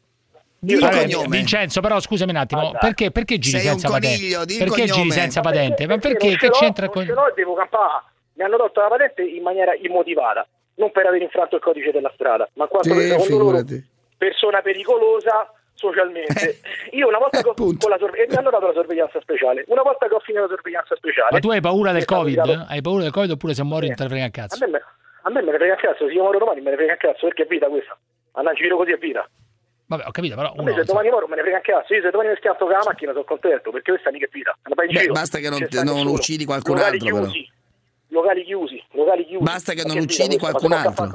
Il Vabbè, cognome. Vincenzo, però scusami un attimo, Ah, perché, perché giri Sei senza coniglio, patente? di il Perché giri cognome. senza Ma patente? Ma perché? ce Che c'entra con... ce l'ho e devo campare. Mi hanno tolto la patente in maniera immotivata, non per aver infranto il codice della strada, ma quanto Sì, per secondo loro persona pericolosa socialmente. Io una volta che ho, con la sorve- e mi hanno dato la sorveglianza speciale, una volta che ho finito la sorveglianza speciale. Ma tu hai paura del Covid? ridato- Hai paura del Covid oppure se muori non te ne frega un cazzo? A me, me- a me me ne frega un cazzo, se io muoro domani me ne frega un cazzo, perché è vita questa. Andare in giro così è vita. Vabbè, ho capito, però uno... se domani muoro me ne frega un cazzo, io se domani mi schianto con la macchina sono contento, perché questa mica è vita. Beh, giro, basta che non sta non nessuno. uccidi qualcun locali altro, però. chiusi, Locali chiusi, locali chiusi. Basta che non uccidi qualcun altro.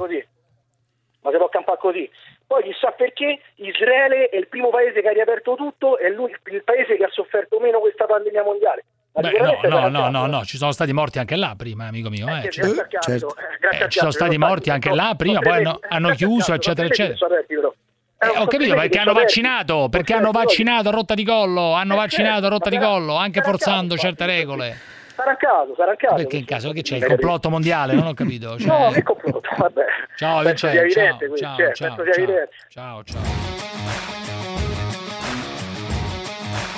Ma si può campare così. Poi chissà perché Israele è il primo paese che ha riaperto tutto, è lui- il paese che ha sofferto meno questa pandemia mondiale. Beh, no, no, no, no, no, ci sono stati morti anche là prima, amico mio. Eh, al cazzo, certo. eh, eh, ci sono stati morti anche là prima, poi hanno, eh, hanno chiuso, eccetera, eccetera. Eh, Eh, ho capito perché hanno vaccinato, perché Eh, hanno certo, vaccinato a rotta di collo, hanno Eh, vaccinato a certo, rotta di collo, anche forzando certe regole. Sarà a caso, sarà a caso. Perché in caso che c'è il complotto mondiale, non ho capito. Cioè- No, che complotto, vabbè. Ciao Penso sia evidente ciao, questo, ciao, cioè, ciao, ciao, ciao, ciao.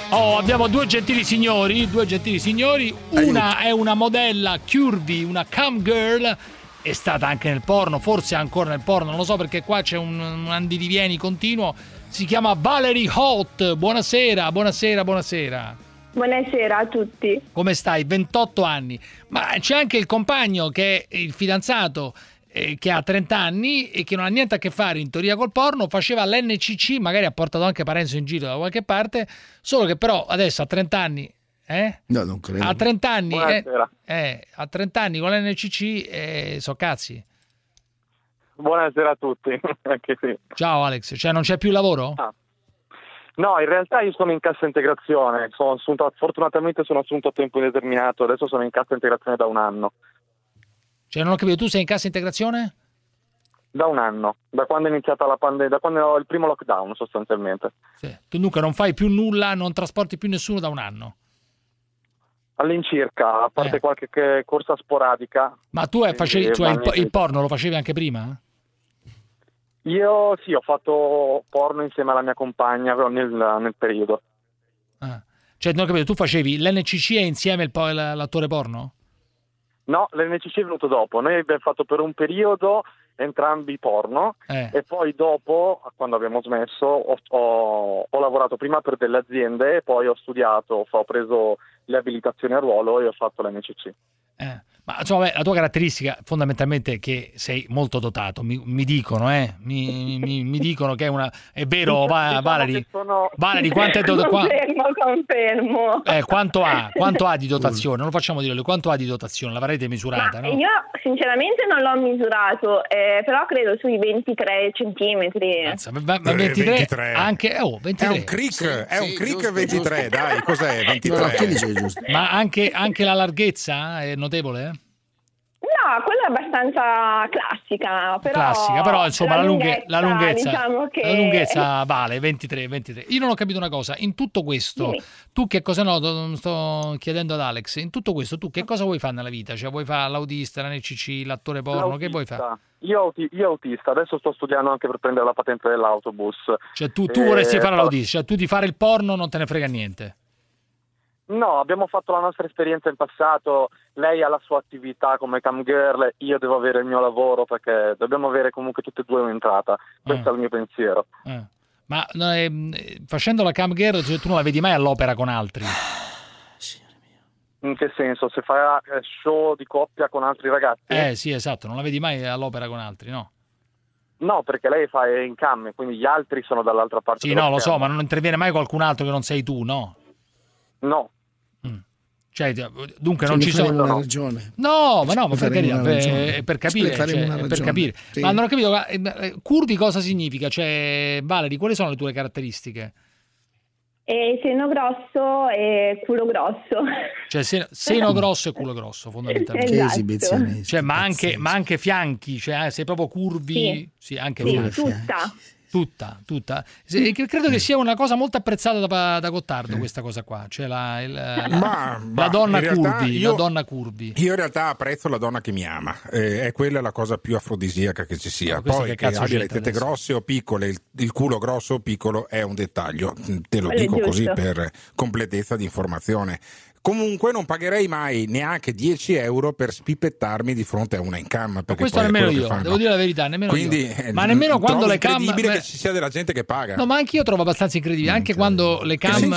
Oh, abbiamo due gentili signori, due gentili signori. Una è una modella curvy, una cam girl. È stata anche nel porno, forse ancora nel porno, non lo so perché qua c'è un, un andivieni continuo. Si chiama Valerie Holt. Buonasera, buonasera, buonasera. Buonasera a tutti. Come stai? 28 anni. Ma c'è anche il compagno che è il fidanzato eh, che ha 30 anni e che non ha niente a che fare in teoria col porno, faceva l'NCC, magari ha portato anche Parenzo in giro da qualche parte, solo che però adesso a 30 anni, eh? No, non credo. A 30 anni, eh, Buonasera. eh, a 30 anni con l'NCC eh, so cazzi. Buonasera a tutti. Anche sì. Ciao Alex, cioè non c'è più lavoro? Ah. No, in realtà io sono in cassa integrazione, sono assunto, fortunatamente sono assunto a tempo indeterminato, adesso sono in cassa integrazione da un anno. Cioè non ho capito, tu sei in cassa integrazione? Da un anno, da quando è iniziata la pandemia, da quando ho il primo lockdown sostanzialmente. Sì. Tu dunque non fai più nulla, non trasporti più nessuno da un anno. All'incirca, a parte qualche che- corsa sporadica. Ma tu eh, facevi, Eh, cioè, il, il porno lo facevi anche prima? Io sì, ho fatto porno insieme alla mia compagna nel, nel periodo. Cioè, non ho capito, tu facevi l'NCC e insieme il po- l- l'attore porno? No, l'NCC è venuto dopo. Noi abbiamo fatto per un periodo entrambi porno Eh. e poi dopo, quando abbiamo smesso, ho, ho- ho lavorato prima per delle aziende e poi ho studiato, ho preso le abilitazioni a ruolo e ho fatto l'NCC. Ma insomma, beh, la tua caratteristica fondamentalmente è che sei molto dotato, mi, mi dicono, eh? Mi, mi- mi dicono che è una... È vero, Va- Diciamo Valerie? sono- Valerie, quanto, è dotato? Confermo, confermo. eh, quanto ha? Quanto ha di dotazione? Non lo facciamo dire, quanto ha di dotazione? L'avrete misurata, no? Io sinceramente non l'ho misurato, eh, però credo sui 23 centimetri. Ma, ma Eh, 23, 23. anche oh, 23. È un crick, è un crick 23, dai, cos'è 23? Ma anche, anche la larghezza è notevole? Eh? No, quella è abbastanza classica, però... Classica, però insomma la, lunghe- la lunghezza, diciamo che... la lunghezza vale 23, 23. Io non ho capito una cosa, in tutto questo, Dimmi. tu che cosa no, sto chiedendo ad Alex, in tutto questo tu che cosa vuoi fare nella vita? Cioè vuoi fare l'autista, la NCC, l'attore porno, che vuoi fare? L'autista. Io, auti- io autista, adesso sto studiando anche per prendere la patente dell'autobus. Cioè tu, tu Eh, vorresti fare fa- l'autista, cioè tu di fare il porno non te ne frega niente. No, abbiamo fatto la nostra esperienza in passato, lei ha la sua attività come cam girl, io devo avere il mio lavoro perché dobbiamo avere comunque tutte e due un'entrata, questo Ah. è il mio pensiero. Eh. Ma no, ehm, eh, facendo la cam girl cioè, tu non la vedi mai all'opera con altri. In che senso? Se fa eh, show di coppia con altri ragazzi? Eh sì, esatto, non la vedi mai all'opera con altri, no? No, perché lei fa in cam, quindi gli altri sono dall'altra parte. Sì, no, lo so, ma non interviene mai qualcun altro che non sei tu, no? No. Cioè, dunque Ce non ci sono... una ragione. No, ma no, ma per carità, una per, ragione. per capire, cioè, per capire. Sì. Ma non ho capito, eh, eh, curvi cosa significa? Cioè, Valerie, quali sono le tue caratteristiche? E seno grosso e culo grosso. Cioè, seno, seno grosso e culo grosso, fondamentalmente. Esatto. Cioè, ma anche, ma anche fianchi, cioè, eh, sei proprio curvi. Sì. Sì, anche Sì, fianchi. tutta. Tutta, tutta. Se- e che- credo che sia una cosa molto apprezzata da, da Gottardo questa cosa qua, cioè la, il- la- Ma- la ma donna curvi, io- la donna curvi. Io in realtà apprezzo la donna che mi ama, eh, è quella la cosa più afrodisiaca che ci sia. Questo Poi che che, abbia le tette adesso? grosse o piccole, il, il culo grosso o piccolo è un dettaglio, te lo Quello dico così per completezza di informazione. Comunque non pagherei mai neanche 10 euro per spippettarmi di fronte a una in cam. Questo è nemmeno io, devo dire la verità, nemmeno Quindi, io. eh, Ma nemmeno quando le cam... incredibile beh, che ci sia della gente che paga. No, ma anche io trovo abbastanza incredibile, anche quando le cam,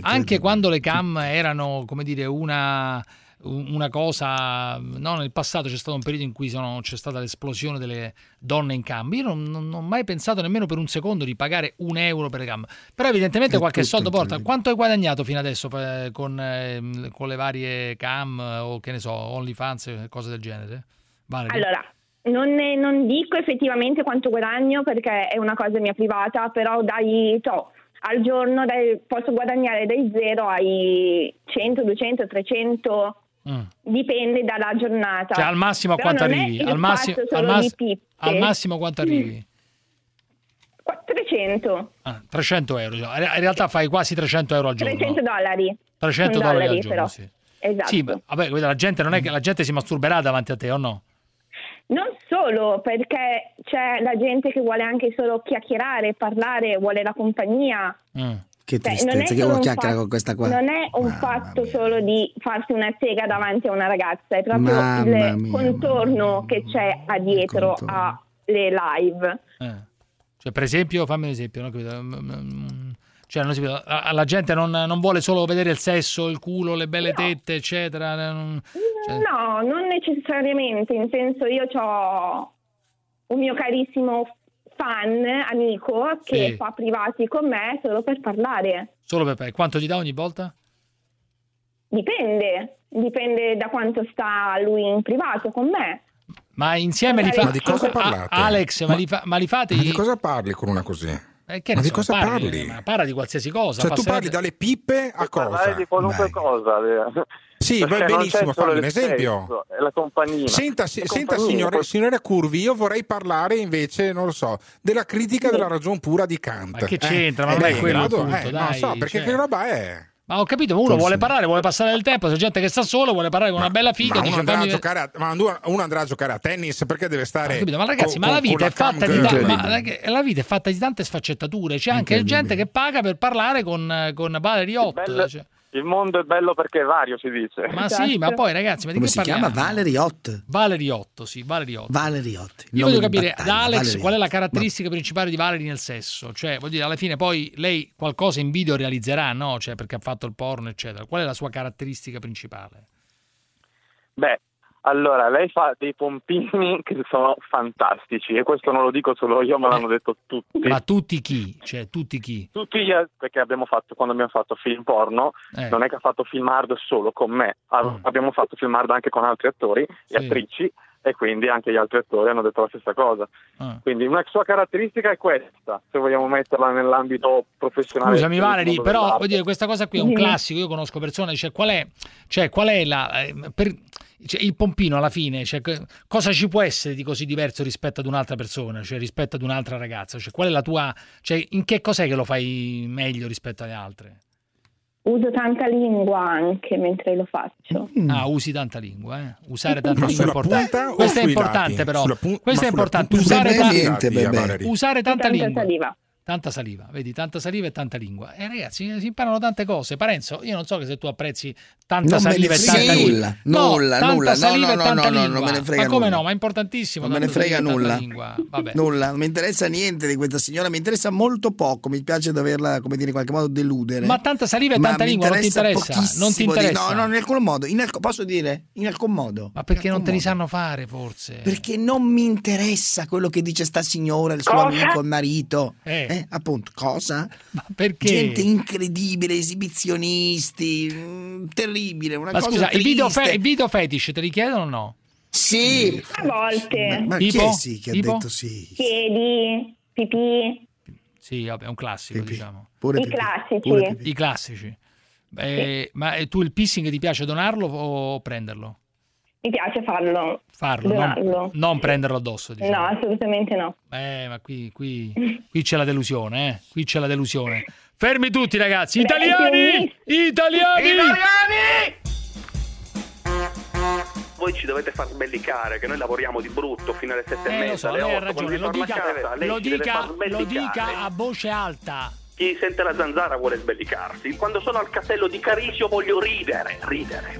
anche quando le cam erano, come dire, una, una cosa, no, nel passato c'è stato un periodo in cui sono- c'è stata l'esplosione delle donne in cam. Io non, non- non ho mai pensato nemmeno per un secondo di pagare un euro per le cam. Però evidentemente È qualche soldo porta. Quanto hai guadagnato fino adesso eh, con, eh, con le varie cam o che ne so, OnlyFans, cose del genere? Valerie? Allora, non, ne- non dico effettivamente quanto guadagno perché è una cosa mia privata, però dai, to, al giorno dai- posso guadagnare dai 0 ai 100, 200, 300, Mm. dipende dalla giornata. Cioè al massimo a quanto arrivi? Al massimo, al, mass- al massimo quanto arrivi? Qua- 300, Ah, 300 euro. In realtà fai quasi 300 euro al giorno. 300 dollari. 300 Sono dollari al giorno, però. sì. Esatto. Sì, vabbè, la gente non è che la gente si masturberà davanti a te o no? Non solo, perché c'è la gente che vuole anche solo chiacchierare, parlare, vuole la compagnia. Mm. Che Cioè, non è tristezza, che solo uno un chiacchiera fatto- con questa qua. Non è un fatto solo di farsi una sega davanti a una ragazza, è proprio Mamma il mia, contorno che c'è a dietro alle live. Eh. Cioè, per esempio, fammi un esempio, no? Capito? Mm, mm, Cioè, non si- la, la gente non, non vuole solo vedere il sesso, il culo, le belle tette, eccetera. non- cioè- No, non necessariamente, in senso io ho un mio carissimo fan, amico, che Sì. fa privati con me solo per parlare. Solo per per- Quanto ti dà ogni volta? Dipende, dipende da quanto sta lui in privato con me. Ma insieme li Magari- fa... Ma di cosa Ah, parlate? Alex, ma, Ma- li, fa- ma li fate... Ma di cosa parli con una così? Eh, che Ma di so, cosa parli? ma Parla di qualsiasi cosa. Cioè, tu parli dalle pippe a Parlare cosa? di qualunque cosa. eh. Sì, va non benissimo, fammi un esempio. È la compagnia. Senta, si- La senta compagnia, signore, poi- signora Curvi, io vorrei parlare invece, non lo so, della critica della ragion pura di Kant. Ma che Eh, c'entra? Ma non è quello il grado? punto, Eh, Non dai, so, perché cioè. che roba è? Ma ho capito, ma uno Forse- vuole parlare, vuole passare del tempo, c'è gente che sta solo, vuole parlare con una bella figa, Ma uno, dice andrà a fammi... giocare a, ma uno andrà a giocare a tennis perché deve stare. Ho capito, ma ragazzi, con- ma la vita è fatta di cam ta- girl? ma rag- la vita è fatta di tante sfaccettature. C'è anche gente che paga per parlare con, con Valerie Ott. bello- cioè. Il mondo è bello perché è vario, si dice. Ma sì, ma poi ragazzi, ma di Come che si chiama? parliamo? Valerie Ott. Valeriotto, sì, Valeriotto. Il Io voglio capire battaglia, da Alex Valerie qual è la caratteristica principale di Valerie nel sesso. Cioè, vuol dire, alla fine poi lei qualcosa in video realizzerà, no? Cioè, perché ha fatto il porno, eccetera. Qual è la sua caratteristica principale? Beh, allora, lei fa dei pompini che sono fantastici e questo non lo dico solo io, me l'hanno detto tutti. Ma tutti chi? Cioè, tutti chi? Tutti gli altri, perché abbiamo fatto, quando abbiamo fatto film porno, Eh. non è che ha fatto film hard solo con me, ha- abbiamo fatto film hard anche con altri attori e Sì. attrici e quindi anche gli altri attori hanno detto la stessa cosa. Ah. Quindi una sua caratteristica è questa, se vogliamo metterla nell'ambito professionale. Scusami Valerie, però dire, questa cosa qui è un classico, io conosco persone, cioè qual è, cioè, qual è la... eh, per- cioè, il pompino alla fine, cioè, cosa ci può essere di così diverso rispetto ad un'altra persona, cioè rispetto ad un'altra ragazza? Cioè, qual è la tua, cioè, in che cos'è che lo fai meglio rispetto alle altre? Uso tanta lingua anche mentre lo faccio. Ah, usi tanta lingua, eh? Usare tanta Ma lingua è importante. Questo è importante, lati? però. Pun- Questo è importante. Usare, tanta-. Valeria. usare tanta Tanta lingua. saliva. Tanta saliva, vedi, tanta saliva e tanta lingua. E ragazzi, si imparano tante cose. Parenzo, io non so che se tu apprezzi tanta Non saliva e tanta nulla, lingua. No, nulla, tanta nulla. No, saliva no, e no, tanta no, no, non me ne frega Ma come nulla. no? Ma è importantissimo. Non me ne frega nulla. Nulla, non mi interessa niente di questa signora, mi interessa molto poco, mi piace doverla, come dire, in qualche modo deludere. Ma tanta saliva e tanta lingua non ti interessa? Non ti pochissimo di- interessa? no, no, in alcun modo, in alc- posso dire? In alcun modo. Ma perché non te li sanno fare, forse? Perché non mi interessa quello che dice sta signora, il suo Cosa? amico, il marito. Eh. Eh, appunto, cosa? Ma perché? Gente incredibile, esibizionisti, mm, terribile, una Ma cosa scusa, i video, fe- i video fetish te li chiedono o no? Sì. A volte. Ma Tipo? chi è sì che Tipo? ha detto sì? Piedi, pipì, Sì, vabbè, è un classico, diciamo. Pure i pipì. classici. I classici. Eh, Ma eh, tu il pissing ti piace donarlo o prenderlo? Mi piace farlo. Farlo, non, Donarlo. non prenderlo addosso. Diciamo. No, assolutamente no. Eh, ma qui, qui, qui c'è la delusione, eh? Qui c'è la delusione. Fermi tutti, ragazzi! Beh, Italiani! Italiani! Voi ci dovete far sbellicare, che noi lavoriamo di brutto fino alle sette e Eh, mezza, lo so, alle lei ha otto, quando ragione, lo dica, casa, lo dica, lo dica a voce alta. Chi sente la zanzara vuole sbellicarsi. Quando sono al castello di Carisio voglio ridere, ridere.